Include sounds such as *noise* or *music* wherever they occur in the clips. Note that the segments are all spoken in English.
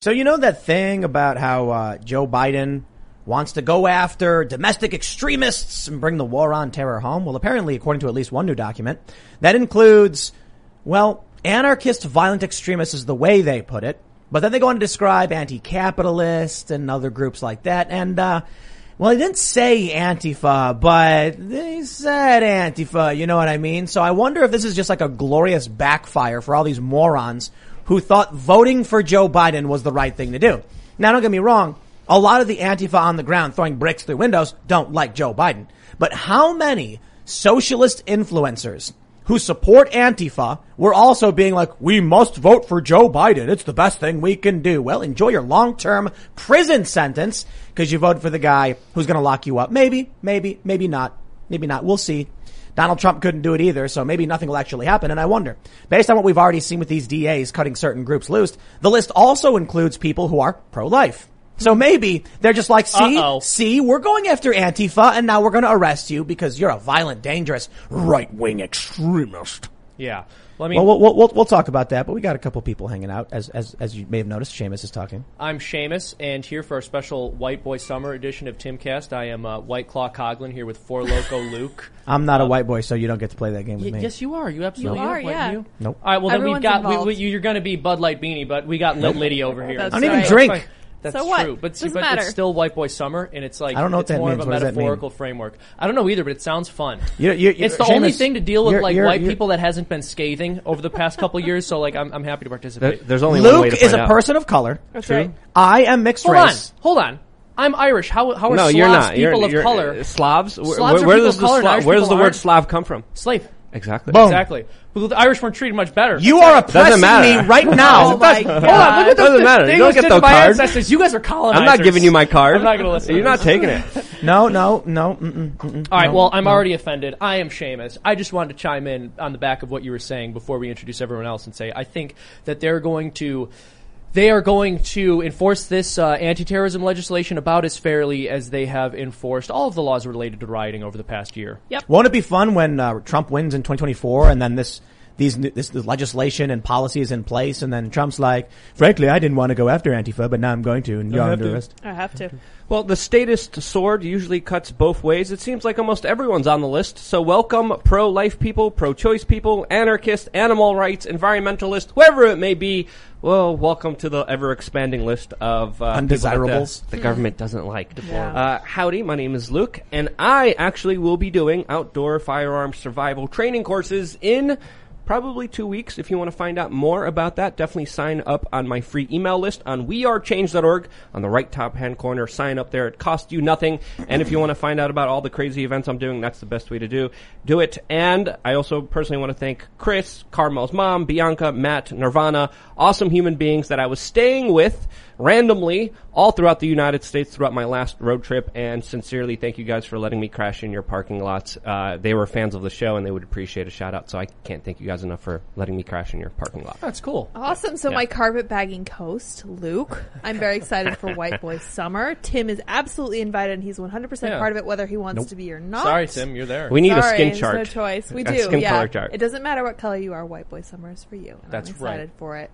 So you know that thing about how uh, Joe Biden wants to go after domestic extremists and bring the war on terror home? Well, apparently, according to at least one new document, that includes, well, anarchist violent extremists is the way they put it. But then they go on to describe anti-capitalist and other groups like that. And, uh, well, they didn't say Antifa, but they said Antifa, you know what I mean? So I wonder if this is just like a glorious backfire for all these morons who thought voting for Joe Biden was the right thing to do. Now don't get me wrong, a lot of the Antifa on the ground throwing bricks through windows don't like Joe Biden. But how many socialist influencers who support Antifa were also being like, we must vote for Joe Biden. It's the best thing we can do. Well, enjoy your long-term prison sentence because you voted for the guy who's going to lock you up. Maybe, maybe, maybe not. Maybe not. We'll see. Donald Trump couldn't do it either, so maybe nothing will actually happen. And I wonder, based on what we've already seen with these DAs cutting certain groups loose, the list also includes people who are pro-life. So maybe they're just like, see, Uh-oh. see, we're going after Antifa and now we're going to arrest you because you're a violent, dangerous, right-wing extremist. Yeah. Well, I mean, Well, we'll, we'll, we'll talk about that, but we got a couple people hanging out, as, as, as you may have noticed. Seamus is talking. I'm Seamus, and here for our special White Boy Summer edition of Timcast, I am uh, White Claw Coughlin here with Four Loco *laughs* Luke. I'm not a white boy, so you don't get to play that game with Y- me. yes, you are. You absolutely You are, White yeah. You? Nope. All right. Well, then we've got we, we, you're going to be Bud Light Beanie, but we got Lit Liddy over here. That's I don't even right. drink. Fine. That's So what? true, but, Doesn't but matter. it's still White Boy Summer, and it's like I don't know what it's that more means. of a What does that mean? metaphorical framework. I don't know either, but it sounds fun. You- you- you- it's the only Seamus, thing to deal with you're- like you're- white you're- people that hasn't been scathing over the past couple years. So like, I'm I'm happy to There- participate. there's only one way Luke to is a out. person of color. That's right. I am mixed Hold on, race. hold on. I'm Irish. How how are No, Slavs you're not. people You're, of you're, color? uh, Slavs. Where, Slavs where, are where people does of the color, and Slav, Irish where does people the word aren't. Slav come from? Slave. Exactly. Boom. Exactly. But the Irish weren't treated much better. You are oppressing matter. me right *laughs* oh now. Oh my Hold on, look god. at Doesn't this. matter. You don't listed get the my card. ancestors. You guys are colonizers. I'm not giving you my card. I'm not going to listen. You're to not taking it. *laughs* No, no, no. Mm-mm, mm-mm, All right. no, Well, I'm no. already offended. I am Seamus. I just wanted to chime in on the back of what you were saying before we introduce everyone else and say I think that they're going to. They are going to enforce this uh, anti-terrorism legislation about as fairly as they have enforced all of the laws related to rioting over the past year. Yep. Won't it be fun when uh, Trump wins in 2024 and then this these this, this legislation and policy is in place and then Trump's like, frankly, I didn't want to go after Antifa, but now I'm going to, and you're under arrest. I have to. Well, the statist sword usually cuts both ways. It seems like almost everyone's on the list. So welcome pro-life people, pro-choice people, anarchists, animal rights, environmentalists, whoever it may be. Well, welcome to the ever-expanding list of uh, people that Undesirables. The, the government doesn't like. Yeah. Uh, howdy, my name is Luke, and I actually will be doing outdoor firearm survival training courses in probably two weeks. If you want to find out more about that, definitely sign up on my free email list on wearechange.org on the right top hand corner. Sign up there. It costs you nothing. And if you want to find out about all the crazy events I'm doing, that's the best way to do do it. And I also personally want to thank Chris, Carmel's mom, Bianca, Matt, Nirvana, awesome human beings that I was staying with randomly all throughout the United States throughout my last road trip. And sincerely, thank you guys for letting me crash in your parking lots. Uh, they were fans of the show and they would appreciate a shout out. So I can't thank you guys enough for letting me crash in your parking lot. That's cool. Awesome. So my carpet bagging host, Luke. I'm very *laughs* excited for White Boy Summer. Tim is absolutely invited and he's 100% Yeah. part of it whether he wants to be or not. Sorry, Tim, you're there. We need Sorry, a skin chart. no choice. We A do. skin yeah. color chart. It doesn't matter what color you are. White Boy Summer is for you. and That's I'm right. excited for it.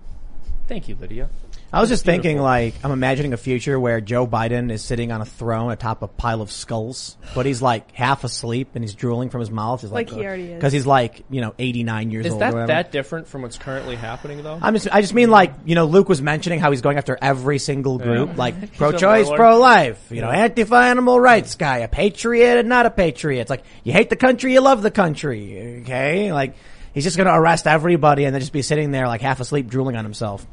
Thank you, Lydia. I was just thinking, like, I'm imagining a future where Joe Biden is sitting on a throne atop a pile of skulls, but he's like half asleep and he's drooling from his mouth. He's Like he uh, already is. Because he's like, you know, 89 years Is old. or that whatever. that different from what's currently happening, though? I'm just, I just mean like, you know, Luke was mentioning how he's going after every single group, like *laughs* pro-choice, warlord. pro-life, you know, anti animal rights guy, a patriot and not a patriot. It's like, you hate the country, you love the country, okay? Like, he's just gonna arrest everybody and then just be sitting there like half asleep drooling on himself.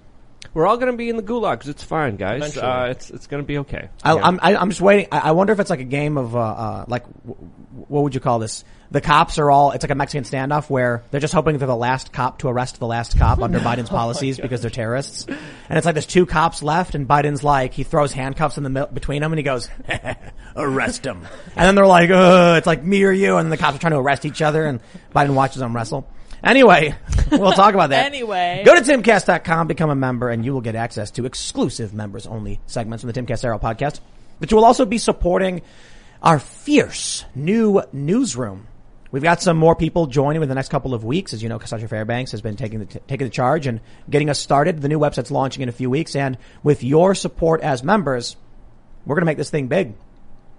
We're all going to be in the gulags. It's fine, guys. Uh, it's it's going to be okay. I, Yeah. I'm, I, I'm just waiting. I, I wonder if it's like a game of, uh, uh, like, w- w- what would you call this? The cops are all, it's like a Mexican standoff where they're just hoping they're the last cop to arrest the last cop under *laughs* Biden's policies because they're terrorists. And it's like there's two cops left and Biden's like, he throws handcuffs in the mil- between them and he goes, *laughs* arrest him. And then they're like, uh, it's like me or you. And then the cops are trying to arrest each other and Biden watches them wrestle. Anyway, we'll talk about that. Anyway. Go to timcast.com, become a member, and you will get access to exclusive members only segments from the Timcast IRL podcast. But you will also be supporting our fierce new newsroom We've got some more people joining within the next couple of weeks. As you know, Cassandra Fairbanks has been taking the, taking the charge and getting us started. The new website's launching in a few weeks. And with your support as members, we're going to make this thing big.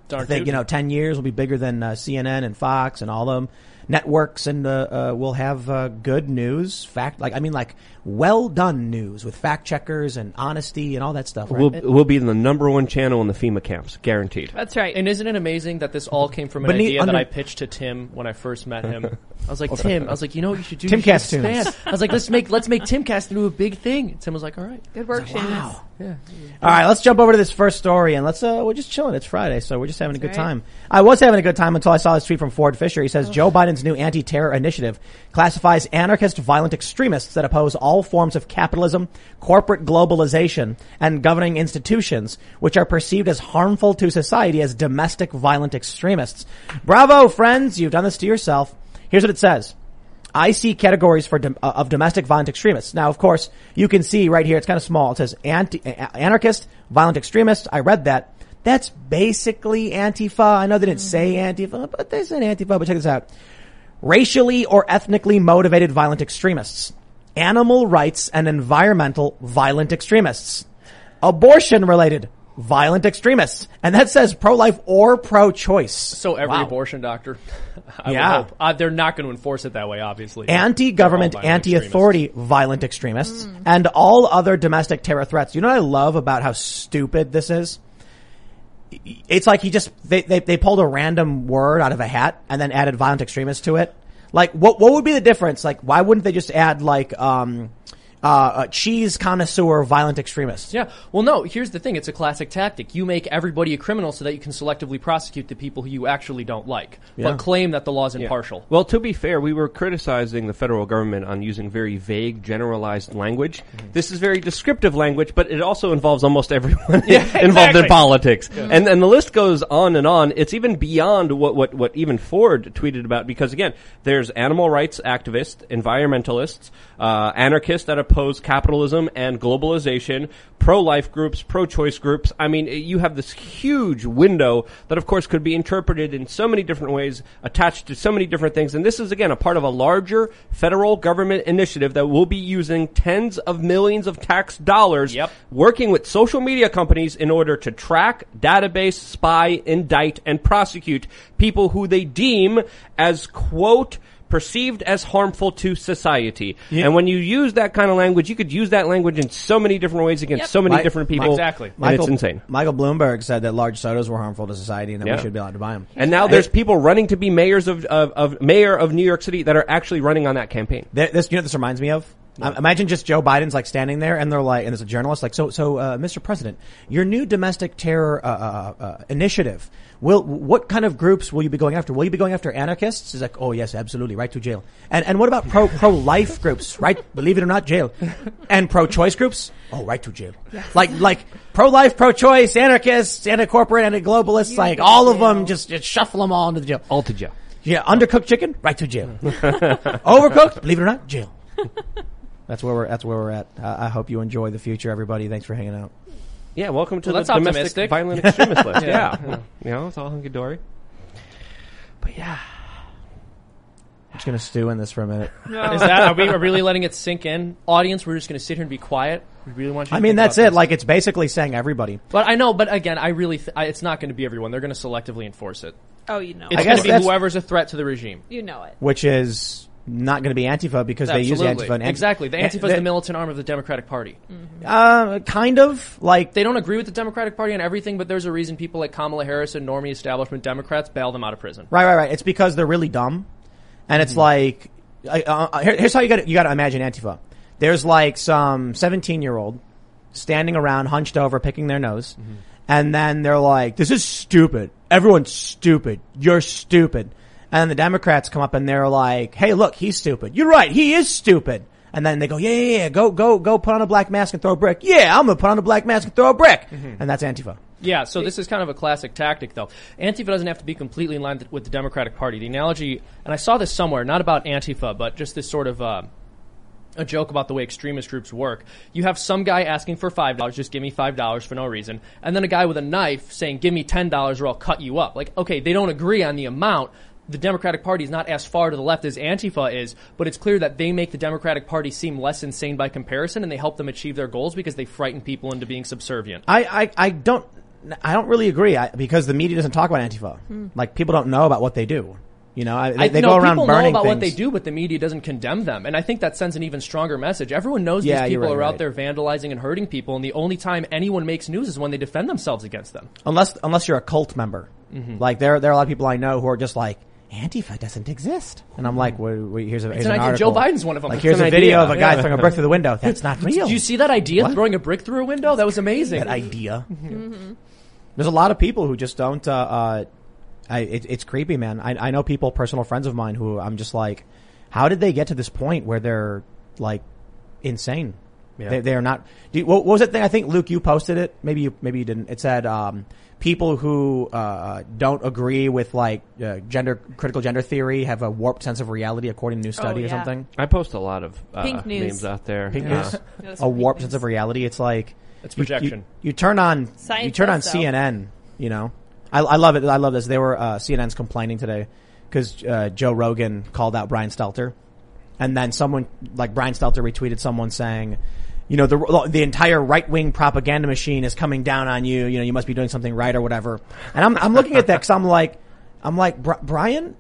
Darn I think, tootin'. you know, 10 years will be bigger than uh, CNN and Fox and all of them networks and uh, uh, we'll have uh, good news, fact, like, I mean, like, well done news with fact checkers and honesty and all that stuff. Right? We'll, we'll be the number one channel in the FEMA camps, guaranteed. That's right. And isn't it amazing that this all came from an But idea under- that I pitched to Tim when I first met him? I was like, *laughs* Tim, I was like, you know what you should do? Timcast You should tunes. expand. I was like, let's make let's make Timcast into a big thing. And Tim was like, all right. Good work, Seamus. wow. Yeah. All right, let's jump over to this first story and let's, uh, we're just chilling. It's Friday, so we're just having a good right. time. I was having a good time until I saw this tweet from Ford Fischer. He says Joe Biden's new anti-terror initiative classifies anarchist violent extremists that oppose all forms of capitalism, corporate globalization, and governing institutions, which are perceived as harmful to society as domestic violent extremists. Bravo, friends! You've done this to yourself. Here's what it says. I see categories for dom- uh, of domestic violent extremists. Now, of course, you can see right here. It's kind of small. It says anti- anarchist, violent extremist. I read that. That's basically Antifa. I know they didn't say Antifa, but they said Antifa. But check this out: racially or ethnically motivated violent extremists, animal rights and environmental violent extremists, abortion-related violent extremists, and that says pro-life or pro-choice. So every Wow. abortion doctor, *laughs* I Yeah. hope. Uh, they're not going to enforce it that way, obviously. anti-government, They're all violent anti-authority violent extremists, and all other domestic terror threats. You know what I love about how stupid this is? It's like he just, they, they, they pulled a random word out of a hat and then added violent extremists to it. Like, what, what would be the difference? Like, why wouldn't they just add like, um, uh, a cheese connoisseur violent extremists? Yeah. Well, no. Here's the thing. It's a classic tactic. You make everybody a criminal so that you can selectively prosecute the people who you actually don't like, Yeah. but claim that the law's impartial. Well, to be fair, we were criticizing the federal government on using very vague, generalized language. This is very descriptive language, but it also involves almost everyone *laughs* *laughs* involved exactly. in politics. And and the list goes on and on. It's even beyond what, what, what even Ford tweeted about because again, there's animal rights activists, environmentalists, uh, anarchists that oppose capitalism and globalization, pro-life groups, pro-choice groups. I mean, you have this huge window that of course could be interpreted in so many different ways, attached to so many different things. And this is again a part of a larger federal government initiative that will be using tens of millions of tax dollars Yep. working with social media companies in order to track, database, spy, indict, and prosecute people who they deem as quote perceived as harmful to society. And when you use that kind of language, you could use that language in so many different ways against Yep. so many Mi- different people. Exactly. And it's insane. Michael Bloomberg said that large sodas were harmful to society and that Yeah. we should be allowed to buy them. And now there's people running to be mayors of, of, of mayor of New York City that are actually running on that campaign. This, you know, what this reminds me of. Um, imagine just Joe Biden's like standing there, and they're like, and there's a journalist like, so, so, uh, Mr. President, your new domestic terror uh, uh, uh, initiative. Will what kind of groups will you be going after? Will you be going after anarchists? He's like, oh yes, absolutely, right to jail. And and what about pro *laughs* pro life groups? Right, believe it or not, jail. And pro choice groups? Oh, right to jail. Like like pro life, pro choice, anarchists, anti corporate, anti globalists, You like go all of them, just, just shuffle them all into the jail. All to jail. Yeah, undercooked chicken, right to jail. *laughs* Overcooked, believe it or not, jail. *laughs* That's where we're. That's where we're at. I I hope you enjoy the future, everybody. Thanks for hanging out. Yeah, welcome to Well, the that's domestic optimistic. violent *laughs* extremist list. Yeah. yeah. You know, it's all hunky dory. But yeah. I'm just gonna stew in this for a minute. *laughs* Is that are we are really letting it sink in? Audience, we're just going to sit here and be quiet. We really want you. To I mean, think that's about it. this. Like it's basically saying everybody. but I know. But again, I really, th- I, it's not going to be everyone. They're going to selectively enforce it. Oh, you know. It's I it. going guess to be that's- whoever's a threat to the regime. You know it. which is not going to be Antifa because they use Absolutely. Antifa. And exactly. The An- Antifa is the militant arm of the Democratic Party. Uh, kind of like They don't agree with the Democratic Party on everything, but there's a reason people like Kamala Harris and normie establishment Democrats bail them out of prison. right, right, right. It's because they're really dumb, and Mm-hmm. it's like I- uh, here- here's how you got you got to imagine Antifa. There's like some 17 year old standing around hunched over picking their nose, Mm-hmm. and then they're like, "This is stupid. Everyone's stupid. You're stupid." And then the Democrats come up and they're like, "Hey, look, he's stupid. You're right. He is stupid." And then they go, "Yeah, yeah, yeah. Go, go, go. Put on a black mask and throw a brick. Yeah, I'm gonna put on a black mask and throw a brick." Mm-hmm. And that's Antifa. Yeah, so this is kind of a classic tactic, though. Antifa doesn't have to be completely in line th- with the Democratic Party. The analogy, and I saw this somewhere, not about Antifa, but just this sort of uh, a joke about the way extremist groups work. You have some guy asking for five dollars, just give me five dollars for no reason, and then a guy with a knife saying, "Give me ten dollars or I'll cut you up." Like, okay, they don't agree on the amount, the Democratic Party is not as far to the left as Antifa is, but it's clear that they make the Democratic Party seem less insane by comparison, and they help them achieve their goals because they frighten people into being subservient. I, I, I don't, I don't really agree I, because the media doesn't talk about Antifa. Like people don't know about what they do. You know, I, they, I they know go around people know burning about what they do, but the media doesn't condemn them, and I think that sends an even stronger message. Everyone knows Yeah, these people right, are out right. there vandalizing and hurting people, and the only time anyone makes news is when they defend themselves against them. Unless, unless you're a cult member. Mm-hmm. Like there, there are a lot of people I know who are just like, Antifa doesn't exist. And I'm like, wait, wait, here's a, here's an an idea. article. Joe Biden's one of them. Like here's an a video idea. of a guy Yeah. throwing a brick through the window. That's *laughs* not real. Did you see that idea? What? Throwing a brick through a window? That was amazing. that idea. *laughs* There's a lot of people who just don't. Uh, uh, I, it, it's creepy, man. I, I know people, personal friends of mine, who I'm just like, how did they get to this point where they're like insane? Yeah. They, they are not. Do you, what, what was that thing? I think Luke, you posted it. Maybe you, maybe you didn't. It said um, people who uh, don't agree with like uh, gender critical gender theory have a warped sense of reality, according to a new study or yeah. something. I post a lot of uh, Pink news. memes out there. Pink Uh, news. *laughs* That's a pink warped news. sense of reality. It's like It's you- you- projection. You, turn on you turn on says so. CNN. You know, I, I love it. I love this. They were uh, CNN's complaining today because uh, Joe Rogan called out Brian Stelter, and then someone like Brian Stelter retweeted someone saying. You know, the, the entire right wing propaganda machine is coming down on you. You know, you must be doing something right or whatever. And I'm, I'm looking at that because I'm like, I'm like, Brian,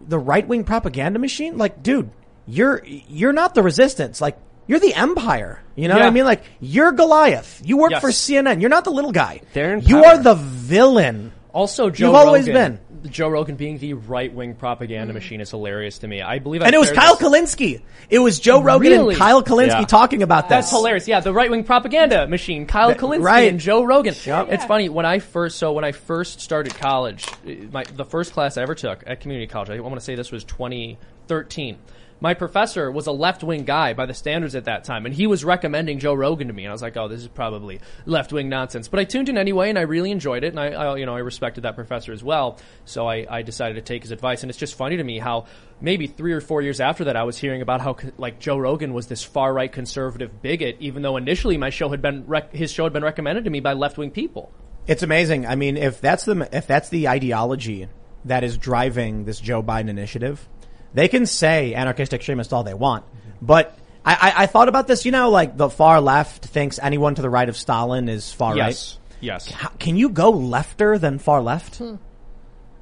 the right wing propaganda machine? Like, dude, you're you're not the resistance. Like, you're the empire. You know what I mean? Like, you're Goliath. You work Yes. for CNN. You're not the little guy. They're you power. are the villain. Also, Joe You've always Rogan, Joe Rogan being the right wing propaganda mm. machine is hilarious to me. I believe, I And it was Kyle this- Kulinski. It was Joe Rogan Really? and Kyle Kulinski Yeah. talking about this. That's hilarious. Yeah, the right wing propaganda machine, Kyle That- Kulinski right. and Joe Rogan. Yep. It's funny when I first so when I first started college, my the first class I ever took at community college. I want to say this was 2013. My professor was a left wing guy by the standards at that time, and he was recommending Joe Rogan to me, and I was like, "Oh, this is probably left wing nonsense." But I tuned in anyway, and I really enjoyed it, and I, I you know I respected that professor as well. So I, I decided to take his advice, and it's just funny to me how maybe three or four years after that, I was hearing about how like Joe Rogan was this far right conservative bigot, even though initially my show had been rec- his show had been recommended to me by left wing people. It's amazing. I mean, if that's the if that's the ideology that is driving this Joe Biden initiative, they can say anarchist extremist all they want, but. I, I, I thought about this, you know, like the far left thinks anyone to the right of Stalin is far Yes, right. yes. How, can you go lefter than far left? Hmm.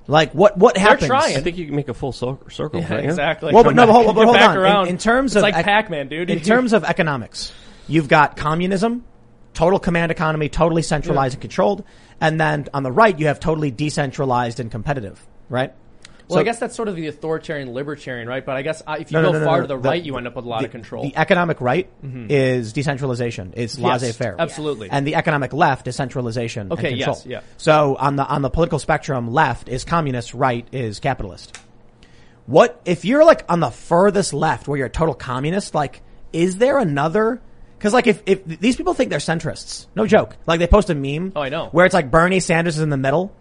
Like what what happens? trying. I think you can make a full cir- circle. Yeah, right? exactly. Well, but no, but hold, but Get hold back on. around. In, in terms It's of like ec- Pac-Man, dude. In terms of economics, you've got communism, total command economy, totally centralized and controlled, and then on the right you have totally decentralized and competitive. Right? Well, So- I guess that's sort of the authoritarian libertarian, right? But I guess uh, if you No, go no, no, far to the, The- right, you end up with a lot the, of control. The economic right is decentralization. It's Yes, laissez-faire. absolutely. And the economic left is centralization Okay, and yes, control. yeah. So on the on the political spectrum, left is communist, right is capitalist. What if you're like on the furthest left, where you're a total communist? Like, is there another? Because like if if these people think they're centrists, no joke. Like they post a meme. Oh, I know. Where it's like Bernie Sanders is in the middle,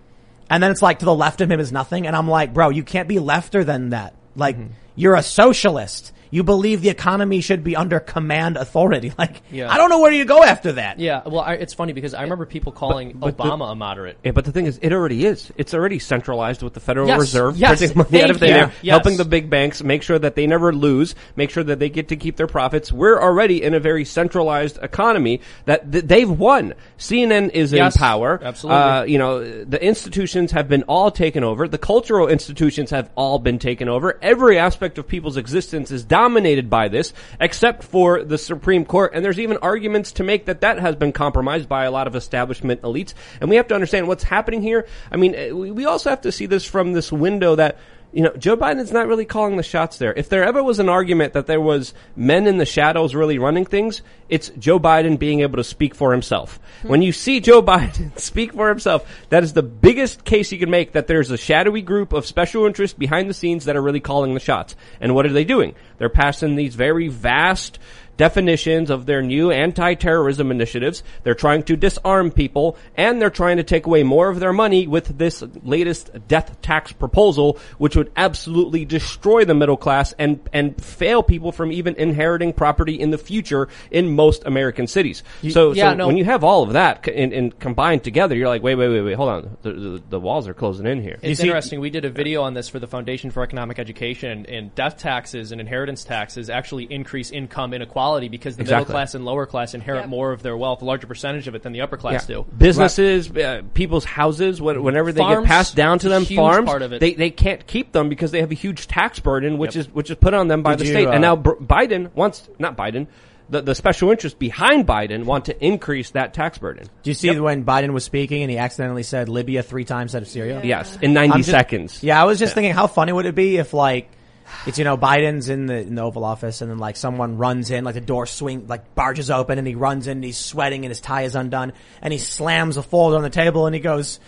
and then it's like to the left of him is nothing, and I'm like, bro, you can't be lefter than that. Like Mm-hmm. you're a socialist. You believe the economy should be under command authority. *laughs* Like Yeah. I don't know where you go after that. yeah, well, I, it's funny because I remember people calling but the- Obama a moderate. Yeah, but the thing is, it already is. It's already centralized with the Federal Yes, Reserve yes, printing money thank out of thin air, Yes. helping the big banks make sure that they never lose, make sure that they get to keep their profits. We're already in a very centralized economy that th- they've won. CNN is Yes, in power. absolutely. Uh, you know, the institutions have been all taken over. The cultural institutions have all been taken over. Every aspect of people's existence is dominated by this, except for the Supreme Court. And there's even arguments to make that that has been compromised by a lot of establishment elites. And we have to understand what's happening here. I mean, we also have to see this from this window that you know, Joe Biden's not really calling the shots there. If there ever was an argument that there was men in the shadows really running things, it's Joe Biden being able to speak for himself. Hmm. When you see Joe *laughs* Biden speak for himself, that is the biggest case you can make that there's a shadowy group of special interests behind the scenes that are really calling the shots. And what are they doing? They're passing these very vast definitions of their new anti-terrorism initiatives. They're trying to disarm people and they're trying to take away more of their money with this latest death tax proposal, which would absolutely destroy the middle class and, and fail people from even inheriting property in the future in most American cities. So, yeah, so no. when you have all of that c- and, and combined together, you're like, wait, wait, wait, wait, hold on. The, the, the walls are closing in here. It's see- interesting. We did a video on this for the Foundation for Economic Education, and death taxes and inheritance taxes actually increase income inequality because the middle class and lower class inherit Yep. more of their wealth, a larger percentage of it than the upper class do. Businesses, uh, people's houses, whenever they Farms, get passed down to them, farms, part of it. they they can't keep them because they have a huge tax burden, which is which is put on them by Did the you, state. uh, and now Br- Biden wants not Biden, the the special interests behind Biden want to increase that tax burden. Do you see when Biden was speaking and he accidentally said Libya three times instead of Syria? Yes, in ninety just- seconds. Yeah, I was just thinking, how funny would it be if like it's you know Biden's in the in the Oval Office and then like someone runs in, like the door swing like barges open and he runs in, and he's sweating and his tie is undone and he slams a folder on the table and he goes.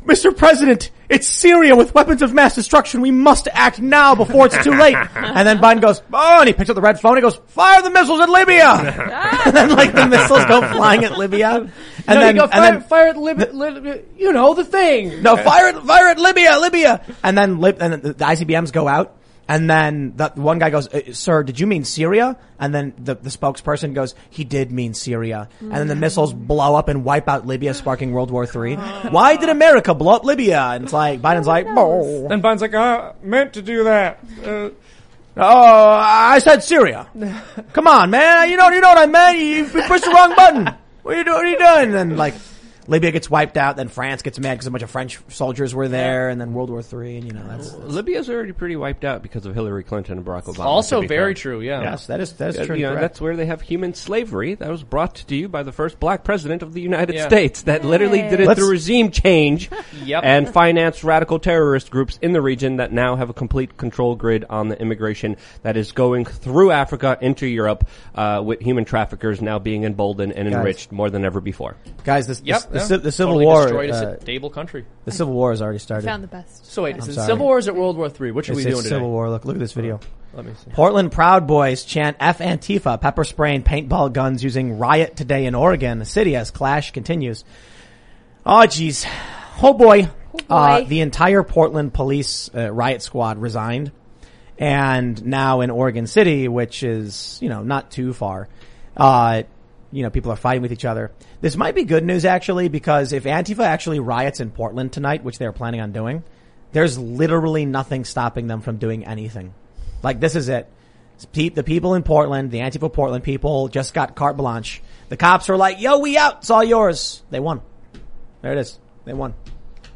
Mr. President, it's Syria with weapons of mass destruction. We must act now before it's too late. and then Biden goes, oh, and he picks up the red phone. and He goes, fire the missiles at Libya. *laughs* and then like the missiles go flying at Libya. And no, then, go and fire, then fire at Libya, Lib- you know the thing. no, fire at fire it, Libya, Libya. And then, Lib- and then the ICBMs go out. And then the one guy goes, uh, sir, did you mean Syria? And then the, the spokesperson goes, he did mean Syria. And then the missiles blow up and wipe out Libya, sparking World War III. Why did America blow up Libya? And it's like, Biden's like, oh, And Biden's like, I meant to do that. Uh, oh, I said Syria. *laughs* Come on, man. You know, you know what I meant. You, you pushed the wrong button. What are you doing? What are you doing? And like, Libya gets wiped out. Then France gets mad because a bunch of French soldiers were there. And then World War III. And you know, that's, Libya's already pretty wiped out because of Hillary Clinton and Barack Obama. Also very fair. true. Yeah. yes, that is, that is Uh, true. you know, that's where they have human slavery that was brought to you by the first black president of the United Yeah. States that literally did it Let's- through regime change *laughs* Yep. and financed radical terrorist groups in the region that now have a complete control grid on the immigration that is going through Africa into Europe uh, with human traffickers now being emboldened and Guys. enriched more than ever before. Guys, this, Yep. this- the, yeah. ci- the Civil Totally War, destroyed a uh, stable country. the Civil War has already started. Found the best. So wait, is it sorry. Civil War or is it World War Three? Which are It's, we it's doing today? Civil War. Look, look at this video. Let me see. Portland Proud Boys chant F Antifa, pepper spraying paintball guns using riot today in Oregon. The city as clash continues. Oh, jeez. Oh boy. Uh, the entire Portland police uh, riot squad resigned. And now in Oregon City, which is, you know, not too far, uh, you know, people are fighting with each other. This might be good news actually, because if Antifa actually riots in Portland tonight, which they're planning on doing, there's literally nothing stopping them from doing anything. Like this is it. The people in Portland, the Antifa Portland people just got carte blanche. The cops were like, yo, we out. It's all yours. They won. There it is. They won.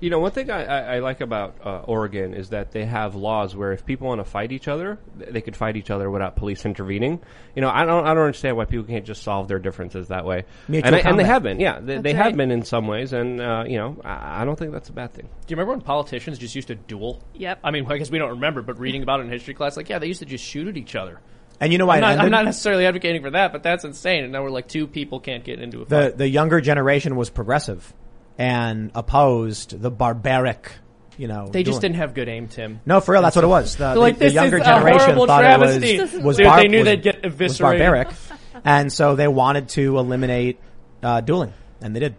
You know, one thing I, I, I like about uh, Oregon is that they have laws where if people want to fight each other, they could fight each other without police intervening. You know, I don't, I don't understand why people can't just solve their differences that way. Mutual and, I- and they have been, yeah, they, they right. have been in some ways, and uh, you know, I, I don't think that's a bad thing. Do you remember when politicians just used to duel? Yep. I mean, I guess we don't remember, but reading about it in history class, like, yeah, they used to just shoot at each other. And you know why I'm not. I'm not necessarily advocating for that, but that's insane. And now we're like two people can't get into a the fight. the younger generation was progressive and opposed the barbaric, you know. They just doing- didn't have good aim, Tim. No, for real, that's what it was. The, They're the, the younger generation thought travesty. it was, was, They- bar- they knew was- they'd get was eviscerated. barbaric, and so they wanted to eliminate uh, dueling, and they did.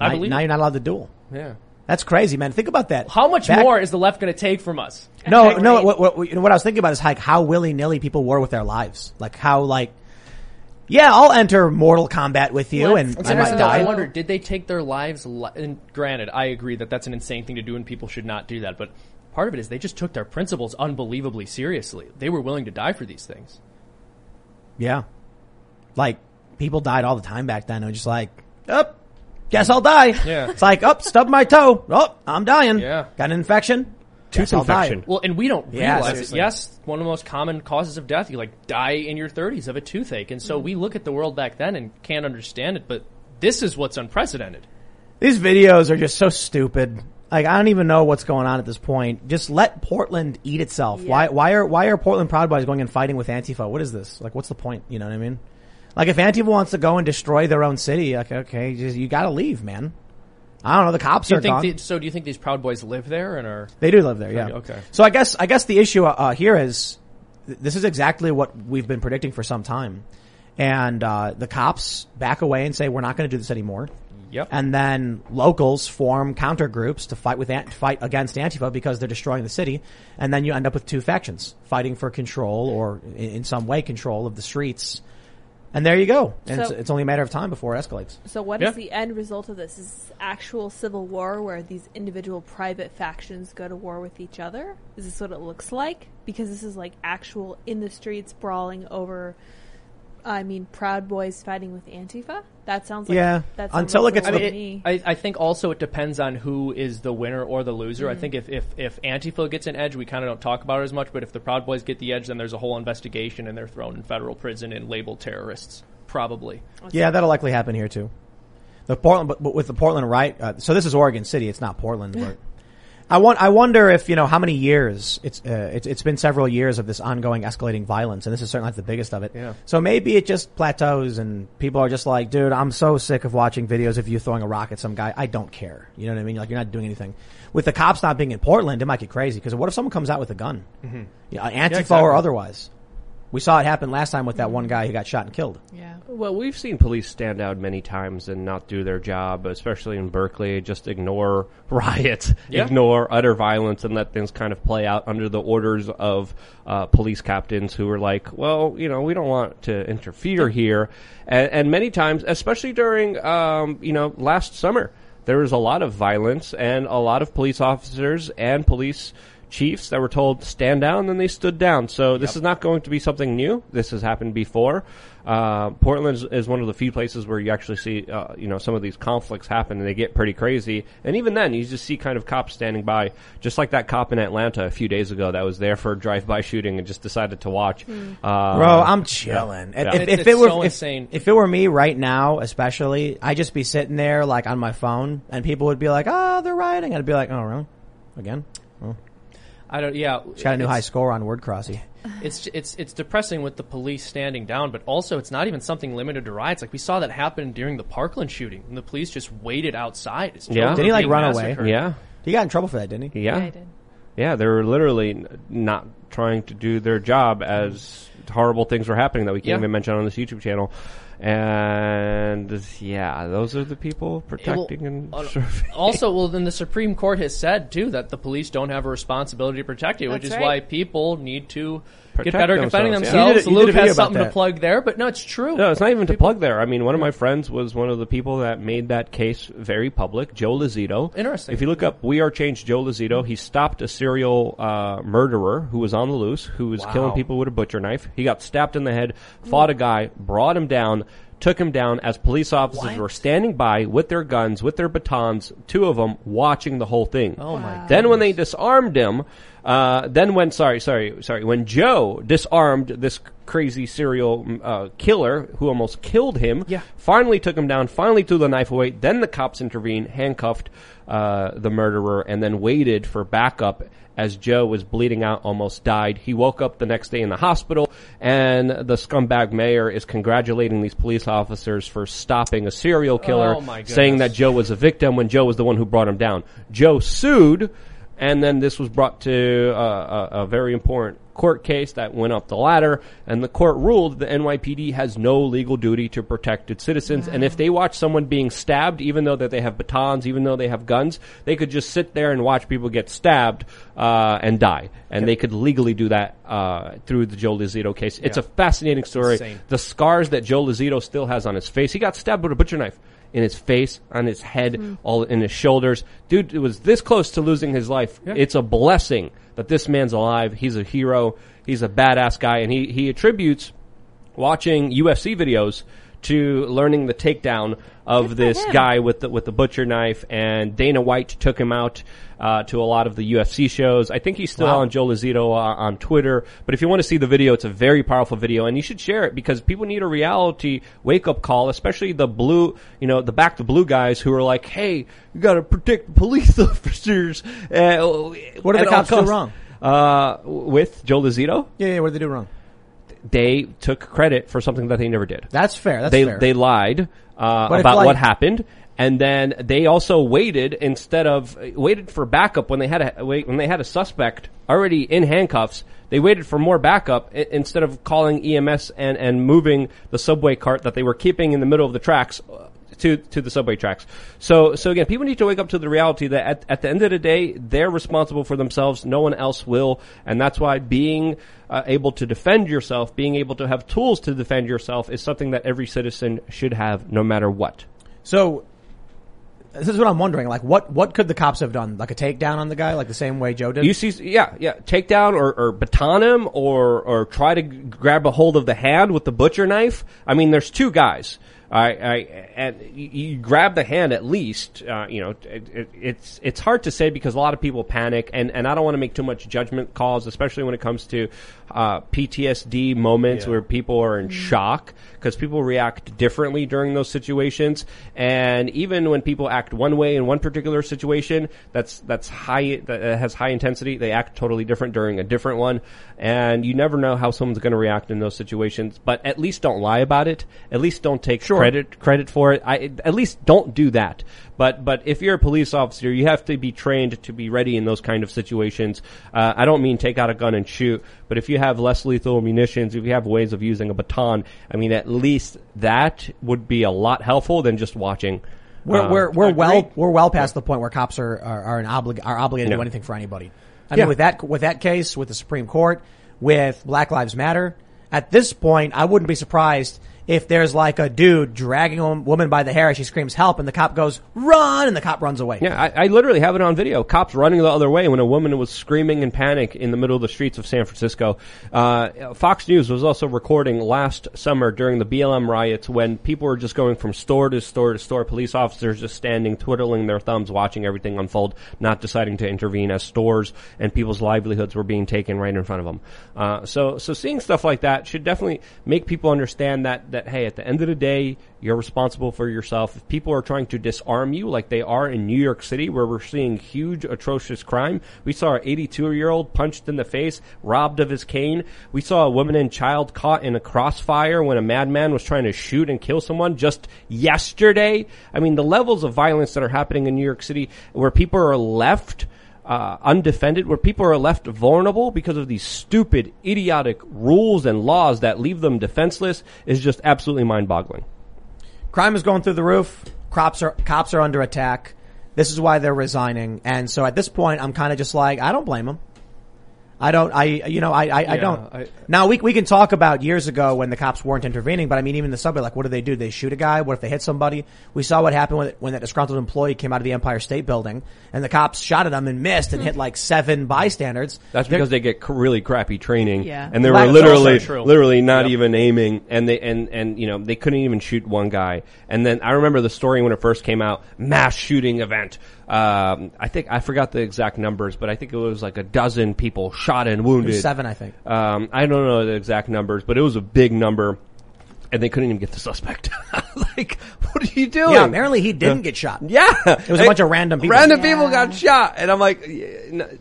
I now, believe now it. you're not allowed to duel. Yeah. That's crazy, man. Think about that. How much Back- more is the left going to take from us? No, no. What, what, what I was thinking about is like how willy nilly people were with their lives. Like how like, yeah, I'll enter Mortal Kombat with you, Let's and I might though, I wonder, did they take their lives? Li- and granted, I agree that that's an insane thing to do, and people should not do that. But part of it is they just took their principles unbelievably seriously. They were willing to die for these things. Yeah, like people died all the time back then. It was just like, up, guess I'll die. Yeah. it's like, up, stub my toe. Oh, I'm dying. Yeah. got an infection. Tooth infection. Well, and we don't Yeah, realize it. Yes, one of the most common causes of death. You like die in your 30s of a toothache, and so we look at the world back then and can't understand it. But this is what's unprecedented. These videos are just so stupid. Like I don't even know what's going on at this point. Just let Portland eat itself. Yeah. Why why are why are Portland Proud Boys going and fighting with Antifa? What is this? Like what's the point? You know what I mean? Like if Antifa wants to go and destroy their own city, like okay, just, you got to leave, man. I don't know. The cops Do are gone. the, so? Do you think these Proud Boys live there and are? they do live there, yeah. Okay. So I guess I guess the issue uh, here is th- this is exactly what we've been predicting for some time. And uh, the cops back away and say we're not going to do this anymore. Yep. And then locals form counter groups to fight with fight against Antifa because they're destroying the city. And then you end up with two factions fighting for control or in some way control of the streets. And there you go. And it's, So- it's only a matter of time before it escalates. So what is Yeah. the end result of this? Is this actual civil war where these individual private factions go to war with each other? Is this what it looks like? Because this is like actual in the streets brawling over. I mean, Proud Boys fighting with Antifa. That sounds like Yeah. That sounds Until like it gets a to war the- to me. I, I think also it depends on who is the winner or the loser. Mm. I think if, if, if Antifa gets an edge, we kind of don't talk about it as much, but if the Proud Boys get the edge, then there's a whole investigation and they're thrown in federal prison and labeled terrorists. Probably. Yeah, that'll likely happen here too. The Portland, but, but with the Portland right, uh, so this is Oregon City. It's not Portland, but *laughs* I want, I wonder if, you know, how many years it's, uh, it's, it's been several years of this ongoing escalating violence and this is certainly not the biggest of it. Yeah. So maybe it just plateaus and people are just like, dude, I'm so sick of watching videos of you throwing a rock at some guy. I don't care. You know what I mean? Like you're not doing anything. With the cops not being in Portland, it might get crazy because what if someone comes out with a gun? Mm-hmm. Yeah, Antifa exactly. or otherwise. We saw it happen last time with that one guy who got shot and killed. yeah. Well, we've seen police stand out many times and not do their job, especially in Berkeley. Just ignore *laughs* riots, Yeah. ignore utter violence, and let things kind of play out under the orders of uh, police captains who are like, "Well, you know, we don't want to interfere here." And, and many times, especially during, um, you know, last summer, there was a lot of violence and a lot of police officers and police chiefs that were told stand down, then they stood down. So this is not going to be something new. This has happened before. Uh, Portland is, is one of the few places where you actually see, uh, you know, some of these conflicts happen and they get pretty crazy. And even then, you just see kind of cops standing by, just like that cop in Atlanta a few days ago that was there for a drive-by shooting and just decided to watch. Uh, Bro, I'm chilling. If, Yeah. if, It's- if it were so if, insane. if it were me right now, especially, I'd just be sitting there like on my phone, and people would be like, "Oh, they're rioting." I'd be like, "Oh, really? Again?" I don't, yeah. She got a new high score on word crossy. it's it's it's depressing with the police standing down, but also it's not even something limited to riots. Like we saw that happen during the Parkland shooting, and the police just waited outside. As Yeah. children Did he, like, being run away? Yeah. He got in trouble for that, didn't he? Yeah. I did. Yeah, they were literally not trying to do their job as horrible things were happening that we can't Yeah. even mention on this YouTube channel. And yeah, those are the people protecting and *laughs* uh, serving. Also, well, then the Supreme Court has said too that the police don't have a responsibility to protect you, which is right. why people need to Protect get better at defending themselves, yeah. You did you Luke has something to plug there, but no, it's true. No, it's not even to plug there. I mean, one of my friends was one of the people that made that case very public, Joe Lozito. Interesting. If you look up We Are Change Joe Lozito, he stopped a serial uh, murderer who was on the loose, who was killing people with a butcher knife. He got stabbed in the head, fought a guy, brought him down, took him down as police officers What? were standing by with their guns, with their batons, two of them watching the whole thing. Oh my Wow. Then when they disarmed him, uh, then when sorry, sorry, sorry, when Joe disarmed this crazy serial uh, killer who almost killed him, Yeah. finally took him down, finally threw the knife away. Then the cops intervened, handcuffed uh, the murderer, and then waited for backup. As Joe was bleeding out, almost died. He woke up the next day in the hospital, and the scumbag mayor is congratulating these police officers for stopping a serial killer, Oh, saying that Joe was a victim when Joe was the one who brought him down. Joe sued, and then this was brought to uh, a, a very important court case that went up the ladder, and the court ruled the NYPD has no legal duty to protect its citizens. And if they watch someone being stabbed, even though that they have batons, even though they have guns, they could just sit there and watch people get stabbed uh, and die, and they could legally do that uh, through the Joe Lozito case. It's a fascinating story. Insane. The scars that Joe Lozito still has on his face. He got stabbed with a butcher knife in his face, on his head, hmm. all in his shoulders. Dude, it was this close to losing his life. It's a blessing that this man's alive. He's a hero. He's a badass guy, and he he attributes watching UFC videos to learning the takedown of this him. guy with the with the butcher knife. And Dana White took him out uh, to a lot of the UFC shows. I think he's still Wow. on Joe Lozito uh, on Twitter. But if you want to see the video, it's a very powerful video, and you should share it because people need a reality wake up call, especially the blue, you know, the back to blue guys who are like, "Hey, you got to protect the police *laughs* officers." Uh, What did at the cops do wrong? Uh, with Joe Lozito, Yeah, yeah. What did they do wrong? They took credit for something that they never did. That's fair. That's they fair. they lied uh, about like- what happened, and then they also waited instead of waited for backup when they had a wait when they had a suspect already in handcuffs. They waited for more backup I- instead of calling EMS and, and moving the subway cart that they were keeping in the middle of the tracks uh, to to the subway tracks. So so again, people need to wake up to the reality that at, at the end of the day, they're responsible for themselves. No one else will, and that's why being uh, able to defend yourself, being able to have tools to defend yourself, is something that every citizen should have, no matter what. So this is what I'm wondering. Like, what what could the cops have done? Like a takedown on the guy, like the same way Joe did. You see, yeah, yeah, take down or, or baton him or, or try to g- grab a hold of the hand with the butcher knife. I mean, there's two guys. I, I, and you, you grab the hand at least. Uh, you know, it, it, it's it's hard to say because a lot of people panic, and, and I don't want to make too much judgment calls, especially when it comes to uh, PTSD moments where people are in shock because people react differently during those situations, and even when people act one way in one particular situation, that's that's high that has high intensity, they act totally different during a different one, and you never know how someone's going to react in those situations. But at least don't lie about it. At least don't take credit credit for it. I at least don't do that. But but if you're a police officer, you have to be trained to be ready in those kind of situations. Uh, I don't mean take out a gun and shoot, but if you have less lethal munitions, if you have ways of using a baton, I mean at least that would be a lot helpful than just watching. We're Uh, we're we're well we're well past the point where cops are are, are, oblig- are obligated to do anything for anybody. I Yeah. mean, with that with that case, with the Supreme Court, with Black Lives Matter, at this point, I wouldn't be surprised if there's like a dude dragging a woman by the hair she screams help, and the cop goes run, and the cop runs away. Yeah, I, I literally have it on video. Cops running the other way when a woman was screaming in panic in the middle of the streets of San Francisco. Uh, Fox News was also recording last summer during the BLM riots when people were just going from store to store to store. Police officers just standing, twiddling their thumbs, watching everything unfold, not deciding to intervene as stores and people's livelihoods were being taken right in front of them. Uh, so, so seeing stuff like that should definitely make people understand that that hey, at the end of the day, you're responsible for yourself. If people are trying to disarm you, like they are in New York City, where we're seeing huge, atrocious crime, we saw an 82 year old punched in the face, robbed of his cane. We saw a woman and child caught in a crossfire when a madman was trying to shoot and kill someone just yesterday. I mean, the levels of violence that are happening in New York City, where people are left uh, undefended, where people are left vulnerable because of these stupid, idiotic rules and laws that leave them defenseless, is just absolutely mind-boggling. Crime is going through the roof. Cops are cops are under attack. This is why they're resigning. And so at this point, I'm kind of just like, I don't blame them. I don't, I, you know, I, I, I don't. I- now we, we can talk about years ago when the cops weren't intervening, but I mean, even the subway, like, what do they do? They shoot a guy? What if they hit somebody? We saw what happened when, when that disgruntled employee came out of the Empire State Building and the cops shot at him and missed and hit like seven bystanders. That's They're- because they get cr- really crappy training, Yeah. and they were literally, literally not Yep. even aiming, and they and and you know they couldn't even shoot one guy. And then I remember the story when it first came out, mass shooting event. Um, I think I forgot the exact numbers, but I think it was like a dozen people shot and wounded. seven, I think. Um, I don't know the exact numbers, but it was a big number, and they couldn't even get the suspect. *laughs* like, what are you doing? Yeah, apparently he didn't get shot. Yeah, it was a bunch of random people. Random Yeah. people got shot, and I'm like,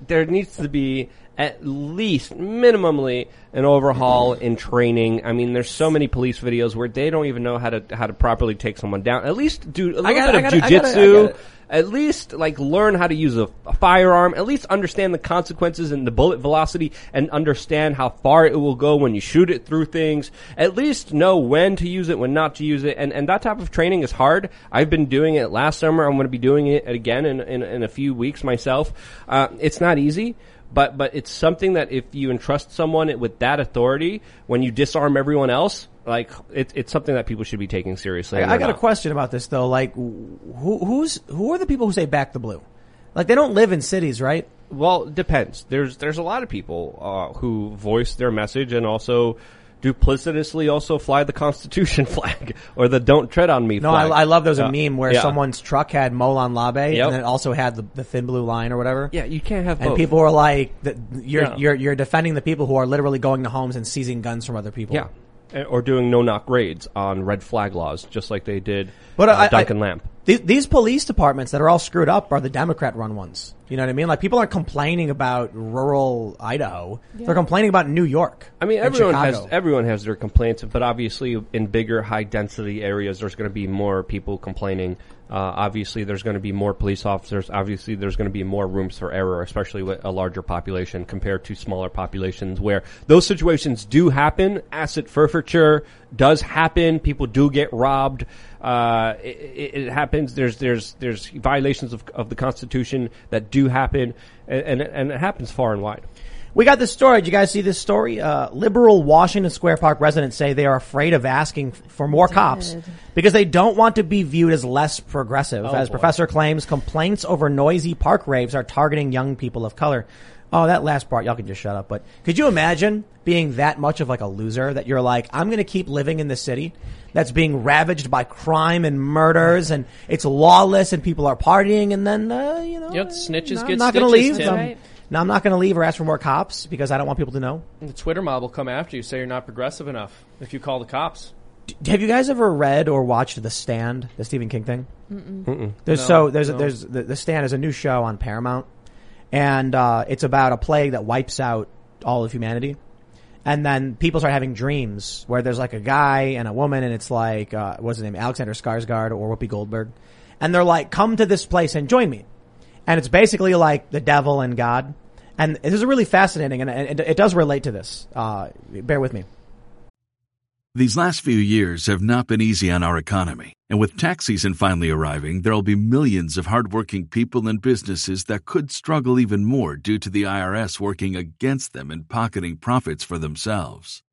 there needs to be at least minimally an overhaul in training. I mean, there's so many police videos where they don't even know how to how to properly take someone down. At least do a little gotta- bit of I gotta- I jujitsu. gotta- At least like learn how to use a, a firearm. At least understand the consequences and the bullet velocity, and understand how far it will go when you shoot it through things. At least know when to use it, when not to use it, and and that type of training is hard. I've been doing it last summer. I'm going to be doing it again in in, in a few weeks myself. Uh, it's not easy. But but it's something that if you entrust someone with that authority, when you disarm everyone else, like it, it's something that people should be taking seriously. I, I got a question about this though. Like, who, who's who are the people who say back the blue? Like, they don't live in cities, right? Well, it depends. There's there's a lot of people uh, who voice their message and also duplicitously also fly the Constitution *laughs* flag or the "Don't tread on me" No, flag. I, I love those a Uh, meme where yeah. someone's truck had Molon Labe Yep. and it also had the, the thin blue line or whatever. Yeah, you can't have And both. people were like, "You're Yeah. you're you're defending the people who are literally going to homes and seizing guns from other people." yeah, or doing no knock raids on red flag laws, just like they did. But uh, I- I- Lamp. These, these police departments that are all screwed up are the Democrat run ones. You know what I mean? Like people aren't complaining about rural Idaho. They're complaining about New York. I mean, and everyone has everyone has their complaints, but obviously in bigger, high density areas, there's going to be more people complaining. Uh, obviously, there's going to be more police officers. Obviously, there's going to be more rooms for error, especially with a larger population compared to smaller populations, where those situations do happen. Asset forfeiture does happen. People do get robbed. Uh, it, it, happens. There's there's there's violations of, of the Constitution that do happen, and, and and it happens far and wide. We got this story. Did you guys see this story? Uh, liberal Washington Square Park residents say they are afraid of asking for more cops because they don't want to be viewed as less progressive. as boy. professor claims, complaints over noisy park raves are targeting young people of color. Oh, that last part, y'all can just shut up. But could you imagine being that much of like a loser that you're like, I'm going to keep living in this city that's being ravaged by crime and murders and it's lawless and people are partying and then, uh, you know, Yep, snitches I'm get not gonna leave. Tim. Um, Right. Now I'm not going to leave or ask for more cops because I don't want people to know. The Twitter mob will come after you, say you're not progressive enough if you call the cops. Have you guys ever read or watched The Stand, the Stephen King thing? There's No, so there's no. there's the, the Stand is a new show on Paramount, and uh, it's about a plague that wipes out all of humanity, and then people start having dreams where there's like a guy and a woman, and it's like uh, what's his name, Alexander Skarsgård or Whoopi Goldberg, and they're like, come to this place and join me, and it's basically like the devil and God, and this is really fascinating, and it, it does relate to this. Uh, bear with me. These last few years have not been easy on our economy, and with tax season finally arriving, there will be millions of hardworking people and businesses that could struggle even more due to the IRS working against them and pocketing profits for themselves.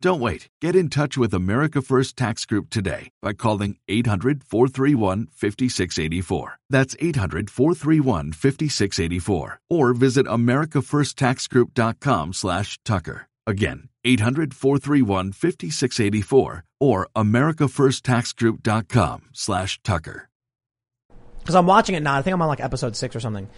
Don't wait. Get in touch with America First Tax Group today by calling 800 431 5684. That's 800 431 5684. Or visit AmericaFirstTaxGroup.com slash Tucker. Again, 800 431 5684 or AmericaFirstTaxGroup.com slash Tucker. because I'm watching it now. I think I'm on like episode six or something.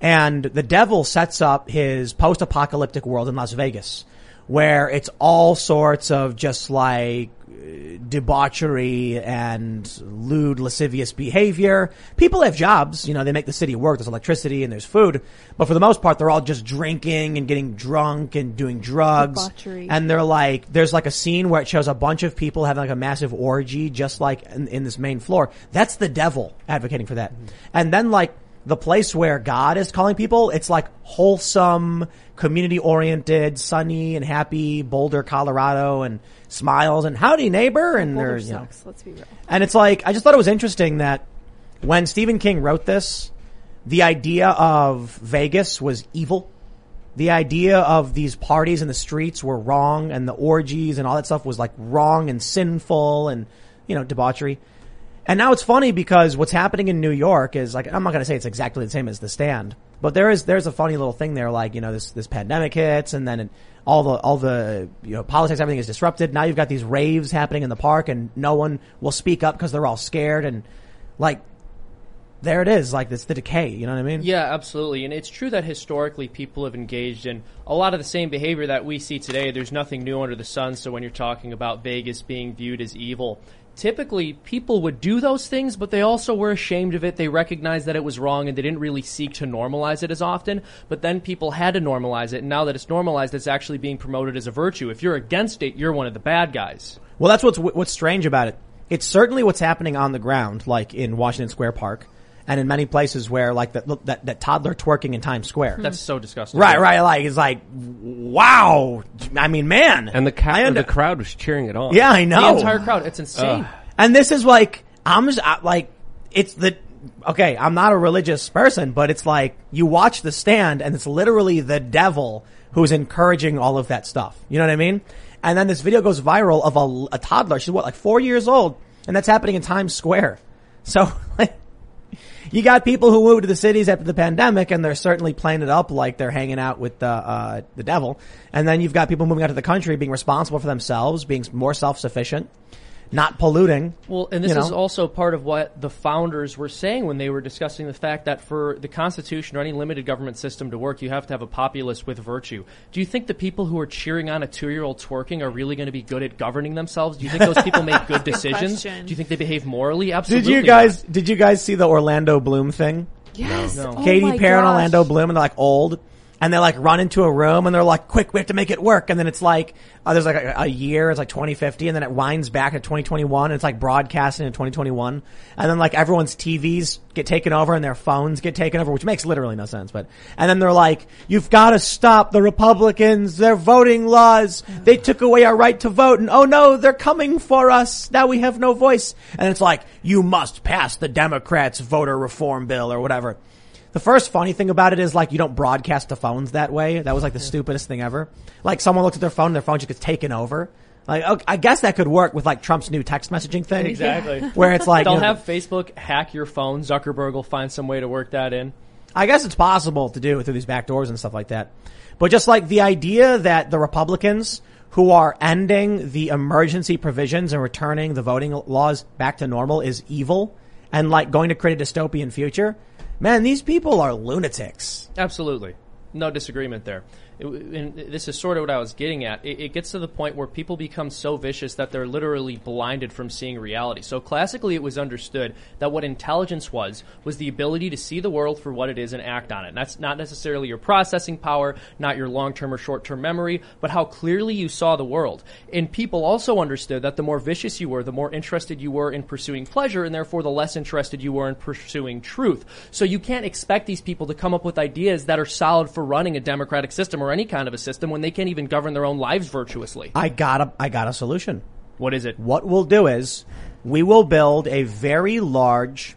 And the devil sets up his post-apocalyptic world in Las Vegas, where it's all sorts of just like uh, debauchery and lewd, lascivious behavior. People have jobs, you know, they make the city work. There's electricity and there's food, but for the most part, they're all just drinking and getting drunk and doing drugs. Debauchery. And they're like, there's like a scene where it shows a bunch of people having like a massive orgy, just like in, in this main floor. That's the devil advocating for that. And then like the place where God is calling people, it's like wholesome, community oriented, sunny and happy Boulder, Colorado and smiles and howdy neighbor. And Boulder there's, you know. Let's be real. and it's like, I just thought it was interesting that when Stephen King wrote this, the idea of Vegas was evil. The idea of these parties in the streets were wrong and the orgies and all that stuff was like wrong and sinful and, you know, debauchery. And now it's funny because what's happening in New York is like, I'm not going to say it's exactly the same as the stand, but there is, there's a funny little thing there like, you know, this, this pandemic hits and then all the, all the, you know, politics, everything is disrupted. Now you've got these raves happening in the park and no one will speak up because they're all scared and like, there it is. Like, it's the decay. You know what I mean? Yeah, absolutely. And it's true that historically people have engaged in a lot of the same behavior that we see today. There's nothing new under the sun. So when you're talking about Vegas being viewed as evil, typically people would do those things, but they also were ashamed of it. They recognized that it was wrong and they didn't really seek to normalize it as often. But then people had to normalize it. And now that it's normalized, it's actually being promoted as a virtue. If you're against it, you're one of the bad guys. Well, that's what's what's strange about it. It's certainly what's happening on the ground, like in Washington Square Park, and in many places where like that that, that toddler twerking in Times Square. Hmm. That's so disgusting. right, right. Like it's like, wow. I mean, man. And the, ca- under- the crowd was cheering it on. Yeah, I know. The entire crowd. It's insane. And this is like, I'm just, I, like, it's the, okay, I'm not a religious person, but it's like, you watch the stand and it's literally the devil who's encouraging all of that stuff. You know what I mean? And then this video goes viral of a, a toddler. She's what, like four years old? And that's happening in Times Square. So, *laughs* like, you got people who moved to the cities after the pandemic and they're certainly playing it up like they're hanging out with the, uh, the devil. And then you've got people moving out to the country being responsible for themselves, being more self-sufficient, not polluting. Well, and this you know? is also part of what the founders were saying when they were discussing the fact that for the Constitution or any limited government system to work, you have to have a populace with virtue. Do you think the people who are cheering on a two-year-old twerking are really going to be good at governing themselves? Do you think those people make good *laughs* decisions? question. Do you think they behave morally? Absolutely. Did Absolutely. you guys, did you guys see the Orlando Bloom thing? Yes. No. Oh Katy my Perry and. Orlando Bloom, and they're like old, and they like run into a room, and they're like, "Quick, we have to make it work." And then it's like, uh, there's like a, a year, it's like 2050, and then it winds back to 2021, and it's like broadcasting in 2021, and then like everyone's TVs get taken over and their phones get taken over, which makes literally no sense. But and then they're like, "You've got to stop the Republicans! Their voting laws! They took away our right to vote, and oh no, they're coming for us! Now we have no voice." And it's like, "You must pass the Democrats' voter reform bill or whatever." The first funny thing about it is like you don't broadcast to phones that way. That was like the stupidest thing ever. Like someone looks at their phone and their phone just gets taken over. Like okay, I guess that could work with like Trump's new text messaging thing. Exactly. *laughs* Where it's like They'll you know, have Facebook hack your phone. Zuckerberg will find some way to work that in. I guess it's possible to do through these back doors and stuff like that. But just like the idea that the Republicans who are ending the emergency provisions and returning the voting laws back to normal is evil and like going to create a dystopian future. Man, these people are lunatics. Absolutely. No disagreement there. And this is sort of what I was getting at. It, it gets to the point where people become so vicious that they're literally blinded from seeing reality. So classically, it was understood that what intelligence was was the ability to see the world for what it is and act on it. And that's not necessarily your processing power, not your long-term or short-term memory, but how clearly you saw the world. And people also understood that the more vicious you were, the more interested you were in pursuing pleasure, and therefore the less interested you were in pursuing truth. So you can't expect these people to come up with ideas that are solid for running a democratic system or any kind of a system when they can't even govern their own lives virtuously. I got a, I got a solution. What is it? What we'll do is we will build a very large,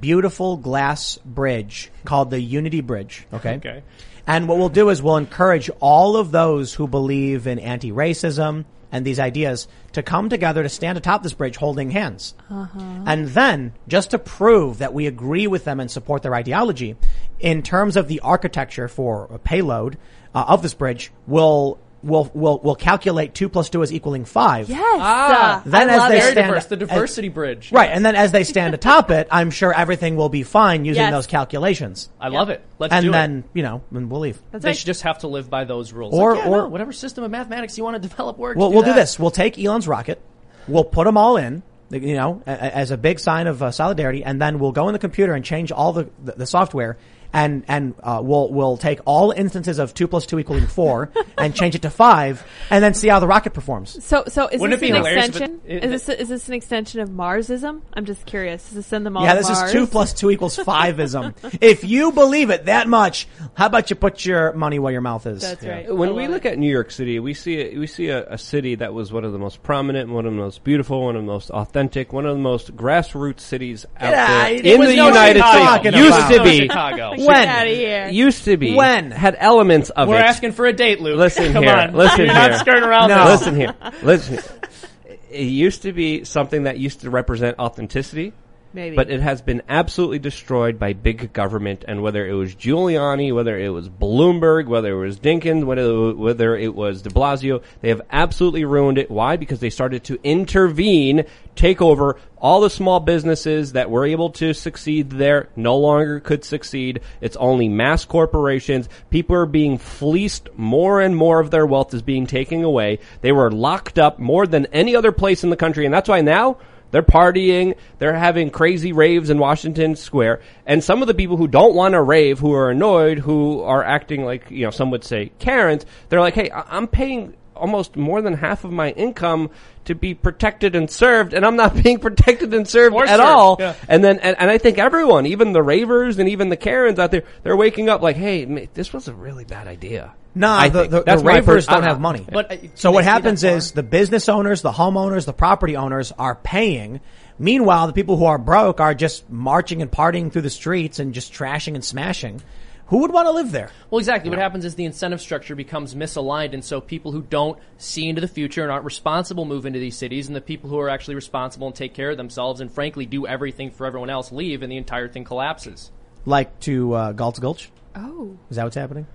beautiful glass bridge called the Unity Bridge. Okay. Okay. And what we'll do is we'll encourage all of those who believe in anti-racism and these ideas to come together to stand atop this bridge holding hands. Uh-huh. And then, just to prove that we agree with them and support their ideology, in terms of the architecture for a payload uh, of this bridge, we'll, we'll, we'll, we'll calculate two plus two is equaling five. Yes. Ah. Uh, Then I as love they stand- diverse. The as- diversity bridge. Right, and then as they *laughs* stand atop it, I'm sure everything will be fine using Yes. those calculations. I love it. Let's and do then, it. you know, and we'll leave. That's They right. should just have to live by those rules. Or- Like, yeah, or- no, whatever system of mathematics you want to *laughs* develop works. Well, we'll do this. We'll take Elon's rocket. We'll put them all in, you know, a- a- as a big sign of uh, solidarity, and then we'll go in the computer and change all the the, the software, and and uh, we'll we'll take all instances of two plus two equaling four *laughs* and change it to five, and then see how the rocket performs. So, so is Wouldn't this it be an hilarious if it- extension? it- is this is this an extension of Marsism? I'm just curious. Does it send them all? Yeah, to this Mars? is two plus two equals fiveism. if you believe it that much, how about you put your money where your mouth is? That's right. When we love look it. at New York City, we see a, we see a, a city that was one of the most prominent, one of the most beautiful, one of the most authentic, one of the most grassroots cities out Yeah, there it in was the no United Chicago. States. Used About. to be, Chicago. Get When? out of here. used to be, When? had elements of it. We're it. asking for a date, Luke. Listen Come here. on. Listen You're here. not skirting around No. this. Listen here. Listen. Here. It used to be something that used to represent authenticity. Maybe. But it has been absolutely destroyed by big government, and whether it was Giuliani, whether it was Bloomberg, whether it was Dinkins, whether, whether it was de Blasio, they have absolutely ruined it. Why? Because they started to intervene, take over all the small businesses that were able to succeed there no longer could succeed. It's only mass corporations. People are being fleeced. More and more of their wealth is being taken away. They were locked up more than any other place in the country, and that's why now they're partying. They're having crazy raves in Washington Square. And some of the people who don't want to rave, who are annoyed, who are acting like, you know, some would say Karens, they're like, hey, I- I'm paying almost more than half of my income to be protected and served, and I'm not *laughs* being protected and served Or at served, all. yeah. And then, and, and I think everyone, even the ravers and even the Karens out there, they're waking up like, hey, this was a really bad idea. Nah, I the, think. the, the ravers don't have money. But, uh, so what happens is the business owners, the homeowners, the property owners are paying. Meanwhile, the people who are broke are just marching and partying through the streets and just trashing and smashing. Who would want to live there? Well, exactly. What happens is the incentive structure becomes misaligned, and so people who don't see into the future and aren't responsible move into these cities, and the people who are actually responsible and take care of themselves and frankly do everything for everyone else leave, and the entire thing collapses. Like to uh, Galt's Gulch? Oh, Is that what's happening?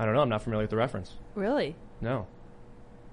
I don't know. I'm not familiar with the reference. really? No.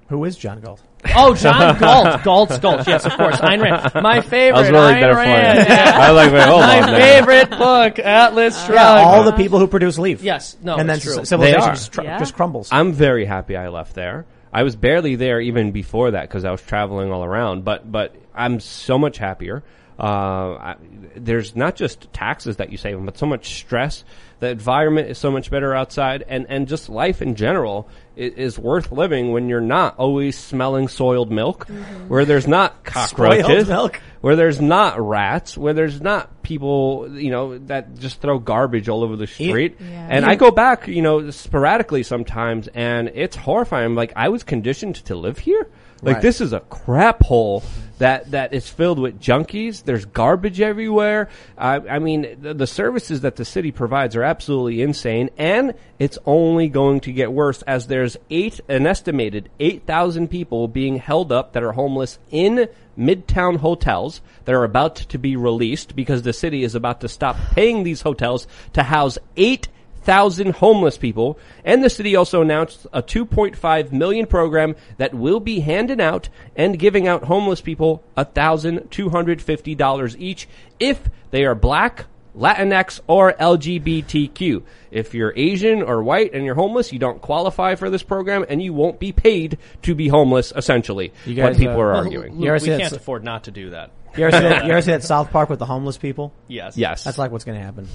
Who is John Galt? Oh, John *laughs* Galt. Galt's Gulch. Yes, of course. Ayn Rand. My favorite. I was really Ayn better Rand. for you. Yeah. I like hold My on favorite book, Atlas Shrugged. Yeah, all the people who produce leave. Yes. No, and then true. civilization They are. just, tr- Yeah. just crumbles. I'm very happy I left there. I was barely there even before that because I was traveling all around. But but I'm so much happier. Uh, I, there's not just taxes that you save, but so much stress. The environment is so much better outside, and and just life in general is, is worth living when you're not always smelling soiled milk, where there's not *laughs* cockroaches, milk. where there's not rats, where there's not people, you know, that just throw garbage all over the street. Yeah. And I go back, you know, sporadically sometimes, and it's horrifying. Like I was conditioned to live here. Like Right. this is a crap hole that that is filled with junkies. There's garbage everywhere. I, I mean, the, the services that the city provides are absolutely insane, and it's only going to get worse as there's eight, an estimated eight thousand people being held up that are homeless in midtown hotels that are about to be released because the city is about to stop paying these hotels to house eight thousand homeless people, and the city also announced a 2.5 million program that will be handing out and giving out homeless people $1,250 each if they are black, Latinx, or LGBTQ. If you're Asian or white and you're homeless, you don't qualify for this program, and you won't be paid to be homeless. Essentially, You what people uh, are Well, arguing. Luke, You we can't afford not to do that. You ever, see that, *laughs* you ever see that South Park with the homeless people? Yes. Yes, That's like what's going to happen.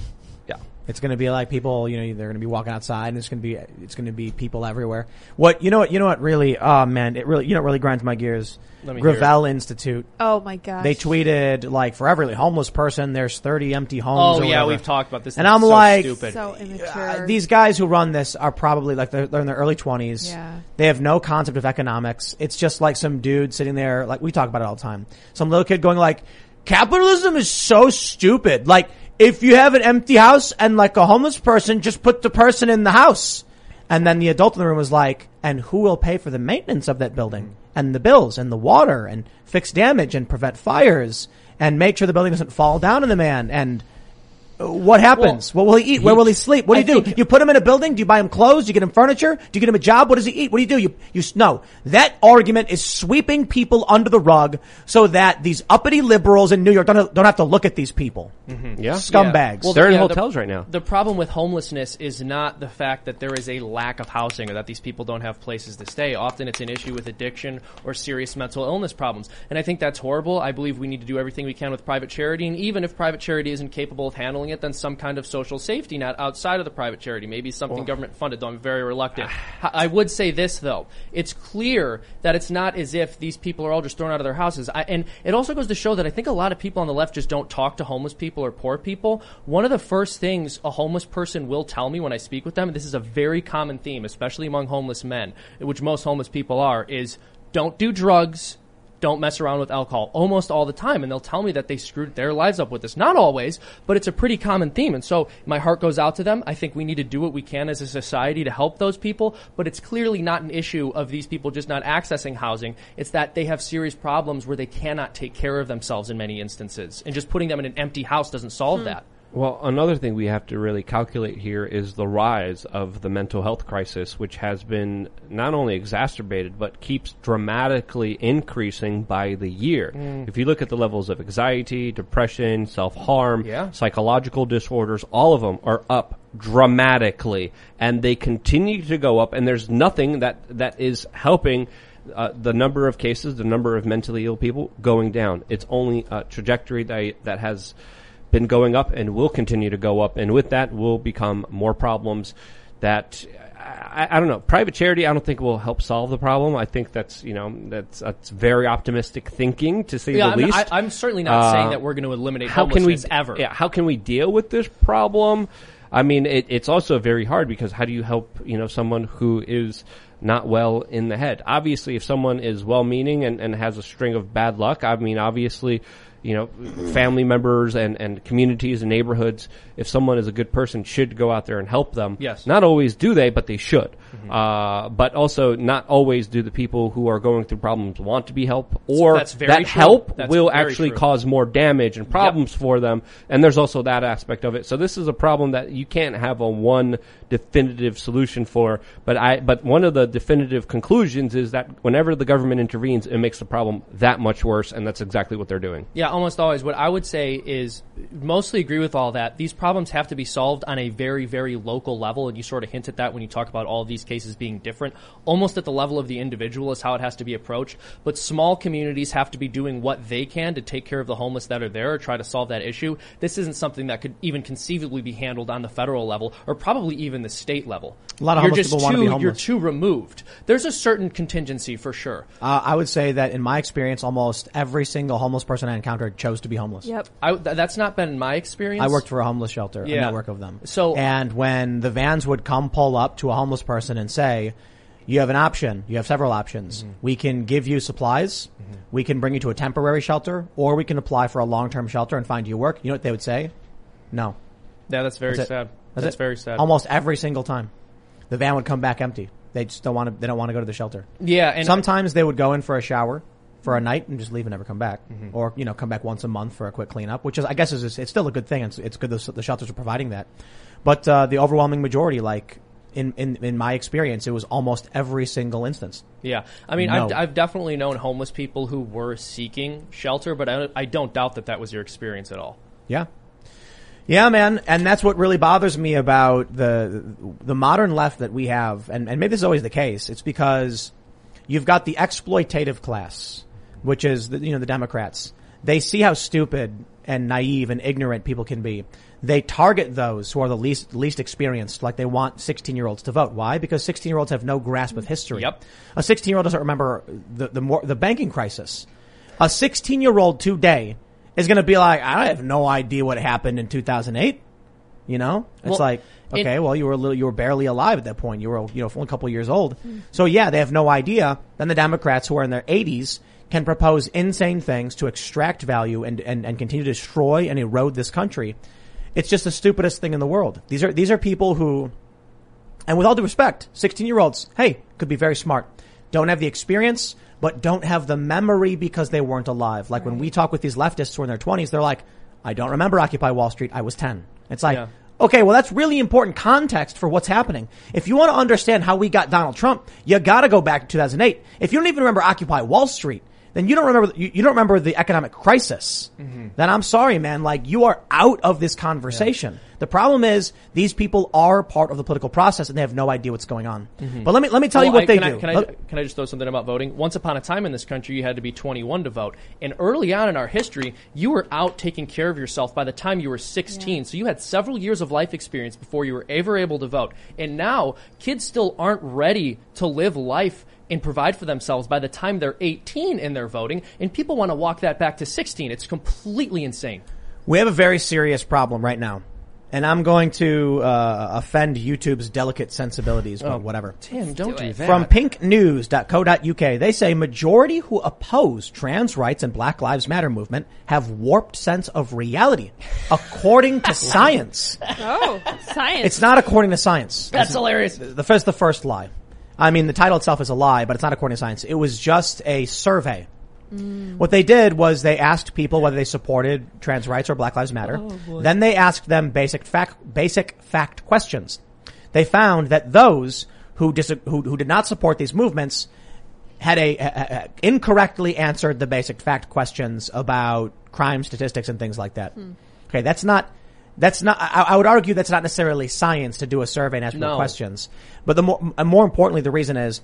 Yeah. It's going to be like people, you know, they're going to be walking outside, and it's going to be it's going to be people everywhere. What you know? What you know? What really? Oh man, it really you know what really grinds my gears. Let me hear it. Gravel Institute. Oh my god! They tweeted like for every homeless person, there's 30 empty homes. Oh or yeah, whatever. we've talked about this. And I'm is so like- stupid. so immature. Uh, these guys who run this are probably like they're, they're in their early 20s. Yeah. They have no concept of economics. It's just like some dude sitting there, like we talk about it all the time. Some little kid going like, capitalism is so stupid. Like, if you have an empty house and like a homeless person, just put the person in the house. And then the adult in the room was like, and who will pay for the maintenance of that building? And the bills? And the water? And fix damage? And prevent fires? And make sure the building doesn't fall down on the man? And what happens? what will he eat? Where will he sleep? What do you do? think- you put him in a building? Do you buy him clothes? Do you get him furniture? Do you get him a job? What does he eat? What do you do? You, you, no. That argument is sweeping people under the rug so that these uppity liberals in New York don't, don't have to look at these people. Mm-hmm. Yeah. Scumbags. Well, They're in yeah, the- hotels right now. The problem with homelessness is not the fact that there is a lack of housing or that these people don't have places to stay. Often it's an issue with addiction or serious mental illness problems. And I think that's horrible. I believe we need to do everything we can with private charity. And even if private charity isn't capable of handling it, then some kind of social safety net outside of the private charity, maybe something oh. government funded, though I'm very reluctant. I would say this though. It's clear that it's not as if these people are all just thrown out of their houses. I, and it also goes to show that I think a lot of people on the left just don't talk to homeless people or poor people. One of the first things a homeless person will tell me when I speak with them, and this is a very common theme, especially among homeless men, which most homeless people are, is don't do drugs, don't mess around with alcohol almost all the time. And they'll tell me that they screwed their lives up with this. Not always but it's a pretty common theme. And so my heart goes out to them. I think we need to do what we can as a society to help those people. But it's clearly not an issue of these people just not accessing housing. It's that they have serious problems where they cannot take care of themselves in many instances. And just putting them in an empty house doesn't solve hmm. that Well, another thing we have to really calculate here is the rise of the mental health crisis, which has been not only exacerbated, but keeps dramatically increasing by the year. If you look at the levels of anxiety, depression, self-harm, Yeah. psychological disorders, all of them are up dramatically. And they continue to go up, and there's nothing that, that is helping uh, the number of cases, the number of mentally ill people going down. It's only a trajectory that, that has been going up and will continue to go up. And with that will become more problems that I, I don't know. Private charity, I don't think will help solve the problem. I think that's you know that's that's very optimistic thinking to say yeah the I mean, least. I, i'm certainly not Uh, saying that we're going to eliminate how can we ever Yeah, how can we deal with this problem? I mean, it, it's also very hard because how do you help you know someone who is not well in the head? Obviously, if someone is well-meaning and, and has a string of bad luck, I mean, obviously, you know, family members and, and communities and neighborhoods, if someone is a good person, should go out there and help them. Yes. Not always do they, but they should. Uh, but also not always do the people who are going through problems want to be helped or very that true. help That's will actually true. cause more damage and problems for them. And there's also that aspect of it. So this is a problem that you can't have a one definitive solution for. But I, but one of the definitive conclusions is that whenever the government intervenes, it makes the problem that much worse. And that's exactly what they're doing. Yeah, almost always. What I would say is mostly agree with all that. These problems have to be solved on a very, very local level, and you sort of hint at that when you talk about all of these cases being different. Almost at the level of the individual is how it has to be approached. But small communities have to be doing what they can to take care of the homeless that are there or try to solve that issue. This isn't something that could even conceivably be handled on the federal level or probably even the state level. A lot of you're homeless just too, be You're too removed. There's a certain contingency for sure. Uh, I would say that in my experience, almost every single homeless person I encountered chose to be homeless. Yep. I, th- that's not been my experience. I worked for a homeless shelter, Yeah. a network of them. So- and when the vans would come pull up to a homeless person and say, "You have an option. You have several options. Mm-hmm. We can give you supplies. Mm-hmm. We can bring you to a temporary shelter, or we can apply for a long-term shelter and find you work." You know what they would say? No. Yeah, that's very That's sad. That's, That's very sad. Almost every single time, the van would come back empty. They just don't want to. They don't want to go to the shelter. Yeah, and Sometimes they would go in for a shower for a night and just leave and never come back, Mm-hmm. or you know come back once a month for a quick cleanup, which is I guess is it's still a good thing. It's, it's good the, the shelters are providing that, but uh, the overwhelming majority, like in, in in my experience, it was almost every single instance. Yeah, I mean, No. I've, I've definitely known homeless people who were seeking shelter, but I, I don't doubt that that was your experience at all. Yeah. Yeah, man, and that's what really bothers me about the the modern left that we have, and, and maybe this is always the case. It's because you've got the exploitative class, which is the, you know the Democrats. They see how stupid and naive and ignorant people can be. They target those who are the least least experienced, like they want 16 year olds to vote. Why? Because 16 year olds have no grasp of history. Yep. A 16 year old doesn't remember the the, more, the banking crisis. A 16 year old today is going to be like, I have no idea what happened in 2008. You know, it's Well, like, it- okay, well, you were a little, you were barely alive at that point. You were, you know, only a couple years old. Mm. So yeah, they have no idea. Then the Democrats who are in their 80s can propose insane things to extract value and, and, and continue to destroy and erode this country. It's just the stupidest thing in the world. These are, these are people who, and with all due respect, 16 year olds, hey, could be very smart. Don't have the experience, but don't have the memory because they weren't alive. Like when we talk with these leftists who are in their 20s, they're like, I don't remember Occupy Wall Street. I was 10. It's like, Yeah. okay, well, that's really important context for what's happening. If you want to understand how we got Donald Trump, you gotta go back to 2008. If you don't even remember Occupy Wall Street, then you don't remember, you, you don't remember the economic crisis. Mm-hmm. Then I'm sorry, man. Like you are out of this conversation. The problem is these people are part of the political process and they have no idea what's going on. Mm-hmm. But let me, let me tell you what I- they can do. I, can, I, Let- can I just throw something about voting? Once upon a time in this country, you had to be 21 to vote. And early on in our history, you were out taking care of yourself by the time you were 16. So you had several years of life experience before you were ever able to vote. And now, kids still aren't ready to live life and provide for themselves by the time they're 18 and they're voting. And people want to walk that back to 16. It's completely insane. We have a very serious problem right now. And I'm going to uh, offend YouTube's delicate sensibilities, but whatever. Tim, don't do, that. From pinknews.co.uk, they say majority who oppose trans rights and Black Lives Matter movement have warped sense of reality, according to *laughs* science. Oh, science. It's not according to science. That's hilarious. The first, the first lie. I mean, the title itself is a lie, but it's not according to science. It was just a survey. Mm. What they did was they asked people whether they supported trans rights or Black Lives Matter. Oh, then they asked them basic fact, basic fact questions. They found that those who, dis- who, who did not support these movements had a, a- a- incorrectly answered the basic fact questions about crime statistics and things like that. Hmm. Okay, that's not that's not. I, I would argue that's not necessarily science to do a survey and ask people No. questions. But the more and more importantly, the reason is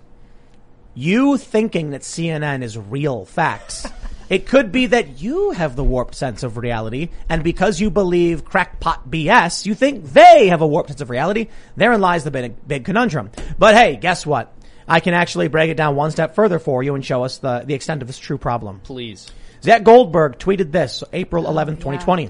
you thinking that CNN is real facts. *laughs* It could be that you have the warped sense of reality, and because you believe crackpot BS, you think they have a warped sense of reality. Therein lies the big, big conundrum. But hey, guess what? I can actually break it down one step further for you and show us the, the extent of this true problem. Please. Zach Goldberg tweeted this April 11th, 2020.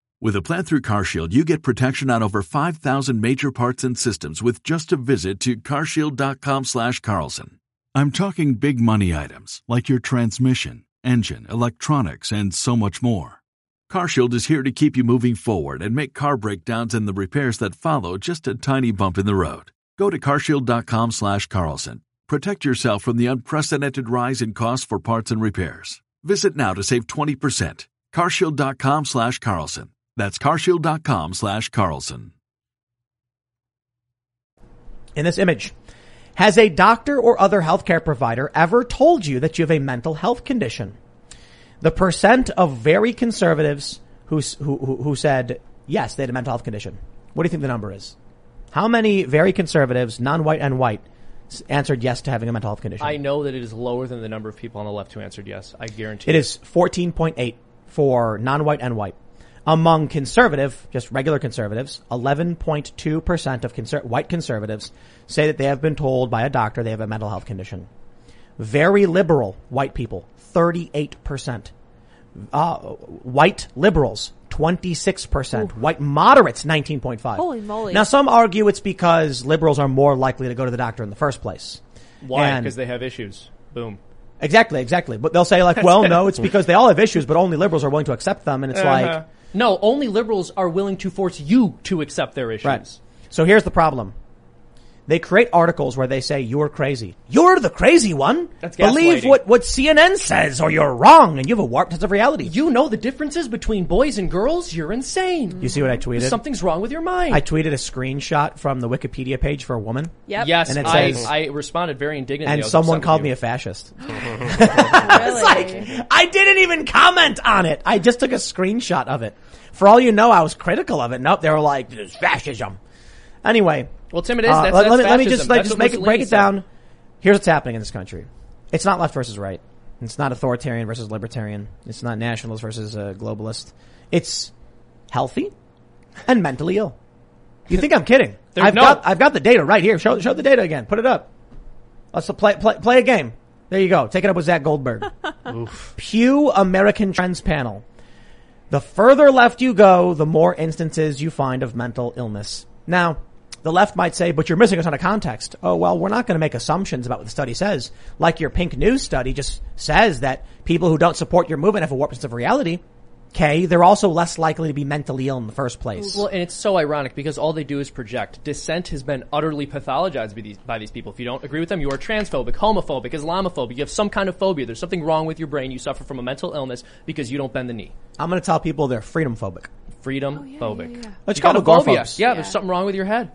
With a plan through CarShield, you get protection on over 5,000 major parts and systems with just a visit to carshield.com slash Carlson. I'm talking big money items like your transmission, engine, electronics, and so much more. CarShield is here to keep you moving forward and make car breakdowns and the repairs that follow just a tiny bump in the road. Go to carshield.com slash Carlson. Protect yourself from the unprecedented rise in costs for parts and repairs. Visit now to save 20%. carshield.com slash Carlson. That's carshield.com slash Carlson. in this image. Has a doctor or other healthcare provider ever told you that you have a mental health condition? The percent of very conservatives who, who, who, who said yes, they had a mental health condition. What do you think the number is? How many very conservatives, non-white and white, answered yes to having a mental health condition? I know that it is lower than the number of people on the left who answered yes. I guarantee it. It is 14.8 for non-white and white. Among conservative, just regular conservatives, 11.2% of conser- white conservatives say that they have been told by a doctor they have a mental health condition. Very liberal white people, 38%. Uh, white liberals, 26%. White moderates, 19.5. Holy moly. Now some argue it's because liberals are more likely to go to the doctor in the first place. Why? Because they have issues. Boom. Exactly, exactly. But they'll say like, *laughs* well, no, it's because they all have issues, but only liberals are willing to accept them. And it's like, No, only liberals are willing to force you to accept their issues. right. So here's the problem. They create articles where they say you're crazy. You're the crazy one. That's Believe what, what CNN says or you're wrong and you have a warped sense of reality. You know the differences between boys and girls? You're insane. You see what I tweeted? Something's wrong with your mind. I tweeted a screenshot from the Wikipedia page for a woman Yep. yes, And it I, says- I responded very indignantly. And someone called me a fascist. *laughs* Really? It's like, I didn't even comment on it. I just took a screenshot of it. For all you know, I was critical of it. Nope, they were like, this is fascism. Anyway, Well, Tim, it is. Uh, that's, let, that's let me, let me just like just make it break Mussolini it said. down. Here's what's happening in this country. It's not left versus right. It's not authoritarian versus libertarian. It's not nationalist versus uh, globalist. It's healthy and mentally ill. You think I'm kidding? *laughs* There's I've no- got I've got the data right here. Show show the data again. Put it up. Let's play play play a game. There you go. Take it up with Zach Goldberg. *laughs* Pew American Trends Panel. The further left you go, the more instances you find of mental illness. Now, the left might say, but you're missing a ton of context. Oh, well, we're not going to make assumptions about what the study says. Like your pink news study just says that people who don't support your movement have a warped sense of reality. Okay, they're also less likely to be mentally ill in the first place. Well, and it's so ironic because all they do is project. Dissent has been utterly pathologized by these, by these people. If you don't agree with them, you are transphobic, homophobic, Islamophobic. You have some kind of phobia. There's something wrong with your brain. You suffer from a mental illness because you don't bend the knee. I'm going to tell people they're freedom phobic. Freedom oh, yeah, phobic. yeah, yeah. Let's You call got them a phobia. agoraphobes. Yeah, Yeah. there's something wrong with your head.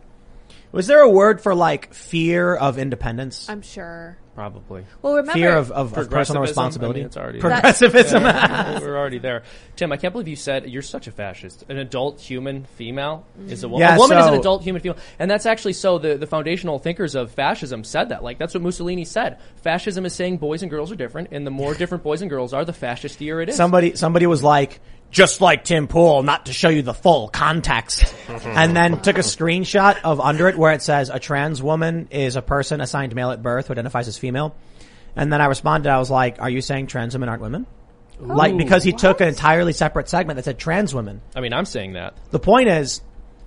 Was there a word for like fear of independence? I'm sure. Probably. Well, remember. fear of, of, of personal responsibility? I mean, it's already Progressivism. *laughs* We're already there. Tim, I can't believe you said you're such a fascist. An adult human female is a woman. Yeah, a woman is an adult human female. And that's actually so the, the foundational thinkers of fascism said that. Like, that's what Mussolini said. Fascism is saying boys and girls are different, and the more different boys and girls are, the fascistier it is. somebody somebody was like, just like Tim Pool, not to show you the full context, *laughs* and then took a screenshot of under it where it says a trans woman is a person assigned male at birth who identifies as female, and then I responded, I was like, are you saying trans women aren't women? like because he took an entirely separate segment that said trans women. I mean, I'm saying that. The point is,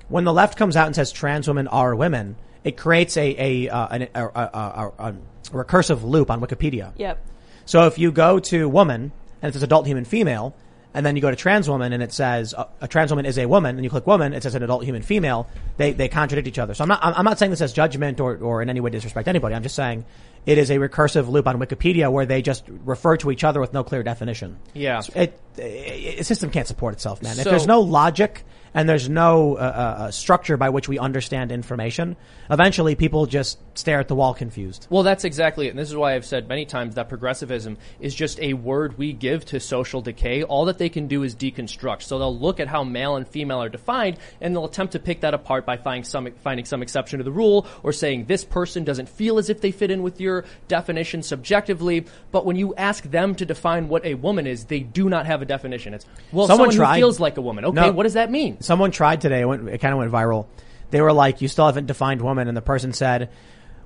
when the left comes out and says trans women are women, it creates a a, uh, an, a, a, a, a, a recursive loop on Wikipedia. Yep. So if you go to woman and it says adult human female, and then you go to trans woman and it says uh, a trans woman is a woman, and you click woman, it says an adult human female. They they contradict each other. So I'm not I'm not saying this as judgment or or in any way disrespect anybody. I'm just saying it is a recursive loop on Wikipedia where they just refer to each other with no clear definition. Yeah. It, it, the system can't support itself, man. if there's no logic and there's no uh, uh, uh, structure by which we understand information, eventually people just stare at the wall confused. Well, that's exactly it. And this is why I've said many times that progressivism is just a word we give to social decay. All that they can do is deconstruct. So they'll look at how male and female are defined and they'll attempt to pick that apart by finding some, finding some exception to the rule or saying this person doesn't feel as if they fit in with your definition subjectively. But when you ask them to define what a woman is, they do not have a definition. It's, well, Someone someone tried- who feels like a woman. Okay, No. what does that mean? Someone tried today. It, went, it kind of went viral. They were like, "You still haven't defined woman," and the person said,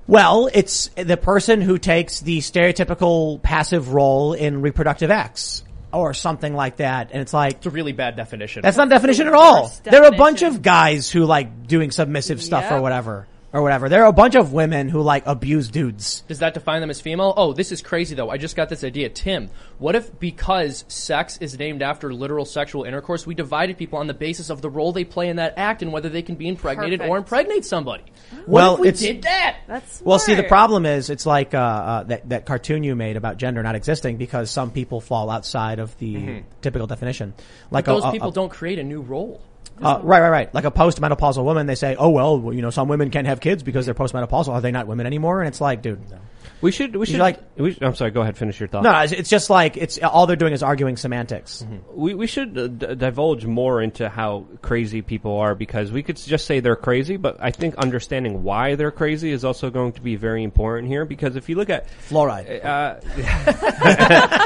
"Well, it's the person who takes the stereotypical passive role in reproductive acts or something like that." And it's like, It's a really bad definition. that's not definition at all. Worst There are a bunch of guys who like doing submissive stuff or whatever or whatever. There are a bunch of women who like abuse dudes. Does that define them as female? Oh, this is crazy though. I just got this idea. Tim, what if because sex is named after literal sexual intercourse, we divided people on the basis of the role they play in that act and whether they can be impregnated or impregnate somebody? What Well, if we it's- did that? That's Well, see, the problem is it's like uh, uh, that that cartoon you made about gender not existing because some people fall outside of the typical definition. Like Those a, a- people a- don't create a new role. Uh, right, right, right. Like a postmenopausal woman, they say, "Oh well, you know, some women can't have kids because they're postmenopausal. Are they not women anymore?" And it's like, dude, We should. We should. like- we, I'm sorry. Go ahead. Finish your thought. no, it's, just like it's all they're doing is arguing semantics. We we should uh, d- divulge more into how crazy people are because we could just say they're crazy, but I think understanding why they're crazy is also going to be very important here because if you look at Fluoride. uh, *laughs*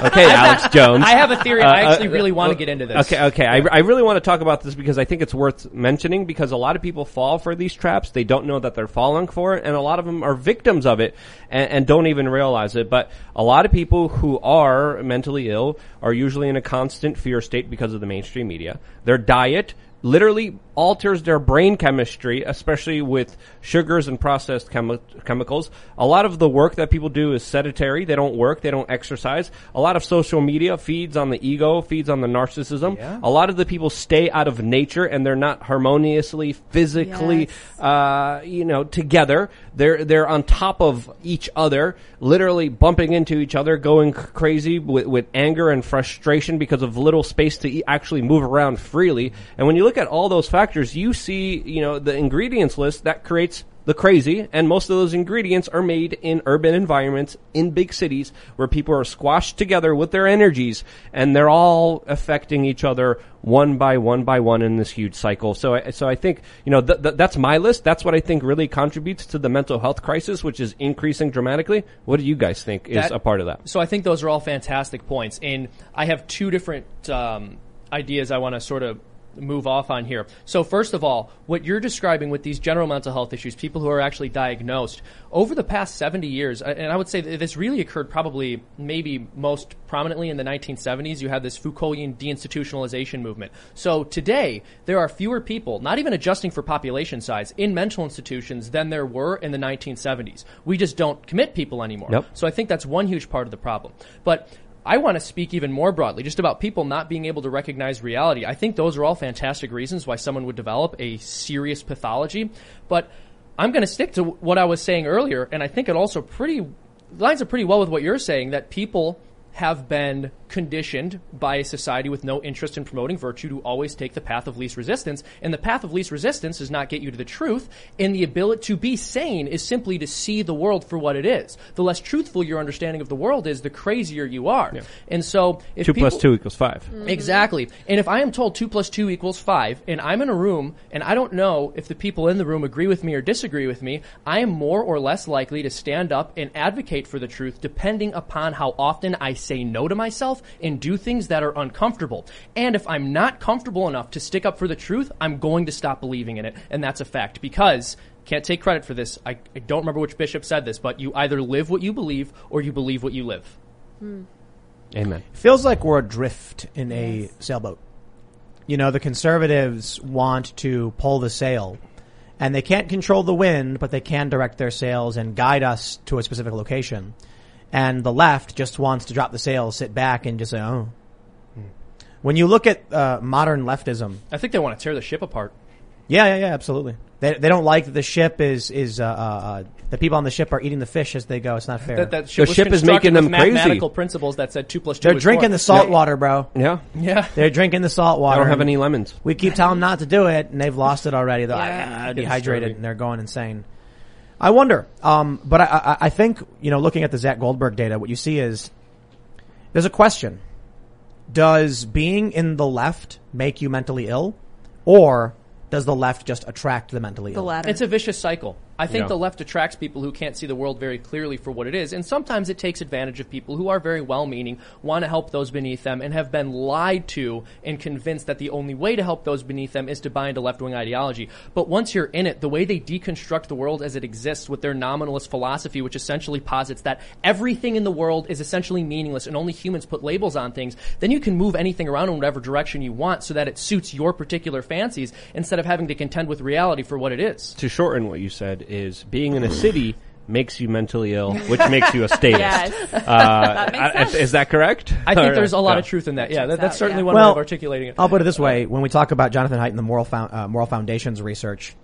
okay, Alex Jones. I have a theory. I Uh, actually uh, really want uh, to get into this. Okay, okay. I, I really want to talk about this because I think it's worth mentioning because a lot of people fall for these traps. They don't know that they're falling for it, and a lot of them are victims of it and, and don't even realize it. But a lot of people who are mentally ill are usually in a constant fear state because of the mainstream media. Their diet literally alters their brain chemistry, especially with sugars and processed chemi- chemicals. A lot of the work that people do is sedentary. They don't work. They don't exercise. A lot of social media feeds on the ego, feeds on the narcissism. A lot of the people stay out of nature and they're not harmoniously, physically, Yes. uh, you know, together. They're they're on top of each other, literally bumping into each other, going crazy with, with anger and frustration because of little space to e- actually move around freely. And when you look at all those factors, you see, you know, the ingredients list that creates the crazy, and most of those ingredients are made in urban environments in big cities where people are squashed together with their energies, and they're all affecting each other one by one by one in this huge cycle. So, I, so I think you know th- th- that's my list. That's what I think really contributes to the mental health crisis, which is increasing dramatically. What do you guys think is That- a part of that? So I think those are all fantastic points, and I have two different um, ideas I want to sort of move off on here. So first of all, what you're describing with these general mental health issues, people who are actually diagnosed over the past 70 years, and I would say this really occurred probably maybe most prominently in the 1970s. You had this Foucaultian deinstitutionalization movement. So today there are fewer people, not even adjusting for population size, in mental institutions than there were in the 1970s. We just don't commit people anymore. Nope. So I think that's one huge part of the problem. But I want to speak even more broadly, just about people not being able to recognize reality. I think those are all fantastic reasons why someone would develop a serious pathology. But I'm going to stick to what I was saying earlier, and I think it also pretty lines up pretty well with what you're saying that people have been conditioned by a society with no interest in promoting virtue to always take the path of least resistance. And the path of least resistance does not get you to the truth. And the ability to be sane is simply to see the world for what it is. The less truthful your understanding of the world is, the crazier you are. And so, if Two people- two equals five. Mm-hmm. Exactly. And if I am told two plus two equals five, and I'm in a room and I don't know if the people in the room agree with me or disagree with me, I am more or less likely to stand up and advocate for the truth depending upon how often I say no to myself and do things that are uncomfortable. And if I'm not comfortable enough to stick up for the truth, I'm going to stop believing in it. And that's a fact because can't take credit for this. I, I don't remember which bishop said this, but you either live what you believe or you believe what you live. Hmm. Amen. Feels like we're adrift in a sailboat. You know, the conservatives want to pull the sail, and they can't control the wind, but they can direct their sails and guide us to a specific location. And the left just wants to drop the sail, sit back, and just say, "Oh." When you look at uh, modern leftism, I think they want to tear the ship apart. yeah, yeah, yeah, absolutely. They, they don't like that the ship is is uh, uh, uh, the people on the ship are eating the fish as they go. It's not fair. That, that The ship, was ship is making with them crazy. mathematical principles that said two plus two. They're is drinking four. the salt water, bro. Yeah. Yeah. They're drinking the salt I water. don't have any lemons. We keep telling them not to do it, and they've lost it already. They're like, Yeah. "Ah, dehydrated, and they're going insane. I wonder, um, but I, I, I think you know, looking at the Zach Goldberg data, what you see is there's a question: Does being in the left make you mentally ill, or does the left just attract the mentally The ill? latter. It's a vicious cycle. I think Yeah. the left attracts people who can't see the world very clearly for what it is, and sometimes it takes advantage of people who are very well-meaning, want to help those beneath them, and have been lied to and convinced that the only way to help those beneath them is to buy into left-wing ideology. But once you're in it, the way they deconstruct the world as it exists with their nominalist philosophy, which essentially posits that everything in the world is essentially meaningless and only humans put labels on things, then you can move anything around in whatever direction you want so that it suits your particular fancies instead of having to contend with reality for what it is. To shorten what you said is being in a city makes you mentally ill, which makes you a statist. *laughs* Yes. Uh, *laughs* That makes I- sense. is that correct? I think Or- there's a lot yeah. of truth in that. Yeah, that, checks that's out, certainly yeah. one Well, way of articulating it. I'll put it this way: when we talk about Jonathan Haidt and the moral found, uh, moral foundations research,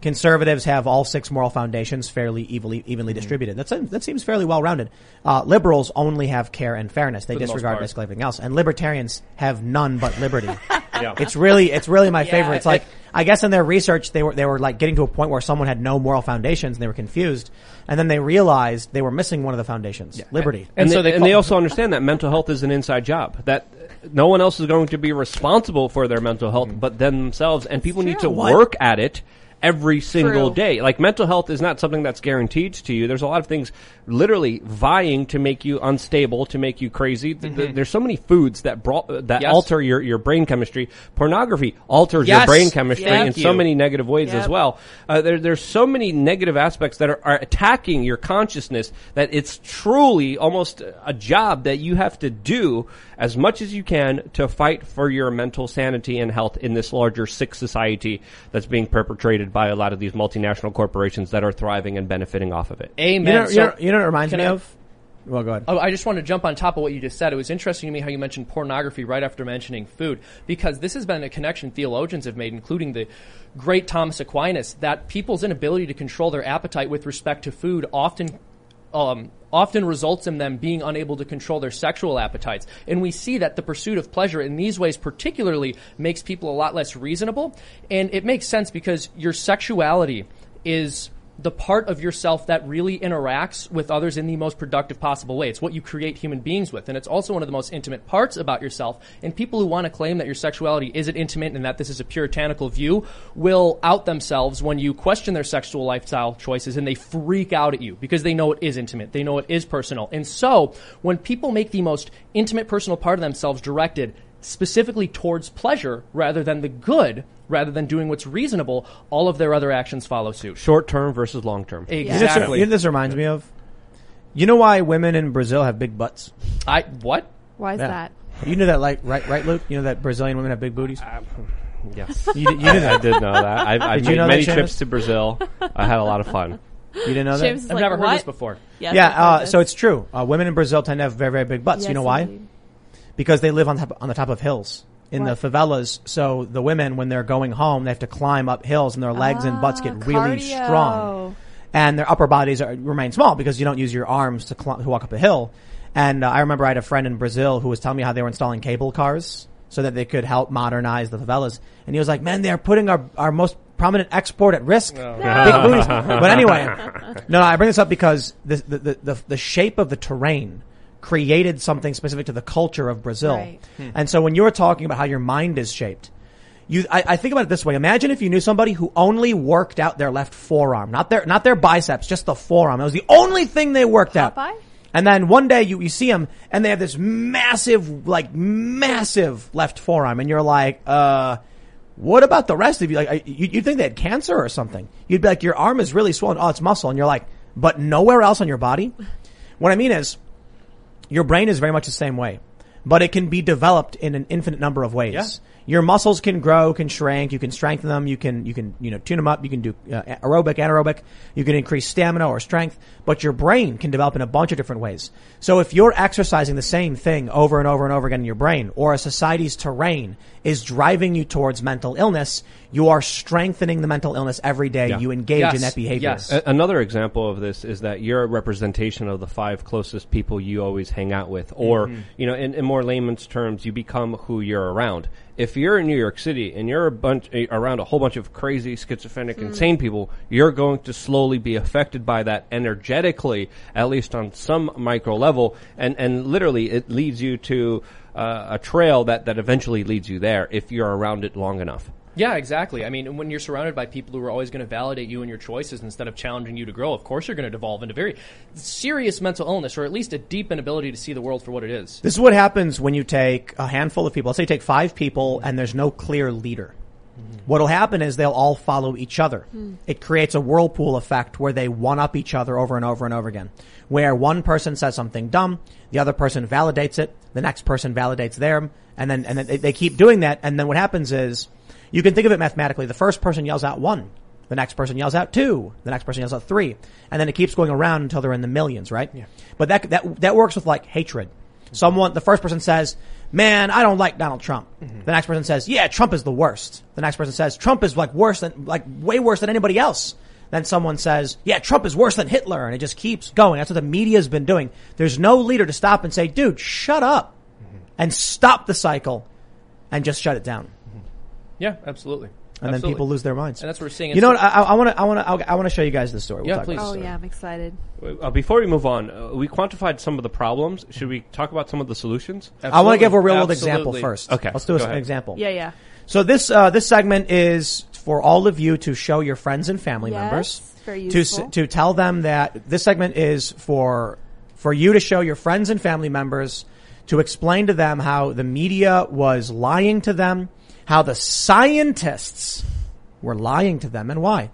conservatives have all six moral foundations fairly evenly, evenly Mm-hmm. distributed. That's that seems fairly well rounded. Uh, liberals only have care and fairness; they the disregard part. basically everything else, and libertarians have none but liberty. *laughs* Yeah. It's really, it's really my favorite. It's I- like, I guess in their research, they were, they were like getting to a point where someone had no moral foundations and they were confused. And then they realized they were missing one of the foundations, liberty. And, And they, so they and they also understand that mental health is an inside job. That no one else is going to be responsible for their mental health but them themselves. And people need to. What? work at it every single True. day. Like mental health is not something that's guaranteed to you. There's a lot of things literally vying to make you unstable, to make you crazy. Th- There's so many foods that brought, that Yes. alter your, your brain chemistry. Pornography alters your brain chemistry Yep. in so many negative ways as well. Uh, there, there's so many negative aspects that are, are attacking your consciousness that it's truly almost a job that you have to do as much as you can to fight for your mental sanity and health in this larger sick society that's being perpetrated by a lot of these multinational corporations that are thriving and benefiting off of it. Amen. You know, So- you know, you know what it reminds me I- of? Well, go ahead. Oh, I just want to jump on top of what you just said. It was interesting to me how you mentioned pornography right after mentioning food, because this has been a connection theologians have made, including the great Thomas Aquinas, that people's inability to control their appetite with respect to food often um, often results in them being unable to control their sexual appetites. And we see that the pursuit of pleasure in these ways particularly makes people a lot less reasonable. And it makes sense because your sexuality is the part of yourself that really interacts with others in the most productive possible way. It's what you create human beings with. And it's also one of the most intimate parts about yourself. And people who want to claim that your sexuality isn't intimate and that this is a puritanical view will out themselves when you question their sexual lifestyle choices and they freak out at you because they know it is intimate. They know it is personal. And so when people make the most intimate personal part of themselves directed specifically towards pleasure rather than the good, rather than doing what's reasonable, all of their other actions follow suit. Short term versus long term. This- Exactly. you know this reminds me of? You know why women in Brazil have big butts? I what? Why is Yeah. that? You knew that, like, right, right, Luke? You know that Brazilian women have big booties? Yes. *laughs* You, you knew I that? did know that. I've, I've Did you made know that, many Seamus? trips to Brazil. I had a lot of fun. You didn't know Seamus that? is I've like, never heard this before. Yes, Yeah, uh, this. so it's true. Uh, women in Brazil tend to have very, very big butts. you know why? indeed. Because they live on top, on the top of hills in What? the favelas. So the women, when they're going home, they have to climb up hills, and their legs and butts get Ah, really cardio. strong, and their upper bodies are, remain small because you don't use your arms to, cl- to walk up a hill. And uh, I remember I had a friend in Brazil who was telling me how they were installing cable cars so that they could help modernize the favelas. And he was like, "Man, they're putting our our most prominent export at risk. Big booties." *laughs* But anyway, no, I bring this up because the the, the the the shape of the terrain created something specific to the culture of Brazil. Right. And so when you're talking about how your mind is shaped, you, I, I think about it this way. Imagine if you knew somebody who only worked out their left forearm, not their, not their biceps, just the forearm. That was the only thing they worked out. And then one day you, you see them and they have this massive, like massive left forearm and you're like, uh, what about the rest of you? Like, I- you, you'd think they had cancer or something. You'd be like, your arm is really swollen. Oh, it's muscle. And you're like, but nowhere else on your body? What I mean is, your brain is very much the same way. but it can be developed in an infinite number of ways. Yeah. Your muscles can grow, can shrink, you can strengthen them, you can, you can, you know, tune them up, you can do uh, aerobic, anaerobic, you can increase stamina or strength, but your brain can develop in a bunch of different ways. So if you're exercising the same thing over and over and over again in your brain, or a society's terrain is driving you towards mental illness, you are strengthening the mental illness every day. Yeah. You engage Yes. in that behavior. Yes. A- Another example of this is that you're a representation of the five closest people you always hang out with, or you know, in, in more layman's terms, you become who you're around. If you're in New York City and you're a bunch eh, around a whole bunch of crazy, schizophrenic, insane people, you're going to slowly be affected by that energetically, at least on some micro level, and and literally it leads you to uh, a trail that that eventually leads you there if you're around it long enough. Yeah, exactly. I mean, when you're surrounded by people who are always going to validate you and your choices instead of challenging you to grow, of course you're going to devolve into very serious mental illness or at least a deep inability to see the world for what it is. This is what happens when you take a handful of people. Let's say you take five people and there's no clear leader. Mm-hmm. What'll happen is they'll all follow each other. Hmm. It creates a whirlpool effect where they one up each other over and over and over again. Where one person says something dumb, the other person validates it, the next person validates them, and then, and then they, they keep doing that. And then what happens is, you can think of it mathematically. The first person yells out one. The next person yells out two. The next person yells out three. And then it keeps going around until they're in the millions, right? Yeah. But that, that, that works with like hatred. Someone, the first person says, man, I don't like Donald Trump. Mm-hmm. The next person says, yeah, Trump is the worst. The next person says, Trump is like worse than, like way worse than anybody else. Then someone says, yeah, Trump is worse than Hitler. And it just keeps going. That's what the media's been doing. There's no leader to stop and say, dude, shut up mm-hmm. and stop the cycle and just shut it down. Yeah, absolutely. And then people lose their minds. And that's what we're seeing. You know what? I want to, I want to, I want to show you guys the story. We'll Yeah, talk please. about Oh yeah, I'm excited. Uh, before we move on, uh, we quantified some of the problems. Should we talk about some of the solutions? I want to give a real world example first. Okay, Let's do a- an example. Yeah, yeah. So this uh, this segment is for all of you to show your friends and family Yes, members very to to tell them that this segment is for for you to show your friends and family members to explain to them how the media was lying to them, how the scientists were lying to them, and why.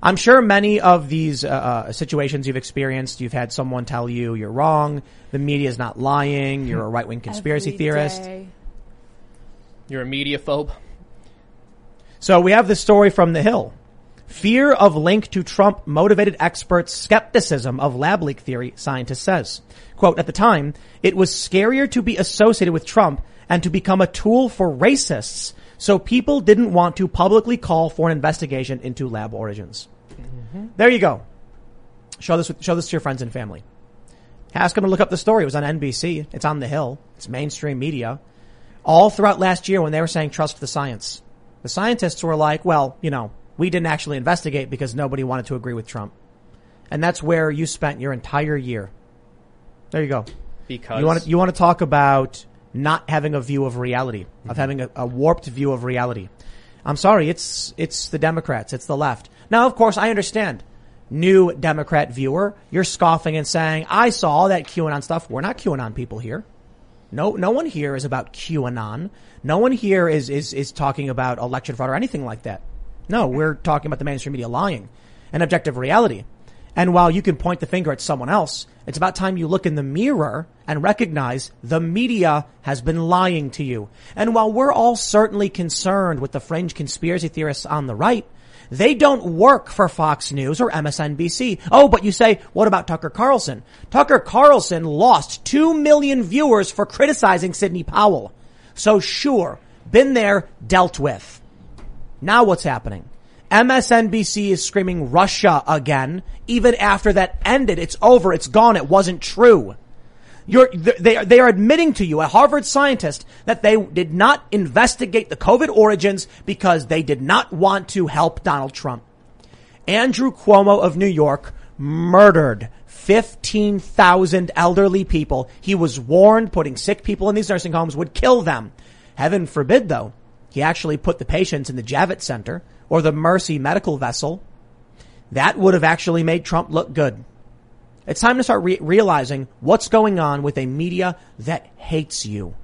I'm sure many of these uh, uh, situations you've experienced, you've had someone tell you you're wrong, the media is not lying, you're a right wing conspiracy Every theorist. day. You're a media phobe. So we have this story from The Hill. Fear of link to Trump motivated experts skepticism of lab leak theory, scientist says. Quote, at the time, it was scarier to be associated with Trump and to become a tool for racists, so people didn't want to publicly call for an investigation into lab origins. Mm-hmm. There you go. Show this, show this to your friends and family. Ask them to look up the story. It was on NBC. It's on The Hill. It's mainstream media. All throughout last year when they were saying trust the science. The scientists were like, well, you know, we didn't actually investigate because nobody wanted to agree with Trump. And that's where you spent your entire year. There you go. Because You want to, you want to talk about not having a view of reality, of mm-hmm. having a, a warped view of reality. I'm sorry, it's, it's the Democrats, it's the left. Now, of course, I understand. New Democrat viewer, you're scoffing and saying, I saw that QAnon stuff. We're not QAnon people here. No, no one here is about QAnon. No one here is, is, is talking about election fraud or anything like that. No, we're talking about the mainstream media lying and objective reality. And while you can point the finger at someone else, it's about time you look in the mirror and recognize the media has been lying to you. And while we're all certainly concerned with the fringe conspiracy theorists on the right, they don't work for Fox News or MSNBC. Oh, but you say, what about Tucker Carlson? Tucker Carlson lost 2 million viewers for criticizing Sidney Powell. So sure, been there, dealt with. Now what's happening? MSNBC is screaming Russia again, even after that ended. It's over. It's gone. It wasn't true. You're, they, they are admitting to you, a Harvard scientist, that they did not investigate the COVID origins because they did not want to help Donald Trump. Andrew Cuomo of New York murdered 15,000 elderly people. He was warned putting sick people in these nursing homes would kill them. Heaven forbid though, he actually put the patients in the Javits Center or the Mercy medical vessel. That would have actually made Trump look good. It's time to start re- realizing what's going on with a media that hates you.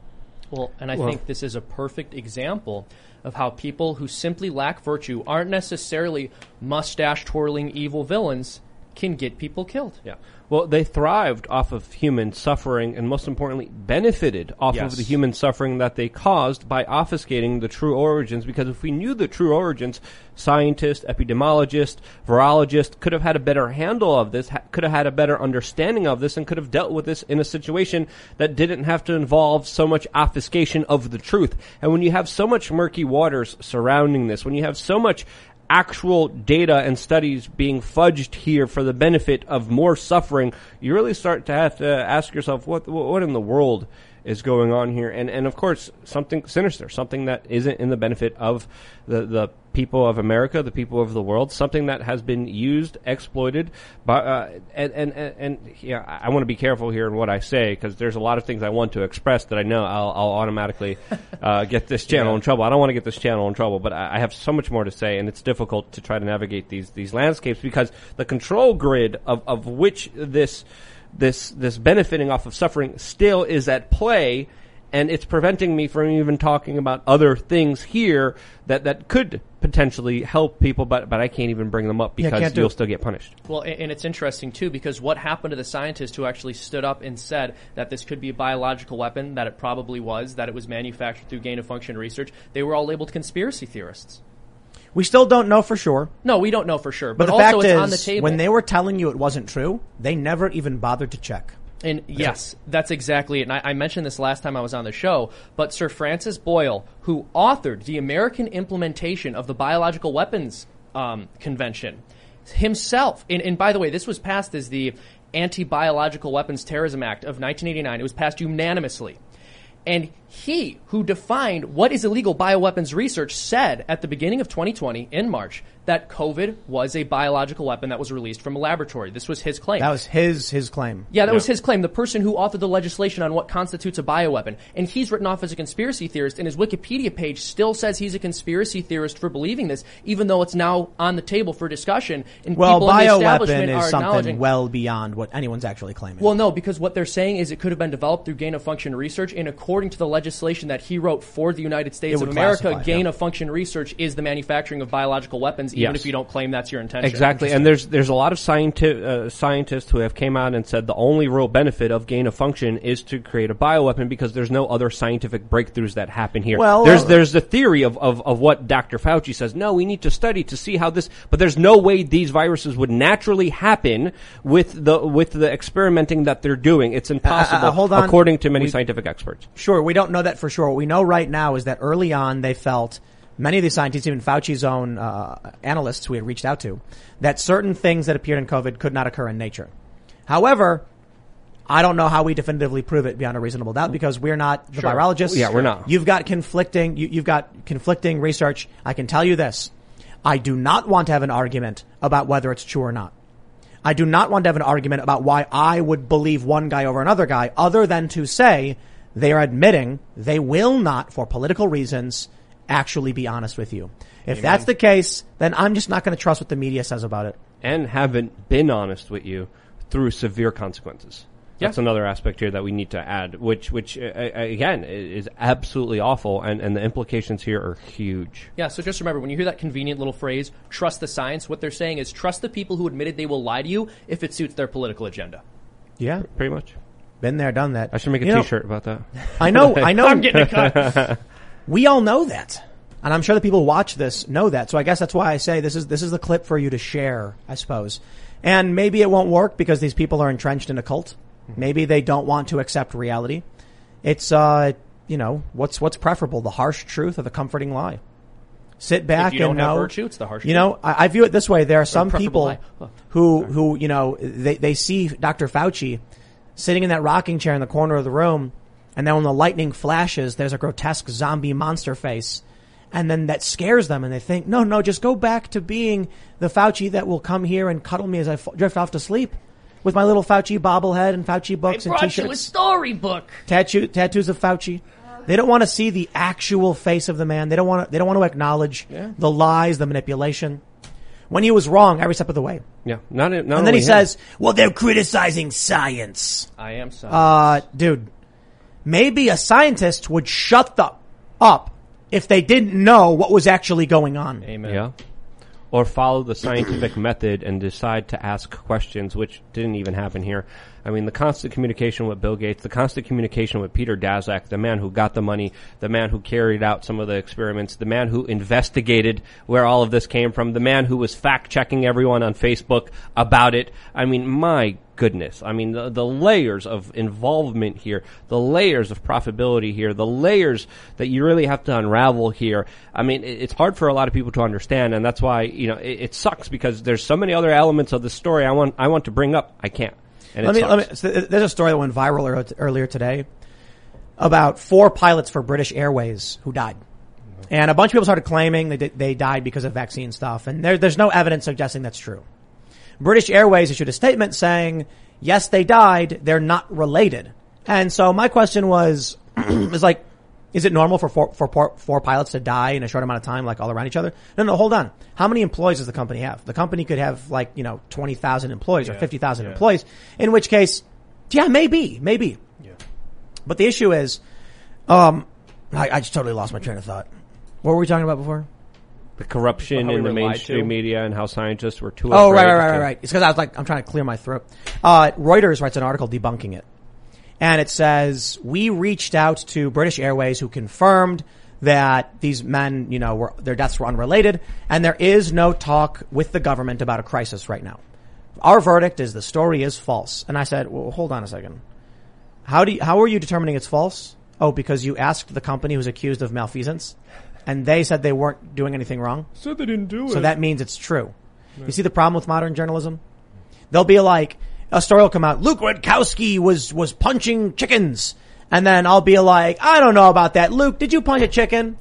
Well, and I think this is a perfect example of how people who simply lack virtue aren't necessarily mustache twirling evil villains. can get people killed. Yeah. Well, they thrived off of human suffering and most importantly benefited off Yes. of the human suffering that they caused by obfuscating the true origins because if we knew the true origins, scientists, epidemiologists, virologists could have had a better handle of this, ha- could have had a better understanding of this and could have dealt with this in a situation that didn't have to involve so much obfuscation of the truth. And when you have so much murky waters surrounding this, when you have so much actual data and studies being fudged here for the benefit of more suffering, you really start to have to ask yourself what what in the world is going on here, and and of course something sinister, something that isn't in the benefit of the the people of America, the people of the world, something that has been used, exploited by, uh, and, and, and, and yeah, I, want to be careful here in what I say because there's a lot of things I want to express that I know I'll, I'll automatically uh, *laughs* get this channel in trouble. I don't want to get this channel in trouble, but I, I have so much more to say, and it's difficult to try to navigate these these landscapes because the control grid of, of which this this this benefiting off of suffering still is at play and it's preventing me from even talking about other things here that, that could potentially help people, but but I can't even bring them up because can't you'll still get punished. Well, and it's interesting too because what happened to the scientist who actually stood up and said that this could be a biological weapon, that it probably was, that it was manufactured through gain of function research? They were all labeled conspiracy theorists. We still don't know for sure. No, we don't know for sure, But, but, the also fact it's is, on the table. when they were telling you it wasn't true, they never even bothered to check. And yes, that's exactly it. And I, I mentioned this last time I was on the show, but Sir Francis Boyle, who authored the American implementation of the Biological Weapons um, Convention, himself, and, and by the way, this was passed as the Anti-Biological Weapons Terrorism Act of 1989. It was passed unanimously. And he, who defined what is illegal bioweapons research, said at the beginning of 2020 in March that COVID was a biological weapon that was released from a laboratory. This was his claim. That was his his claim. Yeah, that was his claim. The person who authored the legislation on what constitutes a bioweapon. And he's written off as a conspiracy theorist, and his Wikipedia page still says he's a conspiracy theorist for believing this, even though it's now on the table for discussion. And Well, people in the establishment bioweapon is something well beyond what anyone's actually claiming. well, no, because what they're saying is it could have been developed through gain of function research, and according to the legislation that he wrote for the United States of America, classify, gain yeah. of function research is the manufacturing of biological weapons, even Yes. if you don't claim that's your intention. Exactly, and there's there's a lot of scienti- uh, scientists who have came out and said the only real benefit of gain of function is to create a bioweapon because there's no other scientific breakthroughs that happen here. Well, there's uh, there's the theory of, of, of what Dr. Fauci says. No, we need to study to see how this, but there's no way these viruses would naturally happen with the with the experimenting that they're doing. It's impossible, uh, hold on. according to many We- scientific experts. Sure, we don't know that for sure. What we know right now is that early on they felt, many of these scientists, even Fauci's own uh, analysts we had reached out to, that certain things that appeared in COVID could not occur in nature. However, I don't know how we definitively prove it beyond a reasonable doubt because we're not the Sure. virologists. Yeah, we're not. You've got conflicting, you, you've got conflicting research. I can tell you this. I do not want to have an argument about whether it's true or not. I do not want to have an argument about why I would believe one guy over another guy other than to say they are admitting they will not, for political reasons, actually be honest with you. If that's the case, then I'm just not going to trust what the media says about it. and haven't been honest with you through severe consequences. Yeah. That's another aspect here that we need to add, which, which uh, uh, again is absolutely awful, and, and the implications here are huge. Yeah, so just remember when you hear that convenient little phrase, trust the science, what they're saying is trust the people who admitted they will lie to you if it suits their political agenda. Yeah. Pretty much. Been there, done that. I should make a You know, shirt about that. I know, *laughs* I know. I'm getting a cut. *laughs* we all know that. And I'm sure the people who watch this know that. So I guess that's why I say this is, this is the clip for you to share, I suppose. And maybe it won't work because these people are entrenched in a cult. Maybe they don't want to accept reality. It's, uh, you know, what's, what's preferable, the harsh truth or the comforting lie? Sit back you don't and have know. virtue, it's the harsh You know, I, I view it this way. There are some people. Huh. who, who, you know, they, they see Dr. Fauci sitting in that rocking chair in the corner of the room, and then when the lightning flashes, there's a grotesque zombie monster face. And then that scares them, and they think, no, no, just go back to being the Fauci that will come here and cuddle me as I f- drift off to sleep with my little Fauci bobblehead and Fauci books and t-shirts you a storybook. tattoo tattoos of Fauci. They don't want to see the actual face of the man. They don't want to. They don't want to acknowledge the lies, the manipulation. When he was wrong every step of the way, Yeah, not, not and then he him. says, "Well, they're criticizing science." I am sorry. Uh, dude, maybe a scientist would shut the up if they didn't know what was actually going on. Amen. Yeah. or follow the scientific method and decide to ask questions, which didn't even happen here. I mean, the constant communication with Bill Gates, the constant communication with Peter Daszak, the man who got the money, the man who carried out some of the experiments, the man who investigated where all of this came from, the man who was fact checking everyone on Facebook about it. I mean, my goodness. I mean, the, the layers of involvement here, the layers of profitability here, the layers that you really have to unravel here. I mean, it, it's hard for a lot of people to understand, and that's why you know it, it sucks because there's so many other elements of the story I want I want to bring up. I can't. And let me, let me, so uh, there's a story that went viral ear- earlier today about four pilots for British Airways who died. Mm-hmm. And a bunch of people started claiming they, they died because of vaccine stuff. And there, there's no evidence suggesting that's true. British Airways issued a statement saying, yes, they died. They're not related. And so my question was, *clears throat* is like, is it normal for four, for four, four pilots to die in a short amount of time, like all around each other? No, no, hold on. How many employees does the company have? The company could have like, you know, 20,000 employees or 50,000 employees, in which case, yeah, maybe, maybe. Yeah. But the issue is, um, I, I just totally lost my train of thought. What were we talking about before? the corruption in the mainstream to. media and how scientists were too Oh, right, right, right, right, right. It's because I was like, I'm trying to clear my throat. Uh, Reuters writes an article debunking it. And it says, we reached out to British Airways who confirmed that these men, you know, were, their deaths were unrelated and there is no talk with the government about a crisis right now. Our verdict is the story is false. And I said, well, hold on a second. How do you, how are you determining it's false? Oh, because you asked the company who's accused of malfeasance and they said they weren't doing anything wrong. Said they didn't do So it. that means it's true. You see the problem with modern journalism? They'll be like, a story will come out, Luke Rudkowski was, was punching chickens. And then I'll be like, I don't know about that. Luke, did you punch a chicken?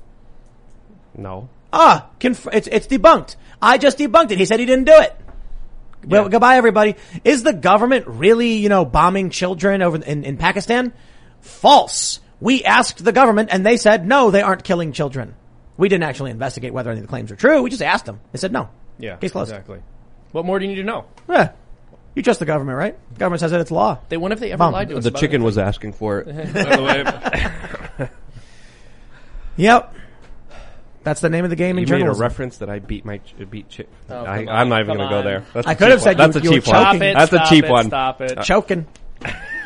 No. Ah, conf- it's, it's debunked. I just debunked it. He said he didn't do it. Well, goodbye everybody. Is the government really, you know, bombing children over in, in Pakistan? False. We asked the government and they said, no, they aren't killing children. We didn't actually investigate whether any of the claims are true. We just asked them. They said no. Yeah, Case closed. exactly. What more do you need to know? Yeah. You trust the government, right? Government says that it's law. They what if they ever Bum. lied to us? The chicken anything? was asking for it. *laughs* By the way, *laughs* Yep. That's the name of the game in You made a reference that I beat my ch- beat chick. Oh, I, come I'm not even going to go there. That's I a could have said one. That's a cheap one. it. That's a cheap it, one. Stop it. Uh, Choking.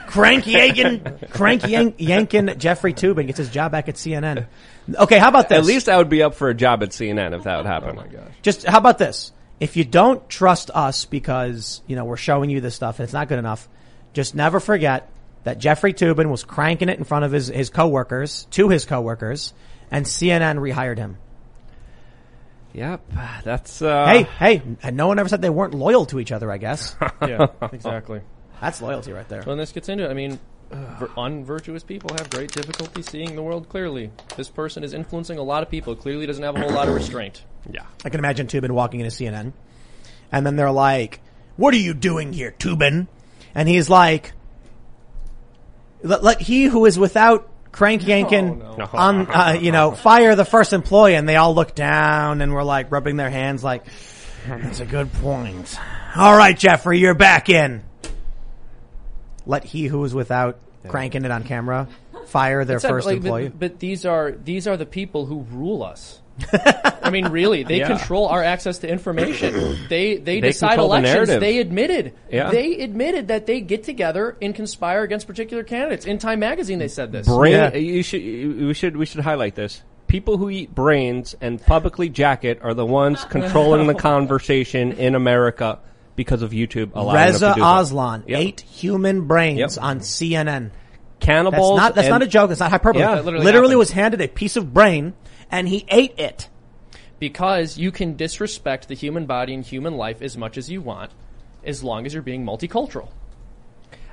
Cranky yanking, cranky yank, yanking Jeffrey Toobin gets his job back at CNN. Okay, how about this? At least I would be up for a job at CNN if that would happen. Oh my gosh. Just how about this? If you don't trust us because, you know, we're showing you this stuff and it's not good enough, just never forget that Jeffrey Toobin was cranking it in front of his, his coworkers, to his coworkers, and CNN rehired him. Yep, that's uh, hey, hey, and no one ever said they weren't loyal to each other, I guess. *laughs* Yeah, *laughs* exactly. That's loyalty right there. When this gets into it, I mean, vir- unvirtuous people have great difficulty seeing the world clearly. This person is influencing a lot of people. Clearly, doesn't have a whole lot of restraint. Yeah, I can imagine Toobin walking into CNN, and then they're like, "What are you doing here, Toobin?" And he's like, "Let, let he who is without crank yanking Oh, no. on, uh, you know, fire the first employee." And they all look down and we're like rubbing their hands, like, "That's a good point." All right, Jeffrey, you're back in. Let he who is without cranking it on camera fire their Except, first like, employee. But, these are these are the people who rule us. *laughs* I mean, really, they Yeah. control our access to information. *clears throat* They they, They decide control the elections. They admitted. Yeah. They admitted that they get together and conspire against particular candidates. In Time Magazine, they said this. brain. Yeah. Uh, you should. you- We should. We should highlight this. People who eat brains and publicly jacket are the ones controlling the *laughs* conversation in America because of YouTube allowing Reza them to do so. Aslan Yep. ate human brains Yep. on CNN. That's cannibals. not that's not a joke. That's not hyperbole. Yeah. That literally, literally was handed a piece of brain and he ate it. because you can disrespect the human body and human life as much as you want, as long as you're being multicultural.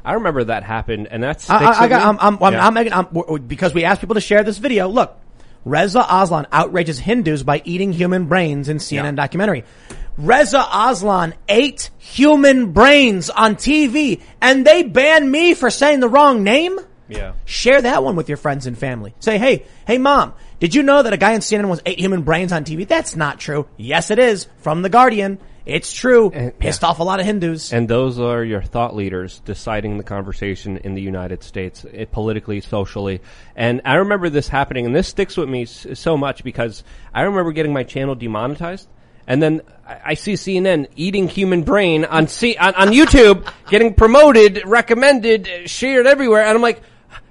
I remember that happened, and that's. I, I, I got, I'm, I'm, I'm, I'm making, I'm, w- w- because we asked people to share this video. Look, Reza Aslan outrages Hindus by eating human brains in CNN documentary. Reza Aslan ate human brains on TV and they banned me for saying the wrong name? Yeah. Share that one with your friends and family. Say, hey, hey mom, did you know that a guy in CNN was ate human brains on TV? That's not true. Yes, it is. From The Guardian. It's true. And- Pissed off a lot of Hindus. And those are your thought leaders deciding the conversation in the United States, eh, politically, socially. And I remember this happening, and this sticks with me s- so much because I remember getting my channel demonetized, And then I I see CNN eating human brain on C- on, on YouTube, getting promoted, recommended, uh, shared everywhere, and I'm like,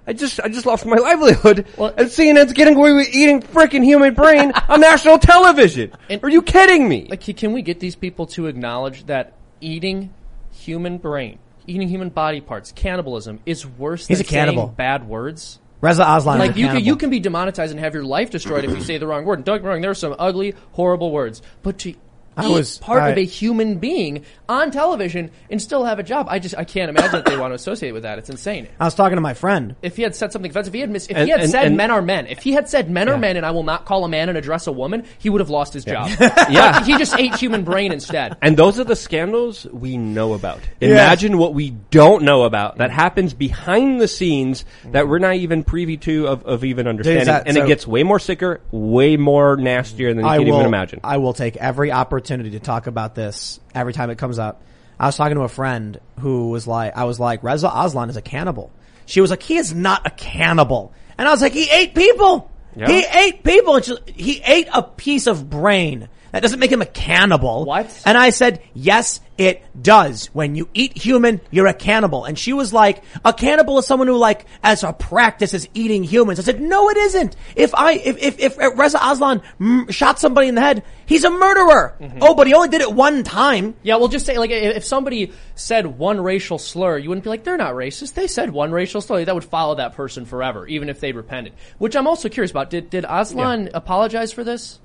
I just I just lost my livelihood, and CNN's getting away with eating freaking human brain on national television. *laughs* And- Are you kidding me? Like, can- can we get these people to acknowledge that eating human brain, eating human body parts, cannibalism is worse He's than a cannibal. saying bad words? Reza Aslan. Like you can, you can be demonetized and have your life destroyed if you say the wrong word. And don't get me wrong, there are some ugly, horrible words, but to I was- part of a human being on television and still have a job, I just I can't imagine that they want to associate with that. It's insane. I was talking to my friend. If he had said something offensive, if he had mis- if And- he had and- said and- men are men, if he had said men Yeah. are men and I will not call a man and address a woman, he would have lost his job. Yeah. *laughs* he just ate human brain instead. And those are the scandals we know about. Imagine what we don't know about that happens behind the scenes that we're not even privy to of, of even understanding. that- and so- it gets way more sicker, way more nastier than you I can will, even imagine. I will take every opportunity to talk about this every time it comes up. I was talking to a friend who was like, I was like, Reza Aslan is a cannibal. She was like, he is not a cannibal. And I was like, he ate people. Yeah. He ate people. And she, he ate a piece of brain. That doesn't make him a cannibal. What? And I said, yes, it does. When you eat human, you're a cannibal. And she was like, a cannibal is someone who like, as a practice is eating humans. I said, no, it isn't. If I, if, if, if Reza Aslan mm, shot somebody in the head, he's a murderer. Oh, but he only did it one time. Yeah, well, just say like if somebody said one racial slur, you wouldn't be like they're not racist. They said one racial slur. That would follow that person forever, even if they'd repented. Which I'm also curious about. Did did Aslan apologize for this?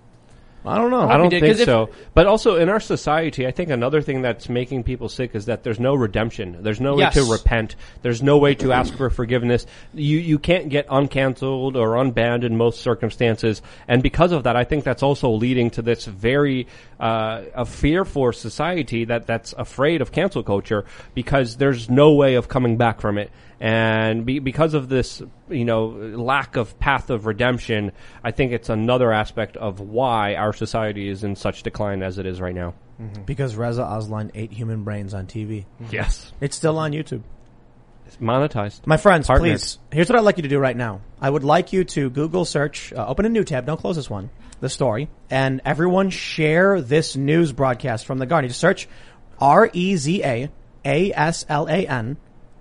I don't know. I don't did, think 'cause if- so. But also in our society, I think another thing that's making people sick is that there's no redemption. There's no way to repent. There's no way to ask for forgiveness. You you can't get uncanceled or unbanned in most circumstances. And because of that, I think that's also leading to this very uh, a fear for society that that's afraid of cancel culture because there's no way of coming back from it. And be, because of this, you know, lack of path of redemption, I think it's another aspect of why our society is in such decline as it is right now. Because Reza Aslan ate human brains on TV. Yes. It's still on YouTube. It's monetized. My friends, Partnered. please. Here's what I'd like you to do right now. I would like you to Google search, uh, open a new tab, don't close this one, the story, and everyone share this news broadcast from the Guardian. Just search E R-E-Z-A-A-S-L-A-N,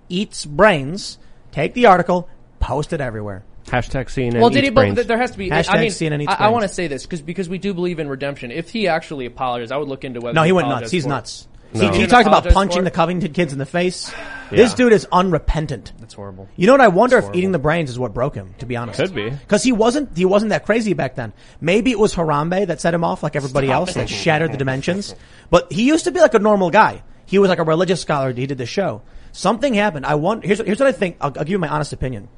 eats brains, take the article, post it everywhere. Hashtag CNN Well, did he? eats But brains. th- there has to be. Hashtag I mean, CNN eats I, I want to say this because because we do believe in redemption. If he actually apologized, I would look into whether. No, he went nuts. He's for it. nuts. No. He, talked about punching the? Covington kids in the face. This Yeah. dude is unrepentant. That's horrible. You know what? I wonder if eating the brains is what broke him. To be honest, Could be. because he wasn't he wasn't that crazy back then. Maybe it was Harambe that set him off, like everybody else, that shattered the dimensions. But he used to be like a normal guy. He was like a religious scholar. He did the show. Something happened. I want. Here's here's what I think. I'll, I'll give you my honest opinion.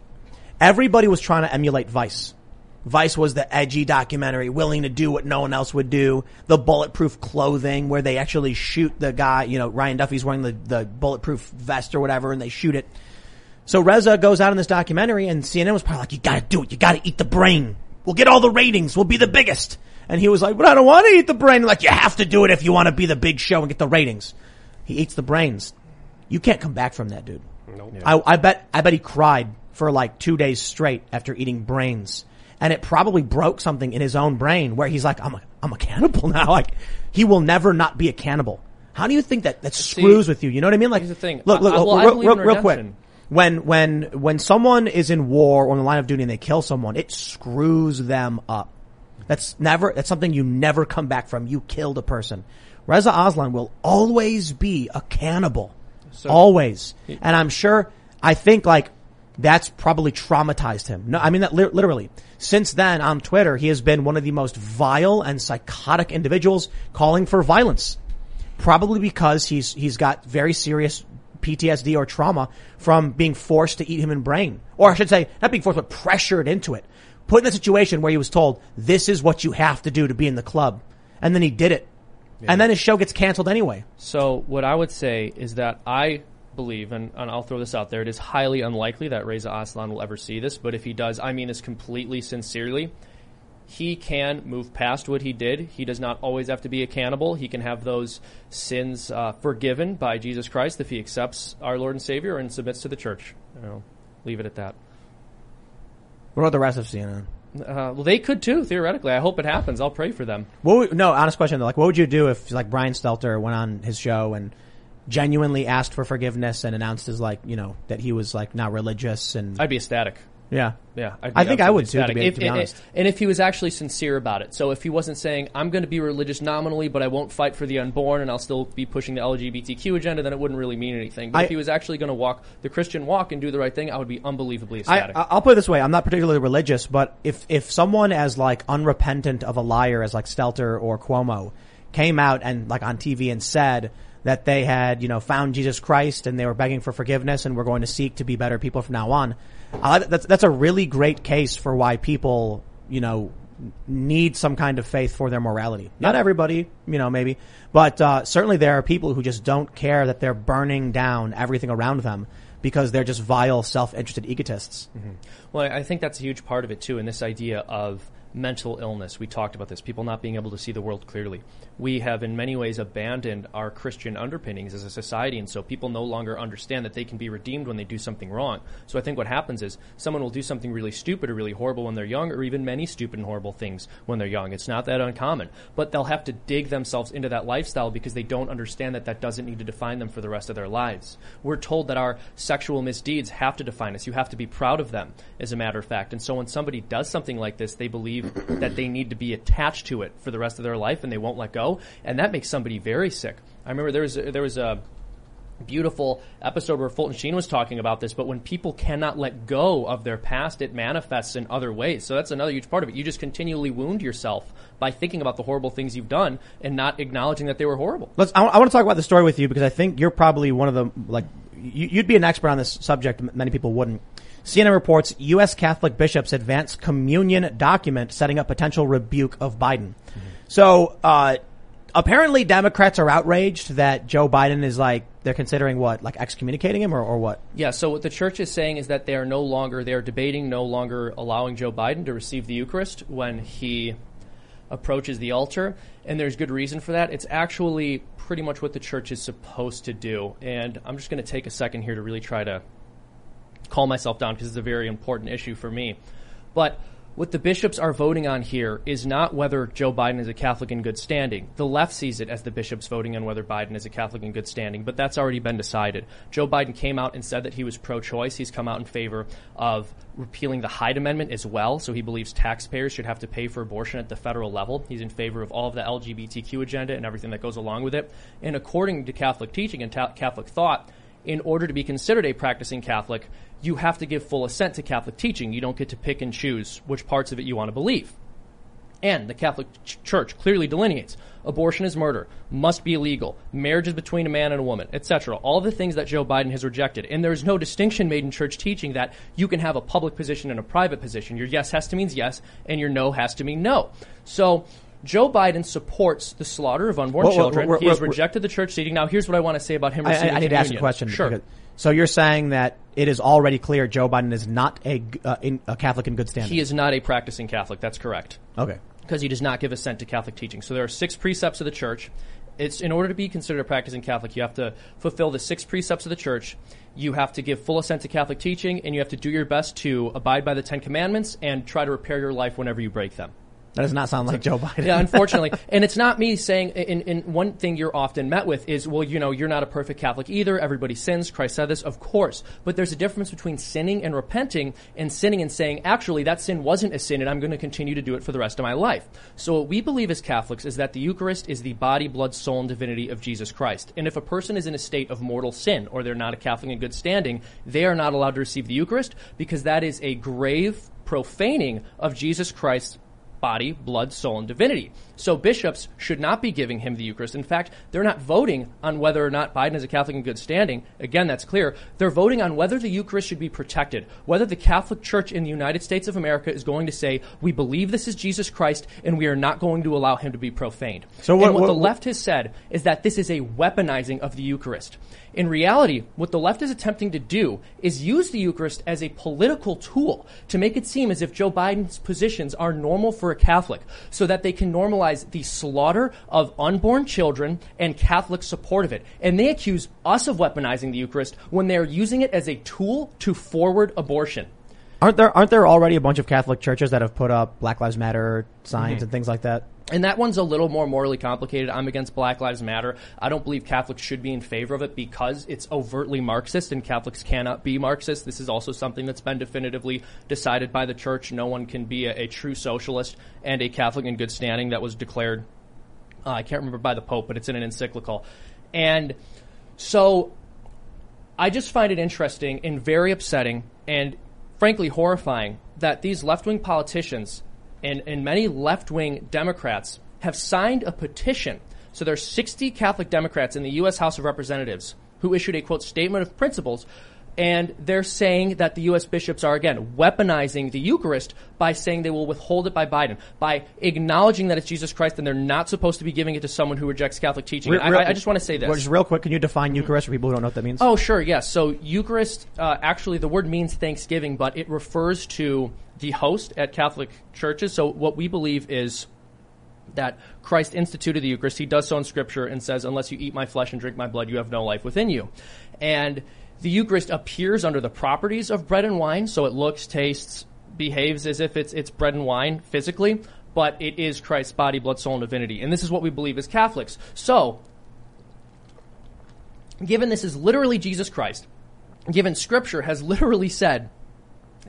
Everybody was trying to emulate Vice. Vice was the edgy documentary, willing to do what no one else would do. The bulletproof clothing, where they actually shoot the guy. You know, Ryan Duffy's wearing the, the bulletproof vest or whatever, and they shoot it. So Reza goes out in this documentary, and CNN was probably like, "You got to do it. You got to eat the brain. We'll get all the ratings. We'll be the biggest." And he was like, "But I don't want to eat the brain." Like, you have to do it if you want to be the big show and get the ratings. He eats the brains. You can't come back from that, dude. I, I bet. I bet he cried for like two days straight after eating brains, and it probably broke something in his own brain where he's like, "I'm a, I'm a cannibal *laughs* now." Like, he will never not be a cannibal. How do you think that that screws with you? You know what I mean? Like, Here's the thing. look, look, I- well, I real, real, real quick. When when when someone is in war or on the line of duty and they kill someone, it screws them up. That's never. That's something you never come back from. You killed a person. Reza Aslan will always be a cannibal. always. And I'm sure. I think like that's probably traumatized him. No, I mean that li- literally. Since then, on Twitter, he has been one of the most vile and psychotic individuals calling for violence probably because he's he's got very serious PTSD or trauma from being forced to eat human brain, or I should say, not being forced, but pressured into it, put in a situation where he was told, "This is what you have to do to be in the club," and then he did it, and then his show gets canceled anyway. So what I would say is that I believe, and, and I'll throw this out there, it is highly unlikely that Reza Aslan will ever see this, but if he does, I mean this completely sincerely. He can move past what he did. He does not always have to be a cannibal. He can have those sins uh, forgiven by Jesus Christ if he accepts our Lord and Savior and submits to the church. You know, leave it at that. What about the rest of CNN? Uh, well, they could too, theoretically. I hope it happens. I'll pray for them. What would, no, honest question though. Like, what would you do if like Brian Stelter went on his show and genuinely asked for forgiveness and announced his like, you know, that he was like not religious and I'd be ecstatic. yeah. Yeah, I'd I think I would too, to be- If- to be and- honest. And if he was actually sincere about it, so if he wasn't saying, "I'm going to be religious nominally, but I won't fight for the unborn, and I'll still be pushing the LGBTQ agenda," then it wouldn't really mean anything. But I- if he was actually going to walk the Christian walk and do the right thing, I would be unbelievably ecstatic. I- I'll put it this way. I'm not particularly religious, but if, if someone as like unrepentant of a liar as like Stelter or Cuomo came out and like on TV and said that they had, you know, found Jesus Christ and they were begging for forgiveness and were going to seek to be better people from now on, I, that's, that's a really great case for why people, you know, need some kind of faith for their morality. Not everybody, you know, maybe, but uh, certainly there are people who just don't care that they're burning down everything around them because they're just vile, self-interested egotists. Well, I think that's a huge part of it too, in this idea of mental illness. We talked about this, people not being able to see the world clearly. We have in many ways abandoned our Christian underpinnings as a society, and so people no longer understand that they can be redeemed when they do something wrong. So I think what happens is someone will do something really stupid or really horrible when they're young, or even many stupid and horrible things when they're young. It's not that uncommon. But they'll have to dig themselves into that lifestyle because they don't understand that that doesn't need to define them for the rest of their lives. We're told that our sexual misdeeds have to define us. You have to be proud of them, as a matter of fact. And so when somebody does something like this, they believe that they need to be attached to it for the rest of their life and they won't let go. And that makes somebody very sick. I remember there was a, there was a beautiful episode where Fulton Sheen was talking about this, but when people cannot let go of their past, it manifests in other ways. So that's another huge part of it. You just continually wound yourself by thinking about the horrible things you've done and not acknowledging that they were horrible. Let's. I, want to talk about the story with you because I think you're probably one of the like. You, you'd be an expert on this subject. Many people wouldn't. CNN reports U.S. Catholic bishops advance communion document setting up potential rebuke of Biden. So uh, apparently, Democrats are outraged that Joe Biden is like they're considering what like excommunicating him or, or what. Yeah, so what the church is saying is that they are no longer, they are debating no longer allowing Joe Biden to receive the Eucharist when he approaches the altar. And there's good reason for that. It's actually pretty much what the church is supposed to do. And I'm just going to take a second here to really try to calm myself down because it's a very important issue for me. But what the bishops are voting on here is not whether Joe Biden is a Catholic in good standing. The left sees it as the bishops voting on whether Biden is a Catholic in good standing, but that's already been decided. Joe Biden came out and said that he was pro choice. He's come out in favor of repealing the Hyde Amendment as well, so he believes taxpayers should have to pay for abortion at the federal level. He's in favor of all of the LGBTQ agenda and everything that goes along with it. And according to Catholic teaching and ta- Catholic thought, in order to be considered a practicing Catholic, you have to give full assent to Catholic teaching. You don't get to pick and choose which parts of it you want to believe. And the Catholic Ch- Church clearly delineates abortion is murder, must be illegal, marriage is between a man and a woman, etc. All the things that Joe Biden has rejected. And there's no distinction made in church teaching that you can have a public position and a private position. Your yes has to mean yes, and your no has to mean no. So Joe Biden supports the slaughter of unborn Well, well, children. we're- he has rejected the church seating. Now, here's what I want to say about him I, receiving I, I need to ask a question. Sure. because- so you're saying that it is already clear Joe Biden is not a, uh, in, a Catholic in good standing. He is not a practicing Catholic. That's correct. okay. because he does not give assent to Catholic teaching. So there are six precepts of the church. It's in order to be considered a practicing Catholic, you have to fulfill the six precepts of the church. You have to give full assent to Catholic teaching, and you have to do your best to abide by the Ten Commandments and try to repair your life whenever you break them. That does not sound like Joe Biden. Yeah, unfortunately. *laughs* and it's not me saying, and, and one thing you're often met with is, well, you know, you're not a perfect Catholic either. Everybody sins. Christ said this, of course. But there's a difference between sinning and repenting and sinning and saying, actually, that sin wasn't a sin and I'm going to continue to do it for the rest of my life. So what we believe as Catholics is that the Eucharist is the body, blood, soul, and divinity of Jesus Christ. And if a person is in a state of mortal sin or they're not a Catholic in good standing, they are not allowed to receive the Eucharist because that is a grave profaning of Jesus Christ's body, blood, soul, and divinity. So bishops should not be giving him the Eucharist. In fact, they're not voting on whether or not Biden is a Catholic in good standing. Again, that's clear. They're voting on whether the Eucharist should be protected, whether the Catholic Church in the United States of America is going to say, we believe this is Jesus Christ and we are not going to allow him to be profaned. So what- and what, what- the left has said is that this is a weaponizing of the Eucharist. In reality, what the left is attempting to do is use the Eucharist as a political tool to make it seem as if Joe Biden's positions are normal for a Catholic, so that they can normalize the slaughter of unborn children and Catholic support of it. And they accuse us of weaponizing the Eucharist when they're using it as a tool to forward abortion. Aren't there aren't there already a bunch of Catholic churches that have put up Black Lives Matter signs and things like that? And that one's a little more morally complicated. I'm against Black Lives Matter. I don't believe Catholics should be in favor of it because it's overtly Marxist and Catholics cannot be Marxist. This is also something that's been definitively decided by the church. No one can be a, a true socialist and a Catholic in good standing. That was declared, uh, I can't remember by the Pope, but it's in an encyclical. And so I just find it interesting and very upsetting and frankly horrifying that these left wing politicians and, and many left wing Democrats have signed a petition. So there are 60 Catholic Democrats in the U.S. House of Representatives who issued a quote statement of principles. And they're saying that the U.S. bishops are, again, weaponizing the Eucharist by saying they will withhold it by Biden, by acknowledging that it's Jesus Christ and they're not supposed to be giving it to someone who rejects Catholic teaching. Real- I- I, I just want to say this. Well, just real quick, can you define Eucharist for people who don't know what that means? Oh, sure, yes. So Eucharist, uh, actually, the word means Thanksgiving, but it refers to the host at Catholic churches. So what we believe is that Christ instituted the Eucharist. He does so in Scripture and says, "Unless you eat my flesh and drink my blood, you have no life within you." And the Eucharist appears under the properties of bread and wine, so it looks, tastes, behaves as if it's it's bread and wine physically, but it is Christ's body, blood, soul, and divinity. And this is what we believe as Catholics. So given this is literally Jesus Christ, given Scripture has literally said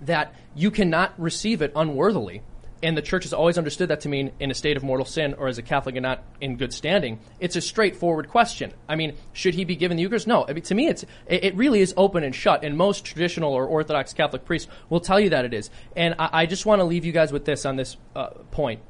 that you cannot receive it unworthily, and the church has always understood that to mean in a state of mortal sin or as a Catholic and not in good standing, it's a straightforward question. I mean, should he be given the Eucharist? No. I mean, to me, it's, it really is open and shut, and most traditional or Orthodox Catholic priests will tell you that it is. And I, I just want to leave you guys with this on this uh, point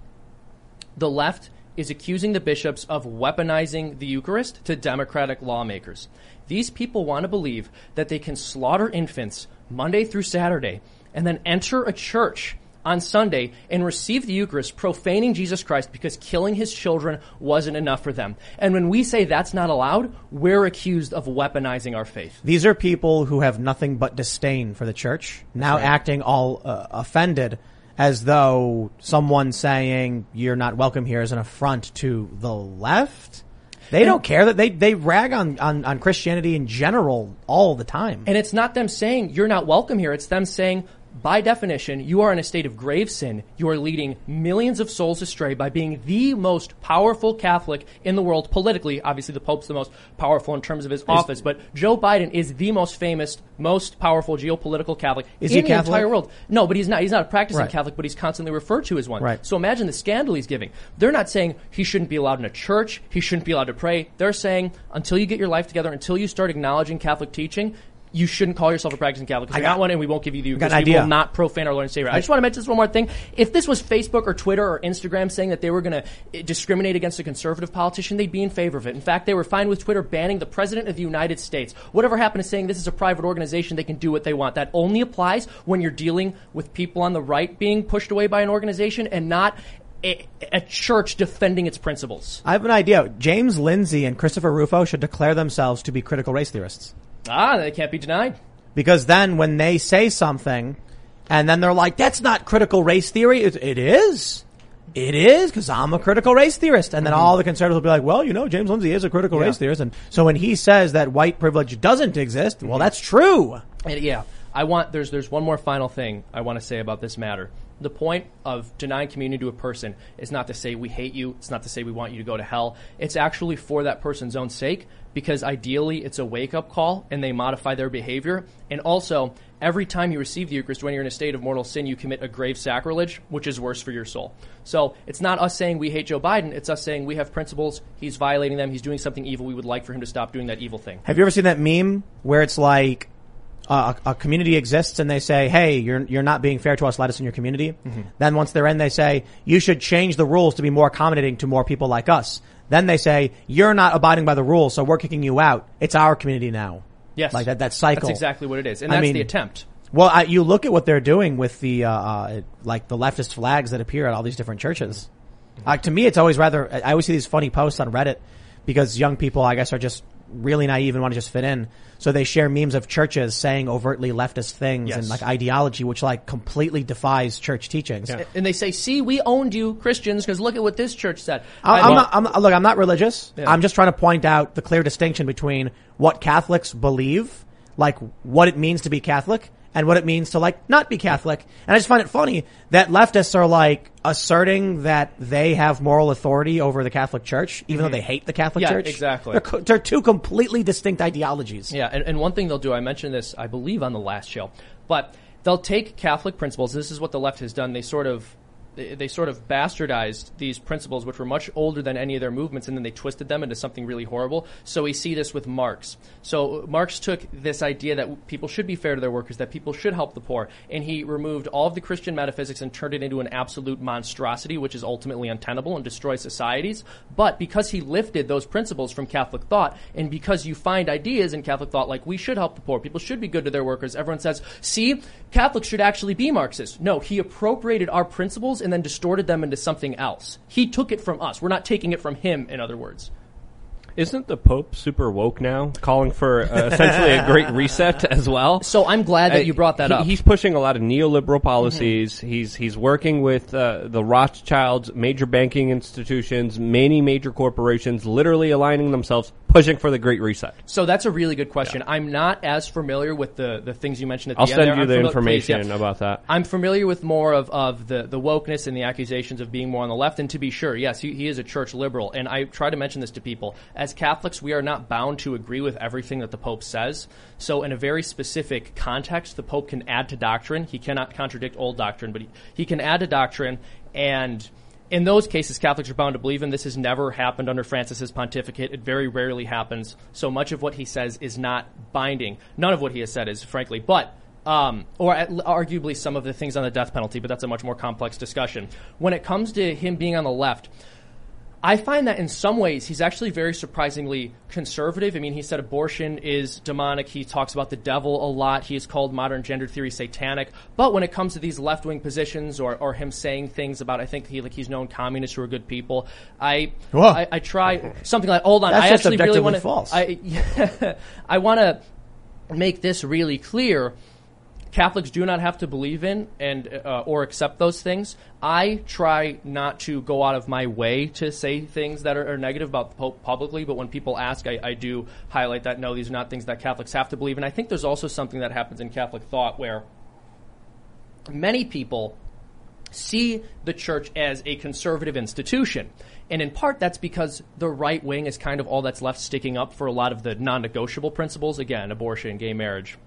the left is accusing the bishops of weaponizing the Eucharist to democratic lawmakers. These people want to believe that they can slaughter infants Monday through Saturday and then enter a church on Sunday and receive the Eucharist, profaning Jesus Christ because killing his children wasn't enough for them. And when we say that's not allowed, we're accused of weaponizing our faith. These are people who have nothing but disdain for the church, now acting all uh, offended as though someone saying you're not welcome here is an affront to the left. They don't care that they, they rag on, on, on Christianity in general all the time. And it's not them saying you're not welcome here. It's them saying, by definition, you are in a state of grave sin. You are leading millions of souls astray by being the most powerful Catholic in the world politically. Obviously, the Pope's the most powerful in terms of his office, but Joe Biden is the most famous, most powerful geopolitical Catholic in he the Catholic? entire world. No, but he's not. He's not a practicing Right. Catholic, but he's constantly referred to as one. Right. So imagine the scandal he's giving. They're not saying he shouldn't be allowed in a church. He shouldn't be allowed to pray. They're saying until you get your life together, until you start acknowledging Catholic teaching. You shouldn't call yourself a practicing Catholic because I you're got- not one, and we won't give you the Eucharist. We idea. will not profane our Lord and Savior. I just want to mention this one more thing. If this was Facebook or Twitter or Instagram saying that they were going to eh, discriminate against a conservative politician, they'd be in favor of it. In fact, they were fine with Twitter banning the President of the United States. Whatever happened to saying this is a private organization, they can do what they want. That only applies when you're dealing with people on the right being pushed away by an organization and not a, a church defending its principles. I have an idea. James Lindsay and Christopher Rufo should declare themselves to be critical race theorists. Ah, they can't be denied. Because then when they say something and then they're like, that's not critical race theory, it, it is. It is because I'm a critical race theorist. And then all the conservatives will be like, well, you know, James Lindsay is a critical race theorist. And so when he says that white privilege doesn't exist, well, that's true. And yeah, I want there's there's one more final thing I want to say about this matter. The point of denying communion to a person is not to say we hate you. It's not to say we want you to go to hell. It's actually for that person's own sake because ideally it's a wake up call and they modify their behavior. And also, every time you receive the Eucharist when you're in a state of mortal sin, you commit a grave sacrilege, which is worse for your soul. So it's not us saying we hate Joe Biden. It's us saying we have principles. He's violating them. He's doing something evil. We would like for him to stop doing that evil thing. Have you ever seen that meme where it's like uh, a, a community exists and they say, "Hey, you're you're not being fair to us. Let us in your community." Then once they're in, they say, "You should change the rules to be more accommodating to more people like us." Then they say, "You're not abiding by the rules, so we're kicking you out. It's our community now." Yes. like that. That cycle. That's exactly what it is. And I that's mean- the attempt. Well, I, you look at what they're doing with the uh, uh, like the leftist flags that appear at all these different churches. Uh, to me, it's always rather. I always see these funny posts on Reddit because young people, I guess, are just really naive and want to just fit in. So they share memes of churches saying overtly leftist things Yes. and like ideology, which like completely defies church teachings. And they say, see, we owned you, Christians, because look at what this church said. I, I'm not, I'm, look, I'm not religious. Yeah. I'm just trying to point out the clear distinction between what Catholics believe, like what it means to be Catholic, and what it means to like not be Catholic. And I just find it funny that leftists are like asserting that they have moral authority over the Catholic Church, even though they hate the Catholic Mm-hmm. Yeah, Church. exactly. They're, co- they're two completely distinct ideologies. Yeah, and, and one thing they'll do, I mentioned this, I believe, on the last show, but they'll take Catholic principles. This is what the left has done. They sort of they they sort of bastardized these principles, which were much older than any of their movements, and then they twisted them into something really horrible. So we see this with Marx. So Marx took this idea that people should be fair to their workers, that people should help the poor, and he removed all of the Christian metaphysics and turned it into an absolute monstrosity, which is ultimately untenable and destroys societies. But because he lifted those principles from Catholic thought, and because you find ideas in Catholic thought like we should help the poor, people should be good to their workers, everyone says, see, Catholics should actually be Marxist. No, he appropriated our principles and then distorted them into something else. He took it from us. We're not taking it from him, in other words. Isn't the Pope super woke now, calling for uh, essentially a great *laughs* reset as well? So I'm glad that you brought that He- up. He's pushing a lot of neoliberal policies. He's he's working with uh, the Rothschilds, major banking institutions, many major corporations, literally aligning themselves, pushing for the Great Reset. So that's a really good question. I'm not as familiar with the, the things you mentioned at the I'll end. send there. you I'm the information please, yeah. about that. I'm familiar with more of, of the, the wokeness and the accusations of being more on the left. And to be sure, yes, he, he is a church liberal. And I try to mention this to people. As Catholics, we are not bound to agree with everything that the Pope says. So in a very specific context, the Pope can add to doctrine. He cannot contradict old doctrine, but he, he can add to doctrine and in those cases, Catholics are bound to believe him. This has never happened under Francis's pontificate. It very rarely happens. So much of what he says is not binding. None of what he has said is, frankly, but um, or at, arguably some of the things on the death penalty. But that's a much more complex discussion. When it comes to him being on the left, I find that in some ways he's actually very surprisingly conservative. I mean, he said abortion is demonic. He talks about the devil a lot. He has called modern gender theory satanic. But when it comes to these left wing positions or, or him saying things about, I think he like he's known communists who are good people. I Whoa. I, I try something like hold on. That's I just actually really want false. I *laughs* I want to make this really clear. Catholics do not have to believe in and uh, or accept those things. I try not to go out of my way to say things that are, are negative about the Pope publicly, but when people ask, I, I do highlight that no, these are not things that Catholics have to believe. And I think there's also something that happens in Catholic thought where many people see the church as a conservative institution. And in part, that's because the right wing is kind of all that's left sticking up for a lot of the non negotiable principles. Again, abortion, gay marriage,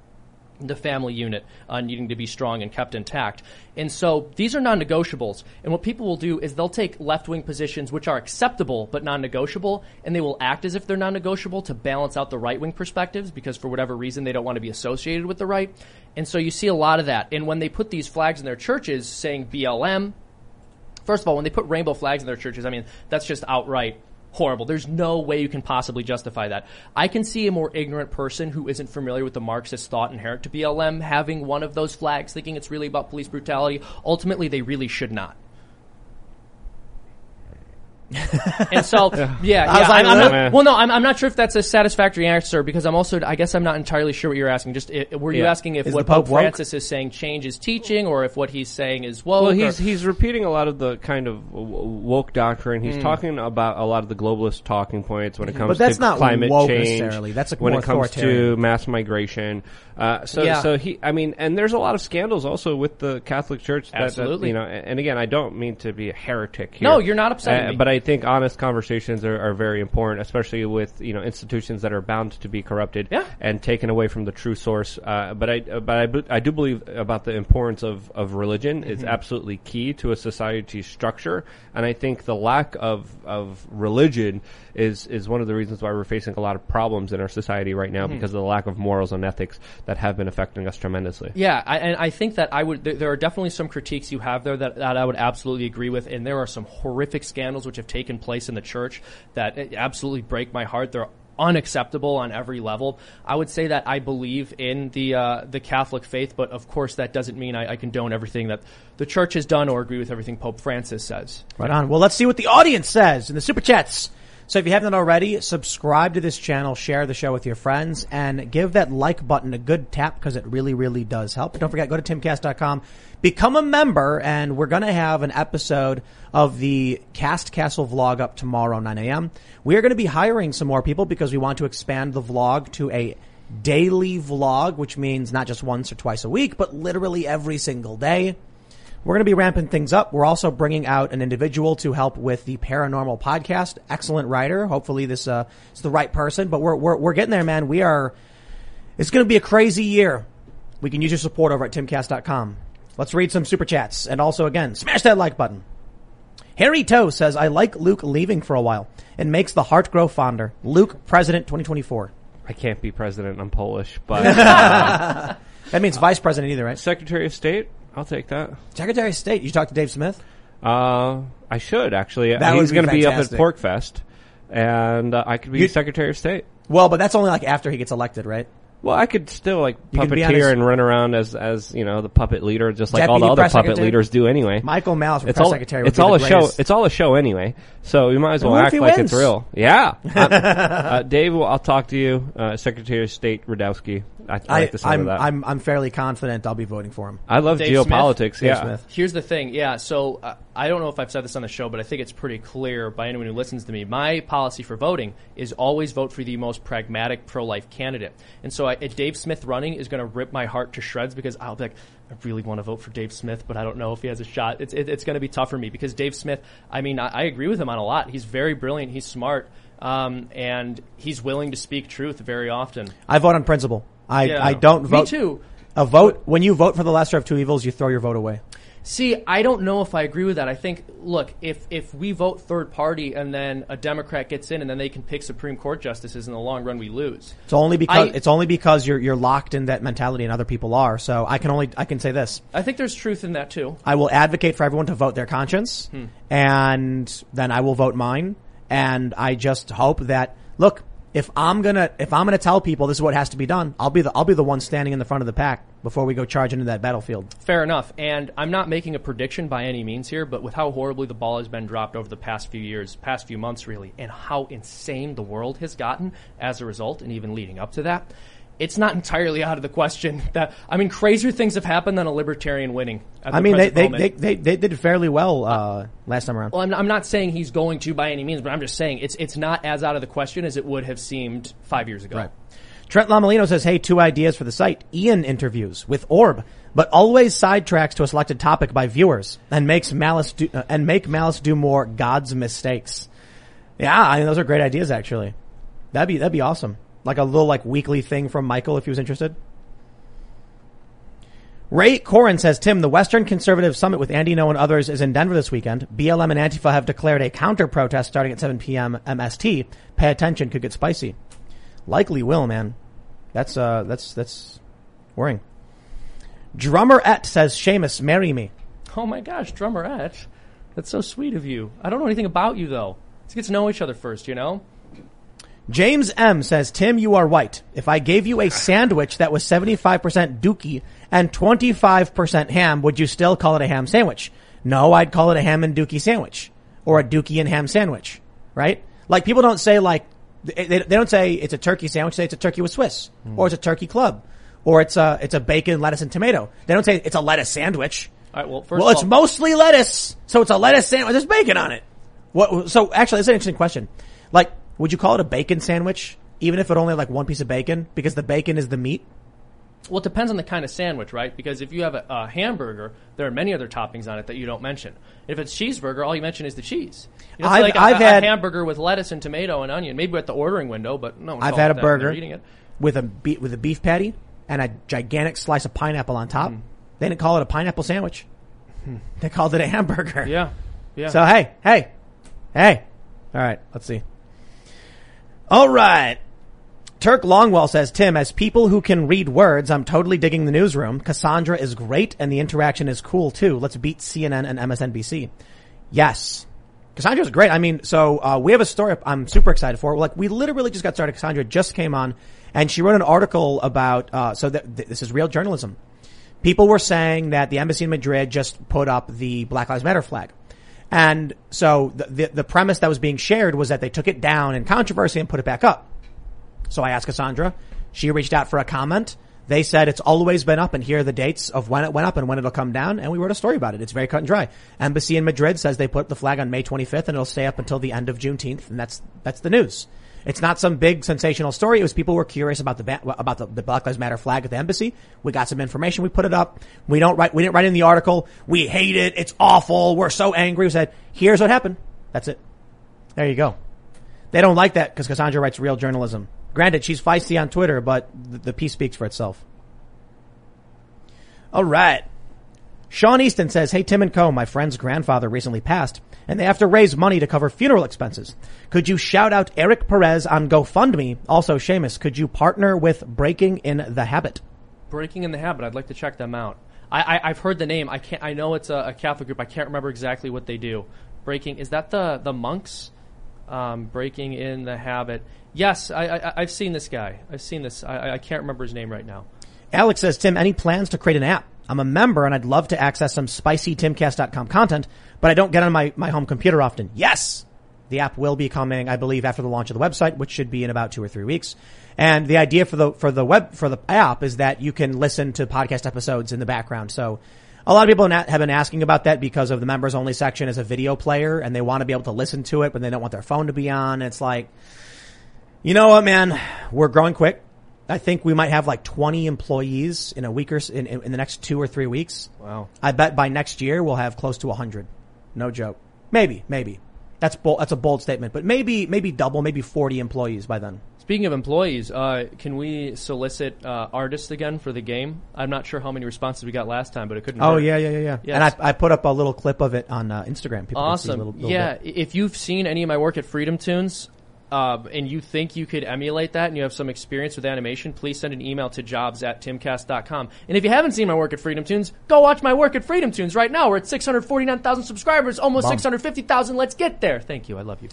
the family unit uh, needing to be strong and kept intact. And so these are non negotiables. And what people will do is they'll take left wing positions which are acceptable but non negotiable, and they will act as if they're non negotiable to balance out the right wing perspectives because for whatever reason they don't want to be associated with the right. And so you see a lot of that. And when they put these flags in their churches saying BLM, First of all, when they put rainbow flags in their churches, I mean, that's just outright horrible. There's no way you can possibly justify that. I can see a more ignorant person who isn't familiar with the Marxist thought inherent to BLM having one of those flags, thinking it's really about police brutality. Ultimately, they really should not. And so, *laughs* yeah, yeah. I was like, I'm, I'm not, well, no, I'm, I'm not sure if that's a satisfactory answer because I'm also, I guess I'm not entirely sure what you're asking. Just, i were you Yeah. asking if Is what the Pope Pope woke? Francis is saying changes teaching or if what he's saying is woke? Well, or- he's he's repeating a lot of the kind of w- woke doctrine. Hmm. He's talking about a lot of the globalist talking points when it comes to climate change. But that's to not climate woke change. necessarily. That's, like, when more it comes to authoritarian. mass migration. Uh, so Yeah. so he, I mean, and there's a lot of scandals also with the Catholic Church. That, that, Absolutely. you know, and and again, I don't mean to be a heretic here. No, you're not upsetting Uh, me. But I think honest conversations are, are very important, especially with you know institutions that are bound to be corrupted Yeah. and taken away from the true source. Uh, but I uh, but I, I do believe about the importance of, of religion is Mm-hmm. absolutely key to a society's structure, and I think the lack of of religion is is one of the reasons why we're facing a lot of problems in our society right Mm-hmm. now because of the lack of morals and ethics that have been affecting us tremendously. Yeah, I, and I think that I would. There, there are definitely some critiques you have there that, that I would absolutely agree with, and there are some horrific scandals which have taken place in the church that eh, absolutely break my heart. They're unacceptable on every level. I would say that I believe in the uh, the Catholic faith, but of course that doesn't mean I, I condone everything that the church has done or agree with everything Pope Francis says. Right on. Well, let's see what the audience says in the super chats. So if you haven't already, subscribe to this channel, share the show with your friends, and give that like button a good tap because it really, really does help. Don't forget, go to timcast.com, become a member, and we're going to have an episode of the Cast Castle vlog up tomorrow, 9 a.m. We are going to be hiring some more people because we want to expand the vlog to a daily vlog, which means not just once or twice a week, but literally every single day. We're going to be ramping things up. We're also bringing out an individual to help with the paranormal podcast. Excellent writer. Hopefully this, uh, is the right person, but we're, we're, we're getting there, man. We are, it's going to be a crazy year. We can use your support over at timcast.com. Let's read some super chats. And also again, smash that like button. Harry Toe says, I like Luke leaving for a while. It makes the heart grow fonder. Luke, President 2024. I can't be president. I'm Polish, but *laughs* That means vice president either, right? Secretary of State, I'll take that. Secretary of State. You talked to Dave Smith? Uh, I should actually. That would He's be going to be up at fantastic. PorcFest, and uh, I could be You- Secretary of State. Well, but that's only like after he gets elected, right? Well, I could still like could be on his- puppeteer and run around as as you know the puppet leader, just like all Deputy the other press puppet secretary? leaders do anyway. Michael Malice, for it's press all secretary. would it's be all the a show. greatest. It's all a show anyway. So we might as well if act he like wins. it's real. Yeah, *laughs* uh, uh, Dave, I'll talk to you, uh, Secretary of State Rudkowski. I, I I, like the sound I'm, of that. I'm, I'm fairly confident I'll be voting for him. I love Dave Smith? geopolitics. Dave yeah, Smith. Here's the thing, yeah. So uh, I don't know if I've said this on the show, but I think it's pretty clear by anyone who listens to me. My policy for voting is always vote for the most pragmatic pro-life candidate. And so I, Dave Smith running is going to rip my heart to shreds because I'll be like, I really want to vote for Dave Smith, but I don't know if he has a shot. It's it, it's going to be tough for me because Dave Smith. I mean, I, I agree with him on a lot. He's very brilliant. He's smart. Um, and he's willing to speak truth very often. I vote on principle. I, Yeah. I don't vote. Me too. A vote, when you vote for the lesser of two evils, you throw your vote away. See, I don't know if I agree with that. I think, look, if if we vote third party and then a Democrat gets in and then they can pick Supreme Court justices in the long run, we lose. It's only because, I- it's only because you're, you're locked in that mentality and other people are. So I can only, I can say this. I think there's truth in that too. I will advocate for everyone to vote their conscience, Hmm. and then I will vote mine. And I just hope that look, if I'm gonna if I'm gonna tell people this is what has to be done, I'll be the I'll be the one standing in the front of the pack before we go charging into that battlefield. Fair enough. And I'm not making a prediction by any means here, but with how horribly the ball has been dropped over the past few years, past few months really, and how insane the world has gotten as a result, and even leading up to that, it's not entirely out of the question *laughs* that I mean, crazier things have happened than a libertarian winning. I mean, they they, they, they they did fairly well uh, last time around. Well, I'm, I'm not saying he's going to by any means, but I'm just saying it's it's not as out of the question as it would have seemed five years ago. Right. Trent Lamalino says, "Hey, two ideas for the site: Ian interviews with Orb, but always sidetracks to a selected topic by viewers and makes Malice do, uh, and make Malice do more God's mistakes." Yeah, I mean those are great ideas. Actually, that'd be that'd be awesome. Like a little like weekly thing from Michael if he was interested. Ray Corin says, Tim, the Western Conservative Summit with Andy Ngo and others is in Denver this weekend. BLM and Antifa have declared a counter protest starting at 7 p.m. MST. Pay attention, could get spicy. Likely will, man. That's, uh, that's, that's worrying. Drummer Et says, Seamus, marry me. Oh my gosh, drummer Ed, that's so sweet of you. I don't know anything about you though. Let's get to know each other first, you know. James M says, Tim, you are white. If I gave you a sandwich that was 75% dookie and 25% ham, would you still call it a ham sandwich? No, I'd call it a ham and dookie sandwich or a dookie and ham sandwich, right? Like people don't say like, they, they don't say it's a turkey sandwich, they say it's a turkey with Swiss hmm. or it's a turkey club or it's a, it's a bacon, lettuce and tomato. They don't say it's a lettuce sandwich. All right. Well, first Well, it's all, mostly lettuce, so it's a lettuce sandwich. There's bacon on it. What? So actually, that's an interesting question. Like, would you call it a bacon sandwich, even if it only had like one piece of bacon, because the bacon is the meat? well, it depends on the kind of sandwich, right? Because if you have a, a hamburger, there are many other toppings on it that you don't mention. If it's cheeseburger, all you mention is the cheese. You know, it's I've- like a, I've a- a had- hamburger with lettuce and tomato and onion, maybe at the ordering window, but no. I've had a burger eating it. with a be- with a beef patty and a gigantic slice of pineapple on top. Hmm. They didn't call it a pineapple sandwich. Hmm. They called it a hamburger. Yeah. Yeah. So hey, hey, hey. All right, let's see. All right. Turk Longwell says, Tim, as people who can read words, I'm totally digging the newsroom. Cassandra is great and the interaction is cool too. Let's beat CNN and MSNBC. Yes. Cassandra's great. I mean, so, uh, we have a story I'm super excited for. Like, we literally just got started. Cassandra just came on and she wrote an article about, uh, so that, th- this is real journalism. People were saying that the embassy in Madrid just put up the Black Lives Matter flag. And so the, the, the premise that was being shared was that they took it down in controversy and put it back up. So I asked Cassandra. She reached out for a comment. They said it's always been up and here are the dates of when it went up and when it'll come down. And we wrote a story about it. It's very cut and dry. Embassy in Madrid says they put the flag on May 25th and it'll stay up until the end of Juneteenth. And that's, that's the news. It's not some big sensational story. It was people were curious about the about the, the Black Lives Matter flag at the embassy. We got some information. We put it up. We don't write. We didn't write in the article. We hate it. It's awful. We're so angry. We said, here's what happened. That's it. There you go. They don't like that because Cassandra writes real journalism. Granted, she's feisty on Twitter, but the, the piece speaks for itself. All right. Sean Easton says, Hey, Tim and Co., my friend's grandfather recently passed, and they have to raise money to cover funeral expenses. Could you shout out Eric Perez on GoFundMe? Also, Seamus, could you partner with Breaking in the Habit? Breaking in the Habit. I'd like to check them out. I, I, have heard the name. I can't. I know it's a, a, Catholic group. I can't remember exactly what they do. Breaking is that the the monks? Um, breaking in the habit. Yes, I, I, have seen this guy. I've seen this. I, I can't remember his name right now. Alex says, Tim, any plans to create an app? I'm a member and I'd love to access some spicy timcast.com content, but I don't get on my, my home computer often. Yes! The app will be coming, I believe, after the launch of the website, which should be in about two or three weeks. And the idea for the, for the web, for the app is that you can listen to podcast episodes in the background. So a lot of people have been asking about that because of the members only section as a video player and they want to be able to listen to it, but they don't want their phone to be on. It's like, you know what, man? We're growing quick. I think we might have like 20 employees in a week or in, in the next two or three weeks. Wow. I bet by next year we'll have close to 100. No joke. Maybe, maybe. That's bold, that's a bold statement, but maybe, maybe double, maybe 40 employees by then. Speaking of employees, uh, can we solicit uh, artists again for the game? I'm not sure how many responses we got last time, but it couldn't. Oh hurt. yeah, yeah, yeah, yeah. Yes. And I, I put up a little clip of it on uh, Instagram. People can see a Awesome. little- little yeah, bit. if you've seen any of my work at FreedomToons, uh, and you think you could emulate that and you have some experience with animation, please send an email to jobs at timcast.com. And if you haven't seen my work at FreedomToons, go watch my work at FreedomToons right now. We're at 649,000 subscribers, almost Bum. 650,000. Let's get there. Thank you. I love you.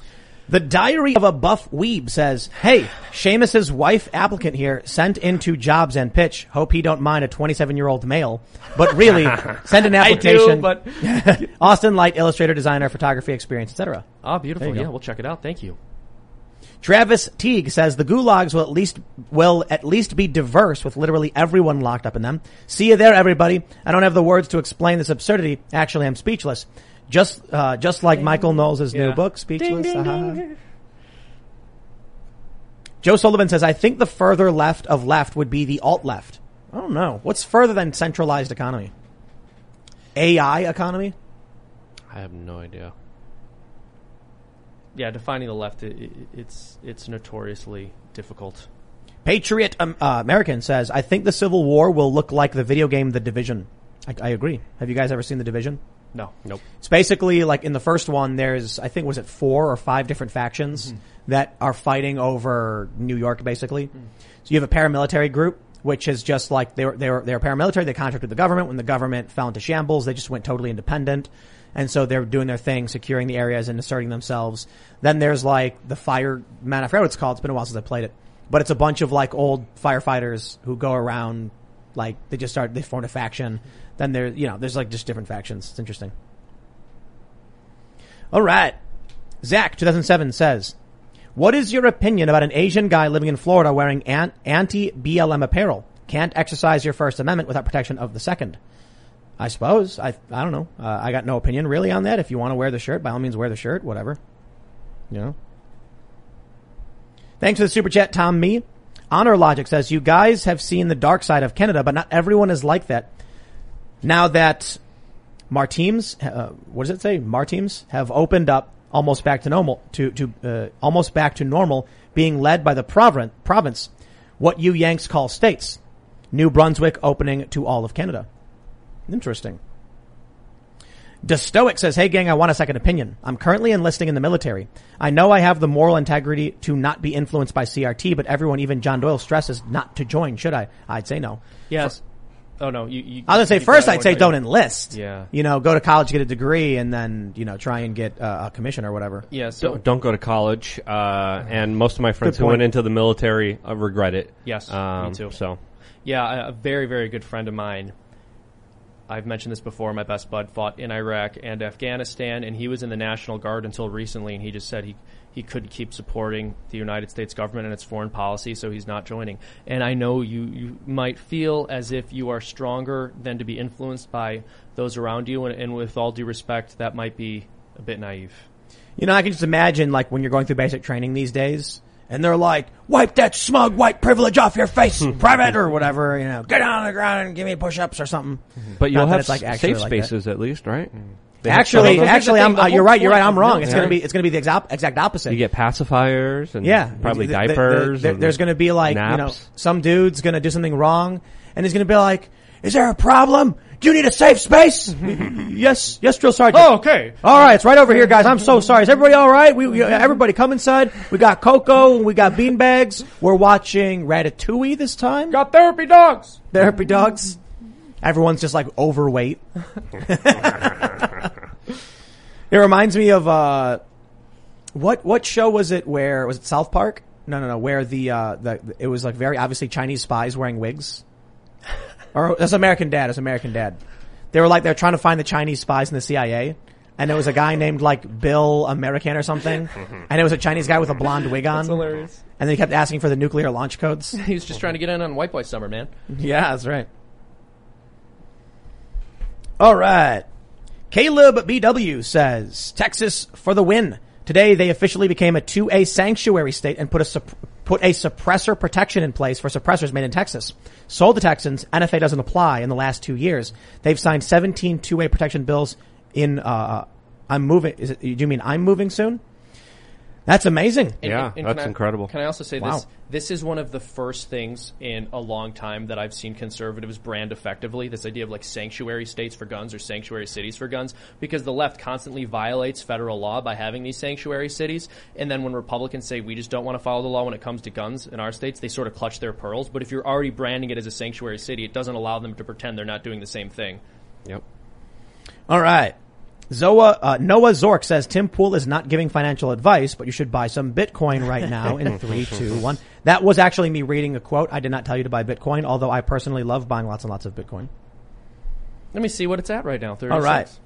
The Diary of a Buff Weeb says, Hey, Seamus's wife applicant here sent into jobs and pitch. Hope he don't mind a 27 year old male. But really, *laughs* send an I do, application. but *laughs* Austin Light, illustrator, designer, photography experience, etc. ah, beautiful. Yeah, go. we'll check it out. Thank you. Travis Teague says the gulags will at least will at least be diverse with literally everyone locked up in them. See you there, everybody. I don't have the words to explain this absurdity. Actually, I'm speechless. Just uh, just like Michael Knowles' new book, Speechless. Uh-huh. Joe Sullivan says, I think the further left of left would be the alt left. I don't know. What's further than centralized economy? AI economy? I have no idea. Yeah, defining the left, it, it, it's it's notoriously difficult. Patriot um, uh, American says, I think the Civil War will look like the video game The Division. I, I agree. Have you guys ever seen The Division? No. Nope. It's basically like in the first one, there's, I think, was it four or five different factions that are fighting over New York, basically. So you have a paramilitary group, which is just like, they were, they were, they were paramilitary, they contracted with the government. When the government fell into shambles, they just went totally independent. And so they're doing their thing, securing the areas and asserting themselves. Then there's like the fireman, I forget what it's called, it's been a while since I played it. But it's a bunch of like old firefighters who go around, like, they just start, they form a faction. Then there, you know, there's like just different factions. It's interesting. All right. Zach, 2007 says, what is your opinion about an Asian guy living in Florida wearing anti-BLM apparel? Can't exercise your First Amendment without protection of the Second. I suppose. I, I don't know. Uh, I got no opinion really on that. If you want to wear the shirt, by all means wear the shirt, whatever. You know? Thanks for the super chat, Tom Me. Honor Logic says, you guys have seen the dark side of Canada, but not everyone is like that. Now that Maritimes, uh, what does it say? Maritimes have opened up almost back to normal, to, to, uh, almost back to normal, being led by the province, province, what you Yanks call states. New Brunswick opening to all of Canada. Interesting. Destoic says, Hey gang, I want a second opinion. I'm currently enlisting in the military. I know I have the moral integrity to not be influenced by CRT, but everyone, even John Doyle, stresses not to join. Should I? I'd say no. Yes. oh no. You. you I was gonna say first I'd say don't enlist. Yeah. You know, go to college, get a degree, and then, you know, try and get uh, a commission or whatever. Yeah. So Don't, don't go to college. Uh, and most of my friends who went into the military uh, regret it. Yes, me Um, too. So Yeah, a, a very, very good friend of mine. I've mentioned this before. My best bud fought in Iraq and Afghanistan, and he was in the National Guard until recently. And he just said he he couldn't keep supporting the United States government and its foreign policy, so he's not joining. And I know you you might feel as if you are stronger than to be influenced by those around you, and, and with all due respect, that might be a bit naive. You know, I can just imagine like when you're going through basic training these days and they're like, wipe that smug white privilege off your face, *laughs* private or whatever, you know, get down on the ground and give me push-ups or something. But you'll Not that have it's, like, s- actually safe like that. spaces at least, right? They have Actually, some of those. actually, I'm, uh, you're right, you're right, point I'm wrong. military- It's gonna be, it's gonna be the exact, exact opposite. you get pacifiers and Yeah, probably The- the- the- diapers. there- and there's going to be like you know naps. some dude's going to do something wrong, and he's going to be like, "Is there a problem? Do you need a safe space?" *laughs* yes, yes, drill sergeant. Oh, okay. All right, it's right over here, guys. I'm so sorry. Is everybody all right? We, we everybody come inside. We got cocoa and we got bean bags. We're watching Ratatouille this time. Got therapy dogs. Therapy dogs. Everyone's just like overweight. *laughs* it reminds me of uh, what what show was it? Where was it? South Park? No, no, no. Where the uh, the it was like very obviously Chinese spies wearing wigs. Or that's American Dad. It's American Dad. They were like they're trying to find the Chinese spies in the CIA. And there was a guy named like Bill American or something, *laughs* mm-hmm. and it was a Chinese guy with a blonde wig on. hilarious. And then he kept asking for the nuclear launch codes. *laughs* He was just trying to get in on White Boy Summer, man. Mm-hmm. Yeah, that's right. All right. Caleb BW says Texas for the win. Today they officially became a 2A sanctuary state and put a supp- put a suppressor protection in place for suppressors made in Texas. Sold to Texans, NFA doesn't apply in the last 2 years. They've signed 17 2A protection bills in uh I'm moving is it do you mean I'm moving soon? That's amazing. Yeah, can that's I- incredible. Can I also say Wow. this? This is one of the first things in a long time that I've seen conservatives brand effectively. This idea of like sanctuary states for guns or sanctuary cities for guns, because the left constantly violates federal law by having these sanctuary cities. And then when Republicans say we just don't want to follow the law when it comes to guns in our states, they sort of clutch their pearls. But if you're already branding it as a sanctuary city, it doesn't allow them to pretend they're not doing the same thing. Yep. All right. Zoa, uh, Noah Zork says Tim Pool is not giving financial advice, but you should buy some Bitcoin right now in *laughs* three, two, one. That was actually me reading a quote. I did not tell you to buy Bitcoin, although I personally love buying lots and lots of Bitcoin. Let me see what it's at right now. 36. All right.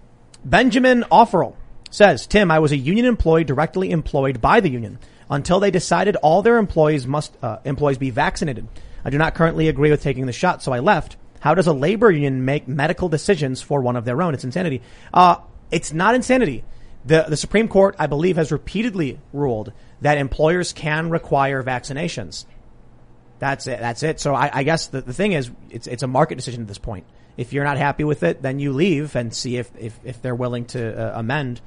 Benjamin Offerl says, Tim, I was a union employee directly employed by the union until they decided all their employees must, uh, employees be vaccinated. I do not currently agree with taking the shot, so I left. How does a labor union make medical decisions for one of their own? It's insanity. Uh, it's not insanity. The, the Supreme Court, I believe, has repeatedly ruled that employers can require vaccinations. That's it. That's it. So I, I guess the, the thing is, it's it's a market decision at this point. If you're not happy with it, then you leave and see if if, if they're willing to uh, amend.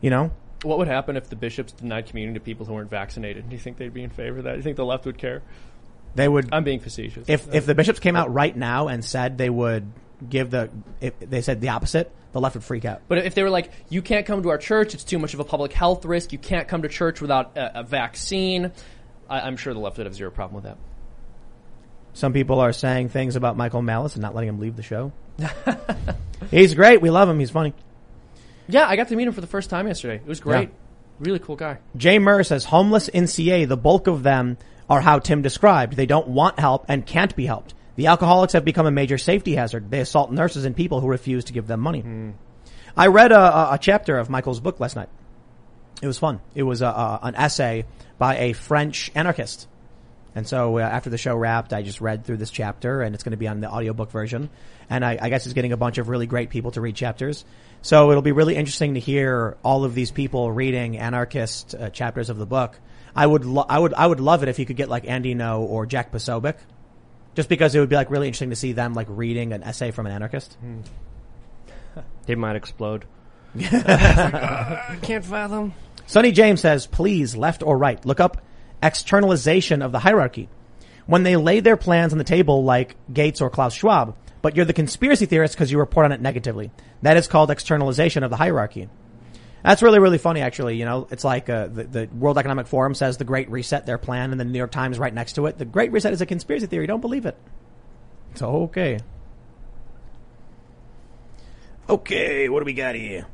You know, What would happen if the bishops denied communion to people who weren't vaccinated? Do you think they'd be in favor of that? Do you think the left would care? they would I'm being facetious. if if the bishops came out right now and said they would give the if they said the opposite, the left would freak out. But if they were like, you can't come to our church, it's too much of a public health risk, you can't come to church without a, a vaccine, I, I'm sure the left would have zero problem with that. Some people are saying things about Michael Malice and not letting him leave the show. *laughs* He's great. We love him. He's funny. Yeah, I got to meet him for the first time yesterday. It was great. Yeah. Really cool guy. Jay Murr says homeless in CA, the bulk of them are how Tim described. They don't want help and can't be helped. The alcoholics have become a major safety hazard. They assault nurses and people who refuse to give them money. I read a, a, a chapter of Michael's book last night. It was fun. It was a, a, an essay by a French anarchist. And so uh, after the show wrapped, I just read through this chapter and it's going to be on the audiobook version. And I, I guess it's getting a bunch of really great people to read chapters. So it'll be really interesting to hear all of these people reading anarchist uh, chapters of the book. I would, lo- I would, I would love it if you could get like Andy Ngo or Jack Posobiec. Just because it would be like really interesting to see them like reading an essay from an anarchist. Hmm. They might explode. I *laughs* can't fathom. Sonny James says, please, left or right, look up externalization of the hierarchy. When they lay their plans on the table like Gates or Klaus Schwab, but you're the conspiracy theorist because you report on it negatively. That is called externalization of the hierarchy. That's really, really funny, actually. You know, it's like uh, the, the World Economic Forum says the Great Reset, their plan, and the New York Times right next to it. The Great Reset is a conspiracy theory. Don't believe it. It's okay. Okay, what do we got here?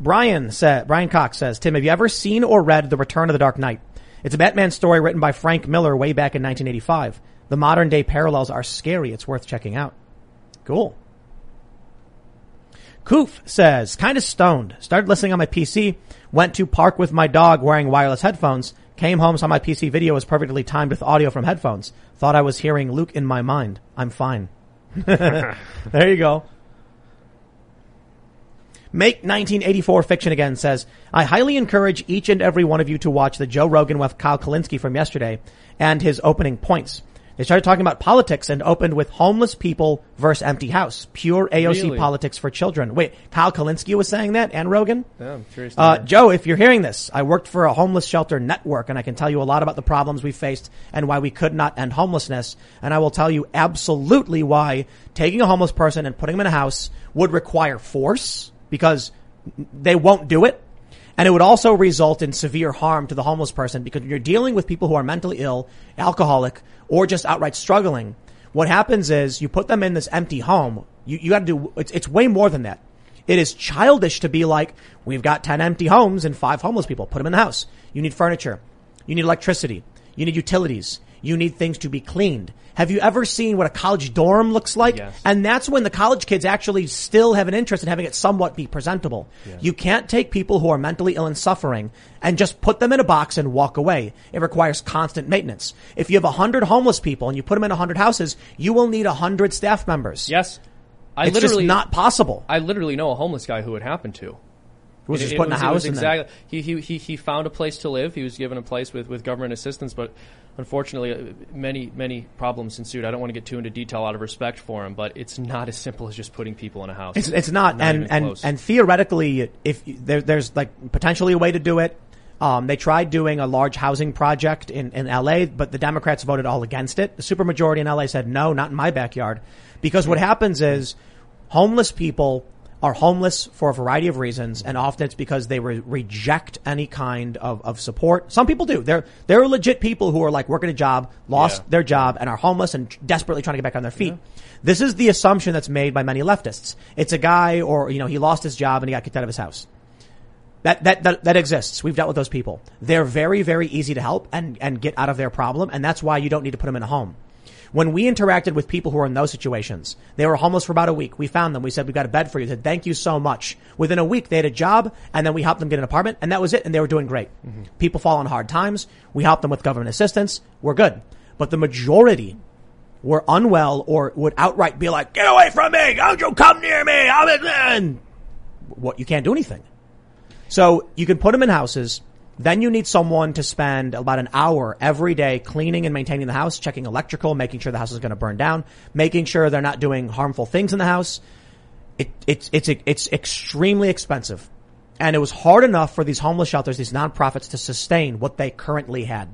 Brian said, Brian Cox says, Tim, have you ever seen or read The Return of the Dark Knight? It's a Batman story written by Frank Miller way back in 1985. The modern day parallels are scary. It's worth checking out. Cool. Koof says, kind of stoned. Started listening on my PC. Went to park with my dog wearing wireless headphones. Came home, saw my PC video was perfectly timed with audio from headphones. Thought I was hearing Luke in my mind. I'm fine. *laughs* there you go. Make 1984 Fiction Again says, I highly encourage each and every one of you to watch the Joe Rogan with Kyle Kulinski from yesterday and his opening points. They started talking about politics and opened with homeless people versus empty house. Pure AOC Really? politics for children. Wait, Kyle Kulinski was saying that and Rogan? Yeah, I'm curious. Uh. Joe, if you're hearing this, I worked for a homeless shelter network and I can tell you a lot about the problems we faced and why we could not end homelessness. And I will tell you absolutely why taking a homeless person and putting them in a house would require force because they won't do it. And it would also result in severe harm to the homeless person because when you're dealing with people who are mentally ill, alcoholic, or just outright struggling, what happens is you put them in this empty home. You, you gotta do, it's, it's way more than that. It is childish to be like, we've got 10 empty homes and five homeless people. Put them in the house. You need furniture. You need electricity. You need utilities. You need things to be cleaned. Have you ever seen what a college dorm looks like? Yes. And that's when the college kids actually still have an interest in having it somewhat be presentable. You can't take people who are mentally ill and suffering and just put them in a box and walk away. It requires constant maintenance. If you have a hundred homeless people and you put them in a hundred houses, you will need a hundred staff members. yes, I it's literally just not possible. I literally know a homeless guy who it happened to. was It- just put in a house exactly. He, he he he found a place to live. He was given a place with, with government assistance, but unfortunately, uh, many many problems ensued. I don't want to get too into detail out of respect for him, but it's not *laughs* as simple as just putting people in a house. It's, it's not, Not and and and theoretically, if there, there's like potentially a way to do it. Um, they tried doing a large housing project in, in LA, but the Democrats voted all against it. The supermajority in LA said no, not in my backyard, because what happens is homeless people are homeless for a variety of reasons, and often it's because they re- reject any kind of, of support. Some people do. There there are legit people who are like working a job, lost Yeah. their job, and are homeless and desperately trying to get back on their feet. This is the assumption that's made by many leftists. It's a guy, or you know, he lost his job and he got kicked out of his house. That, that, that, that exists. We've dealt with those people. They're very, very easy to help and, and get out of their problem. And that's why you don't need to put them in a home. When we interacted with people who were in those situations, they were homeless for about a week. We found them. We said, we've got a bed for you. They said, thank you so much. Within a week, they had a job and then we helped them get an apartment and that was it. And they were doing great. Mm-hmm. People fall on hard times. We helped them with government assistance. We're good. But the majority were unwell or would outright be like, get away from me. Don't you come near me. I'm in, what, you can't do anything. So you can put them in houses. Then you need someone to spend about an hour every day cleaning and maintaining the house, checking electrical, making sure the house is going to burn down, making sure they're not doing harmful things in the house. It, it's, it's, it's extremely expensive. And it was hard enough for these homeless shelters, these nonprofits to sustain what they currently had,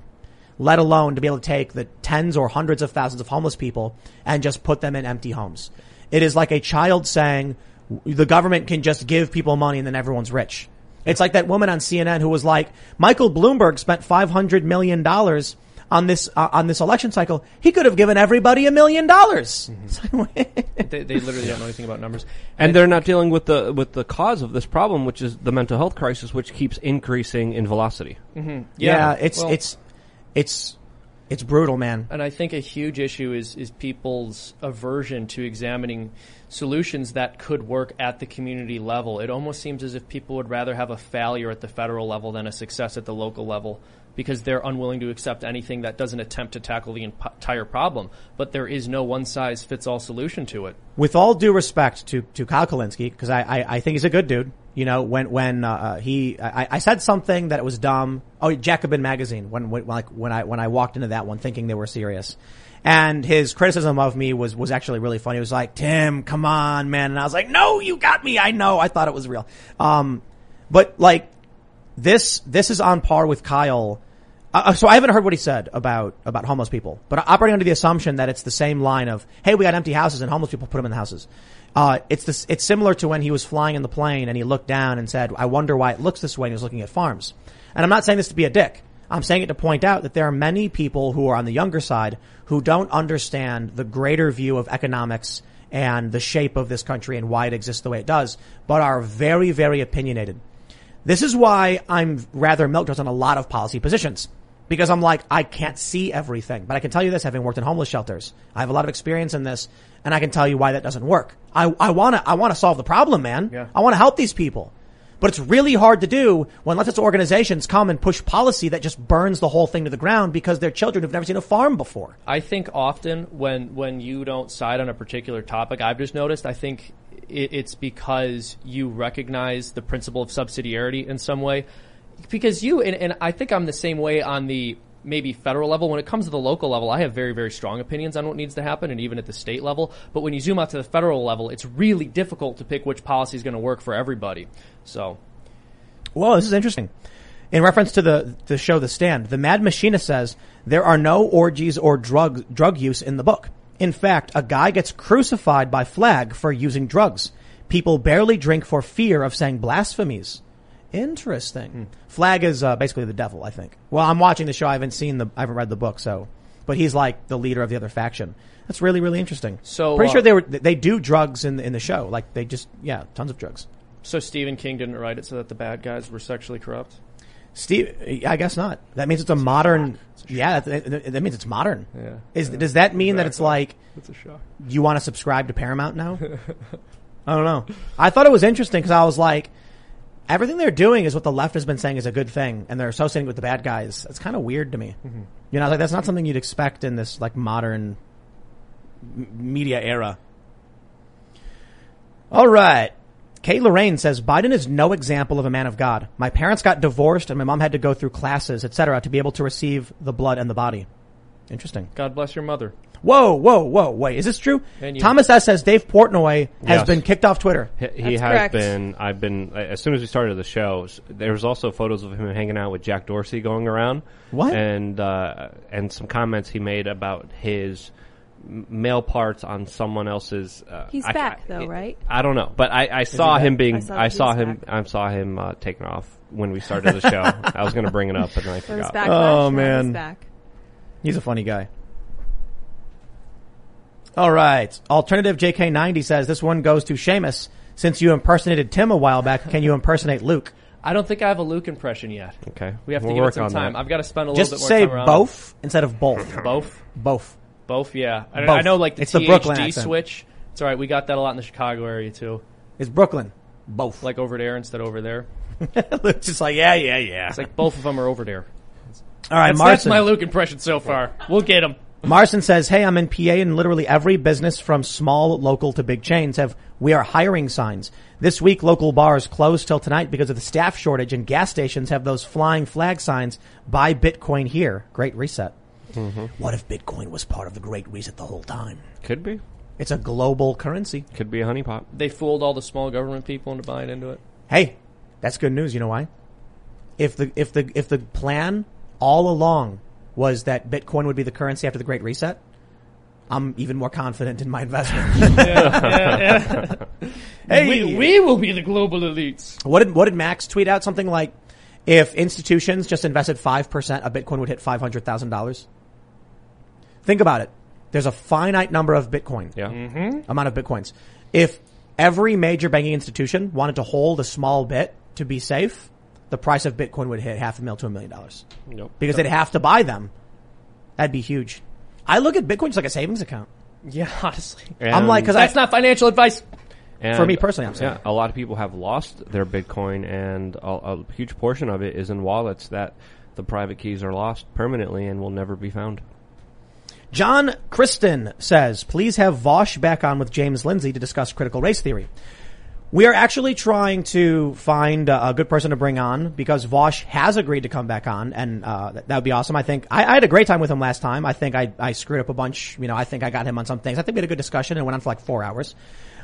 let alone to be able to take the tens or hundreds of thousands of homeless people and just put them in empty homes. It is like a child saying the government can just give people money and then everyone's rich. It's like that woman on CNN who was like, Michael Bloomberg spent $500 million on this, uh, on this election cycle. He could have given everybody a million dollars. *laughs* they, they literally don't know anything about numbers. And they're not dealing with the with the cause of this problem, which is the mental health crisis, which keeps increasing in velocity. Yeah, it's, well- it's, it's, it's brutal, man. And I think a huge issue is is people's aversion to examining solutions that could work at the community level. It almost seems as if people would rather have a failure at the federal level than a success at the local level because they're unwilling to accept anything that doesn't attempt to tackle the entire problem. But there is no one size fits all solution to it. with all due respect to, to Kyle Kulinski, because I, I, I think he's a good dude. You know, when, when, uh, he, I, I said something that was dumb. Oh, Jacobin magazine, when, when, like, when I, when I walked into that one thinking they were serious. And his criticism of me was, was actually really funny. He was like, Tim, come on, man. And I was like, no, you got me. I know. I thought it was real. Um, but like, this, this is on par with Kyle. Uh, so I haven't heard what he said about, about homeless people, but operating under the assumption that it's the same line of, hey, we got empty houses and homeless people put them in the houses. Uh, it's this, it's similar to when he was flying in the plane and he looked down and said, I wonder why it looks this way and he was looking at farms. And I'm not saying this to be a dick. I'm saying it to point out that there are many people who are on the younger side who don't understand the greater view of economics and the shape of this country and why it exists the way it does, but are very, very opinionated. This is why I'm rather milquetoast on a lot of policy positions. Because I'm like, I can't see everything. But I can tell you this, having worked in homeless shelters. I have a lot of experience in this, and I can tell you why that doesn't work. I, I wanna, I wanna solve the problem, man. Yeah. I wanna help these people. But it's really hard to do when leftist organizations come and push policy that just burns the whole thing to the ground because they're children who've never seen a farm before. I think often when when you don't side on a particular topic, I've just noticed. I think it, it's because you recognize the principle of subsidiarity in some way. Because you and, and I think I'm the same way on the maybe federal level. When it comes to the local level, I have very very strong opinions on what needs to happen, and even at the state level. But when you zoom out to the federal level, it's really difficult to pick which policy is going to work for everybody. So Well, this is interesting. In reference to the, the show The Stand, the Mad Machinist says there are no orgies or drug, drug use in the book. In fact, a guy gets crucified by Flag for using drugs. People barely drink for fear of saying blasphemies. Interesting. Flag is uh, basically the devil, I think. Well, I'm watching the show. I haven't seen the, I haven't read the book, so, but he's like the leader of the other faction. That's really, really interesting. So, pretty uh, sure they were, they do drugs in the, in the show. Like they just, yeah, tons of drugs. so Stephen King didn't write it so that the bad guys were sexually corrupt. Steve, I guess not. That means it's a modern. Yeah, that, that means it's modern. Yeah. Is does that mean that it's like That's a shock. you want to subscribe to Paramount now? *laughs* I don't know. I thought it was interesting because I was like, everything they're doing is what the left has been saying is a good thing, and they're associating it with the bad guys. It's kind of weird to me. Mm-hmm. You know, like that's not something you'd expect in this like modern m- media era. All right. Kay Lorraine says Biden is no example of a man of God. My parents got divorced and my mom had to go through classes, etc., to be able to receive the blood and the body. Interesting. God bless your mother. Whoa, whoa, whoa, wait, is this true? And you- Thomas S says Dave Portnoy has Yes. been kicked off Twitter. He, he That's has correct. been. I've been as soon as we started the show. s- There was also photos of him hanging out with Jack Dorsey going around. What? And uh, and some comments he made about his m- male parts on someone else's. Uh, He's I- back, I- though, right? I don't know, but I, I saw him being. I I saw saw, that he him. back. I saw him uh, taking off when we started the show. *laughs* I was going to bring it up, but then I There was forgot. backlash. Oh, now man. back. He's a funny guy. All right. Alternative JK90 says this one goes to Seamus. Since you impersonated Tim a while back, can you impersonate Luke? I don't think I have a Luke impression yet. Okay, We have to We'll give it work some on time. that. I've got to spend a little Just bit more say time around. both instead of both. *laughs* Both. both. Both. Yeah. I, Both. I know like the It's the THD Brooklyn accent. switch. It's all right. We got that a lot in the Chicago area too. It's Brooklyn. Both. Like over there instead of over there. *laughs* Luke's just like, yeah, yeah, yeah. It's like both of them are over there. All right, That's, that's Marson. my Luke impression so far. We'll get him. Marson says, "Hey, I'm in PA, and literally every business from small local to big chains have we are hiring signs. This week, local bars closed till tonight because of the staff shortage, and gas stations have those flying flag signs: "Buy Bitcoin here." Great reset. Mm-hmm. What if Bitcoin was part of the Great Reset the whole time? Could be. It's a global currency. Could be a honeypot. They fooled all the small government people into buying into it. Hey, that's good news. You know why? If the if the if the plan all along was that Bitcoin would be the currency after the Great Reset, I'm even more confident in my investment. *laughs* *laughs* hey, We, we will be the global elites. what did what did Max tweet out? Something like, if institutions just invested five percent, a Bitcoin would hit five hundred thousand dollars. Think about it. There's a finite number of Bitcoin Yeah. Mm-hmm. amount of bitcoins. If every major banking institution wanted to hold a small bit to be safe, the price of Bitcoin would hit half a mil to a million dollars Nope. because they'd have to buy them. That'd be huge. I look at Bitcoin just like a savings account. *laughs* Yeah, honestly. I'm like, because That's not financial advice. And, For me personally, I'm saying. yeah, a lot of people have lost their Bitcoin, and a, a huge portion of it is in wallets that the private keys are lost permanently and will never be found. John Kristen says, please have Vaush back on with James Lindsay to discuss critical race theory. We are actually trying to find a, good person to bring on because Vaush has agreed to come back on and, uh, that, that would be awesome. I think I, I had a great time with him last time. I think I, I screwed up a bunch. You know, I think I got him on some things. I think we had a good discussion and went on for like four hours.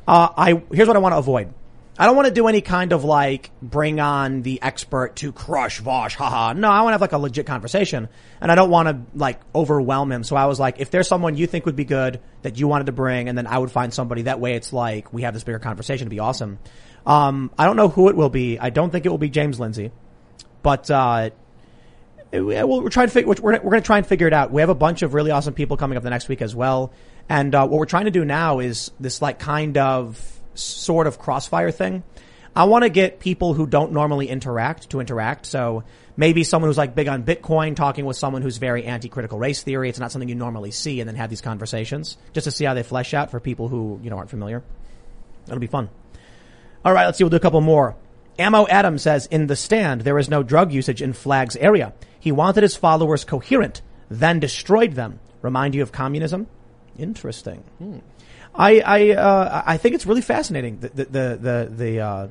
Uh, I, here's what I want to avoid. I don't want to do any kind of like bring on the expert to crush Vaush, haha. No, I want to have like a legit conversation and I don't want to like overwhelm him. So I was like, if there's someone you think would be good that you wanted to bring and then I would find somebody that way it's like we have this bigger conversation to be awesome. Um, I don't know who it will be. I don't think it will be James Lindsay, but, uh, we're trying to figure, we're, we're going to try and figure it out. We have a bunch of really awesome people coming up the next week as well. And, uh, what we're trying to do now is this like kind of sort of crossfire thing. I want to get people who don't normally interact to interact. So maybe someone who's like big on Bitcoin talking with someone who's very anti-critical race theory. It's not something you normally see and then have these conversations just to see how they flesh out for people who, you know, aren't familiar. That'll be fun. All right, let's see. We'll do a couple more. Ammo Adam says, in the stand, there is no drug usage in Flagg's area. He wanted his followers coherent, then destroyed them. Remind you of communism? Interesting. Hmm. I, I, uh, I think it's really fascinating. The, the, the, the, the, uh,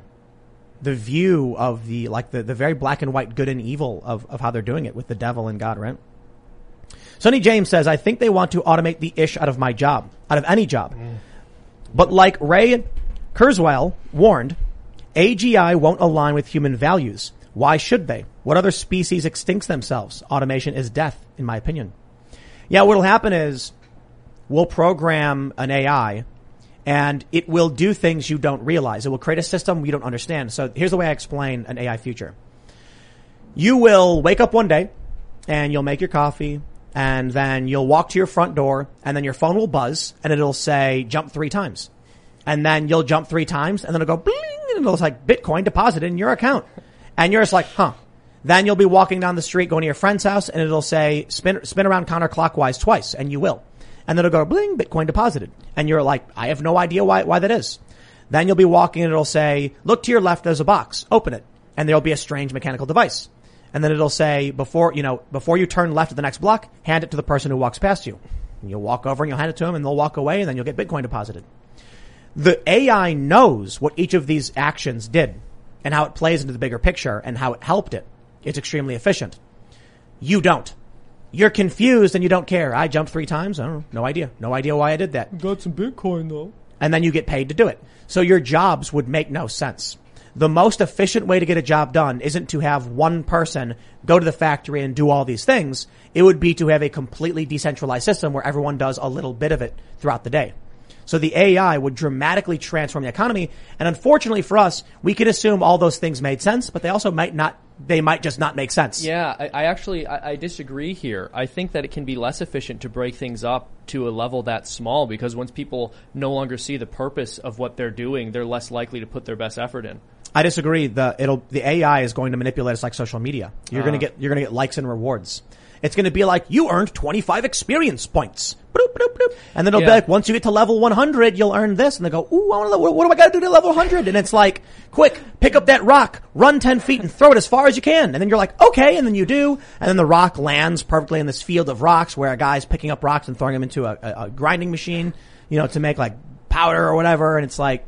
the view of the, like the, the very black and white good and evil of, of how they're doing it with the devil and God, right? Sonny James says, I think they want to automate the ish out of my job, out of any job. But like Ray Kurzweil warned, AGI won't align with human values. Why should they? What other species extincts themselves? Automation is death, in my opinion. Yeah, what'll happen is we'll program an AI and it will do things you don't realize. It will create a system you don't understand. So here's the way I explain an AI future. You will wake up one day and you'll make your coffee and then you'll walk to your front door and then your phone will buzz and it'll say jump three times. And then you'll jump three times and then it'll go bling and it'll like Bitcoin deposited in your account. And you're just like, huh. Then you'll be walking down the street going to your friend's house and it'll say spin, spin around counterclockwise twice and you will. And then it'll go bling, Bitcoin deposited. And you're like, I have no idea why, why that is. Then you'll be walking and it'll say, look to your left, there's a box, open it. And there'll be a strange mechanical device. And then it'll say, before, you know, before you turn left at the next block, hand it to the person who walks past you. And you'll walk over and you'll hand it to them and they'll walk away and then you'll get Bitcoin deposited. The AI knows what each of these actions did and how it plays into the bigger picture and how it helped it. It's extremely efficient. You don't. You're confused and you don't care. I jumped three times. I don't know. No idea. No idea why I did that. Got some Bitcoin though. And then you get paid to do it. So your jobs would make no sense. The most efficient way to get a job done isn't to have one person go to the factory and do all these things. It would be to have a completely decentralized system where everyone does a little bit of it throughout the day. So the AI would dramatically transform the economy. And unfortunately for us, we could assume all those things made sense, but they also might not, they might just not make sense. Yeah, I, I actually I, I disagree here. I think that it can be less efficient to break things up to a level that small because once people no longer see the purpose of what they're doing, they're less likely to put their best effort in. I disagree. The it'll the AI is going to manipulate us like social media. You're going to ah. get you're going to get likes and rewards. It's going to be like you earned 25 experience points, Bloop, bloop, bloop. and then it'll be like once you get to level 100, you'll earn this, and they go, ooh, I wanna, what, what do I got to do to level 100? And it's like, quick, pick up that rock, run 10 feet, and throw it as far as you can. And then you're like, okay, and then you do, and then the rock lands perfectly in this field of rocks where a guy's picking up rocks and throwing them into a, a, a grinding machine, you know, to make like powder or whatever, and it's like,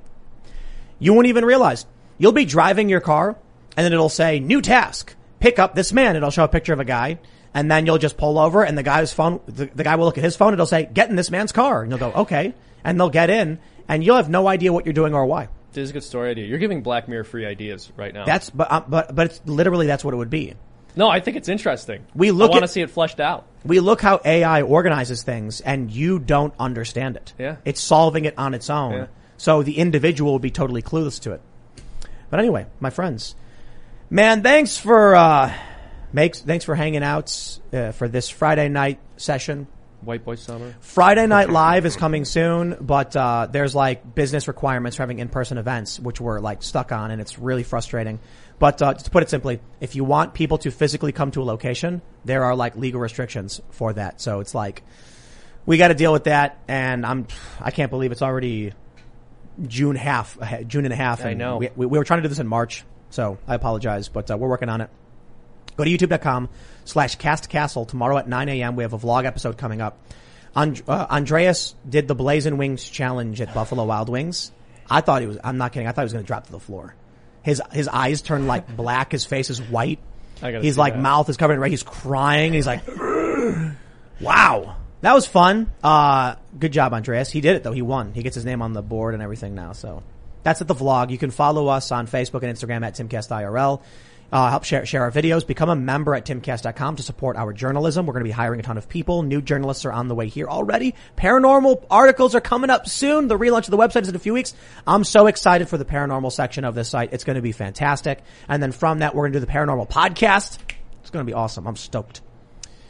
you won't even realize. You'll be driving your car and then it'll say new task. Pick up this man. It'll show a picture of a guy and then you'll just pull over and the guy's phone, the, the guy will look at his phone. and It'll say get in this man's car and you'll go, okay. And they'll get in and you'll have no idea what you're doing or why. This is a good story idea. You're giving Black Mirror free ideas right now. That's, but, uh, but, but it's literally that's what it would be. no, I think it's interesting. We look I want to see it fleshed out. We look how AI organizes things and you don't understand it. Yeah. It's solving it on its own. Yeah. So the individual will be totally clueless to it. But anyway, my friends, man, thanks for, uh, makes, thanks for hanging out, uh, for this Friday night session. White Boy Summer. Friday Night Live is coming soon, but uh, there's like business requirements for having in-person events, which we're like stuck on, and it's really frustrating. But uh, to put it simply, if you want people to physically come to a location, there are like legal restrictions for that. So it's like we got to deal with that, and I'm I can't believe it's already June half, June and a half. I know. We, we, we were trying to do this in March, so I apologize, but uh, we're working on it. Go to youtube.com slash castcastle. Tomorrow at 9 a.m. we have a vlog episode coming up. And, uh, Andreas did the Blazing Wings challenge at Buffalo Wild Wings. I thought he was, I'm not kidding, I thought he was going to drop to the floor. His, his eyes turn like *laughs* black, his face is white. He's like, that. mouth is covered in red, he's crying, he's like, *clears throat* wow. That was fun. Uh, good job, Andreas. He did it though. He won. He gets his name on the board and everything now. So that's at the vlog. You can follow us on Facebook and Instagram at TimCastIRL. Uh, help share, share our videos. Become a member at timcast.com to support our journalism. We're going to be hiring a ton of people. New journalists are on the way here already. Paranormal articles are coming up soon. The relaunch of the website is in a few weeks. I'm so excited for the paranormal section of this site. It's going to be fantastic. And then from that, we're going to do the paranormal podcast. It's going to be awesome. I'm stoked.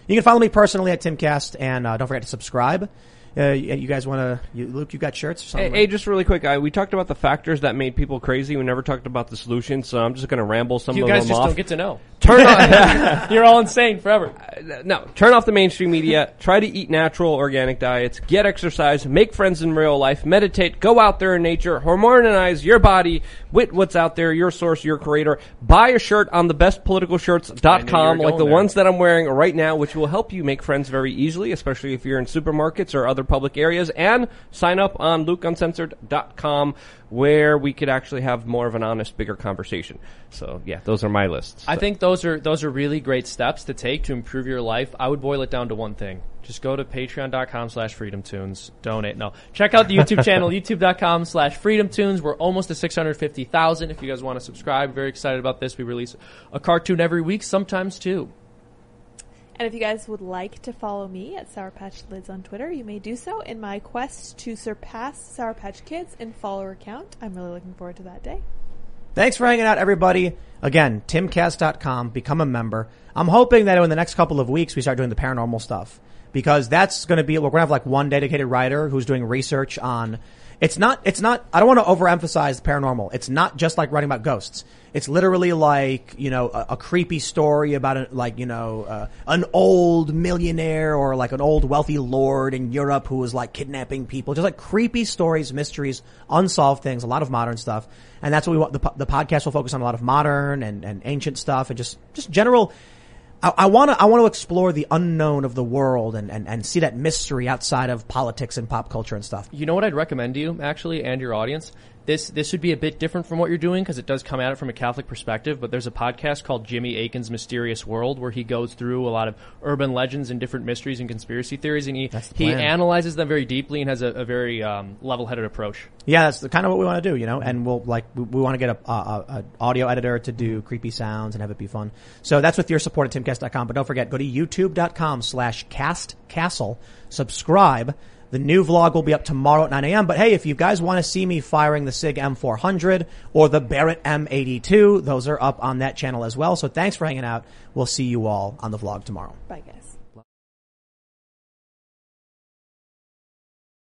You can follow me personally at Timcast, and uh, don't forget to subscribe. Uh, you you guys want to, you, Luke? You got shirts or Hey, something? hey, just really quick, I, we talked about the factors that made people crazy. We never talked about the solutions, so I'm just going to ramble some You of guys just don't get to know. turn off. *laughs* You're all insane forever. *laughs* no, turn off the mainstream media. Try to eat natural, organic diets. Get exercise. Make friends in real life. Meditate. Go out there in nature. Hormonize your body with what's out there. Your source, your creator. Buy a shirt on thebestpoliticalshirts.com, you were like the there. ones that I'm wearing right now, which will help you make friends very easily, especially if you're in supermarkets or other public areas. And sign up on lukeuncensored.com, where we could actually have more of an honest, bigger conversation. So yeah, those are my lists. I think those are those are really great steps to take to improve your life. I would boil it down to one thing. Just go to patreon.com slash freedomtoons. Donate. No. Check out the YouTube channel, *laughs* youtube.com slash freedomtoons. We're almost to 650,000. If you guys want to subscribe, very excited about this. We release a cartoon every week, sometimes two. And if you guys would like to follow me at Sour Patch Lids on Twitter, you may do so in my quest to surpass Sour Patch Kids in follower count. I'm really looking forward to that day. Thanks for hanging out, everybody. Again, timcast.com, become a member. I'm hoping that in the next couple of weeks we start doing the paranormal stuff because that's going to be, we're going to have like one dedicated writer who's doing research on, it's not, it's not, I don't want to overemphasize paranormal. It's not just like writing about ghosts. It's literally like, you know, a, a creepy story about a, like, you know, uh, an old millionaire or like an old wealthy lord in Europe who was like kidnapping people. Just like creepy stories, mysteries, unsolved things, a lot of modern stuff. And that's what we want. The, the podcast will focus on a lot of modern and, and ancient stuff and just, just general, I want to I want to explore the unknown of the world and, and, and see that mystery outside of politics and pop culture and stuff. You know what I'd recommend to you, actually, and your audience? This this would be a bit different from what you're doing because it does come at it from a Catholic perspective. But there's a podcast called Jimmy Akin's Mysterious World where he goes through a lot of urban legends and different mysteries and conspiracy theories, and he he analyzes them very deeply and has a, a very um, level-headed approach. Yeah, that's the kind of what we want to do, you know. And we'll like we, we want to get a, a, a audio editor to do creepy sounds and have it be fun. So that's with your support at timcast.com. But don't forget, go to youtube.com slash castcastle. Subscribe. The new vlog will be up tomorrow at 9 a.m. But hey, if you guys want to see me firing the SIG M400 or the Barrett M82, those are up on that channel as well. So thanks for hanging out. We'll see you all on the vlog tomorrow. Bye, guys.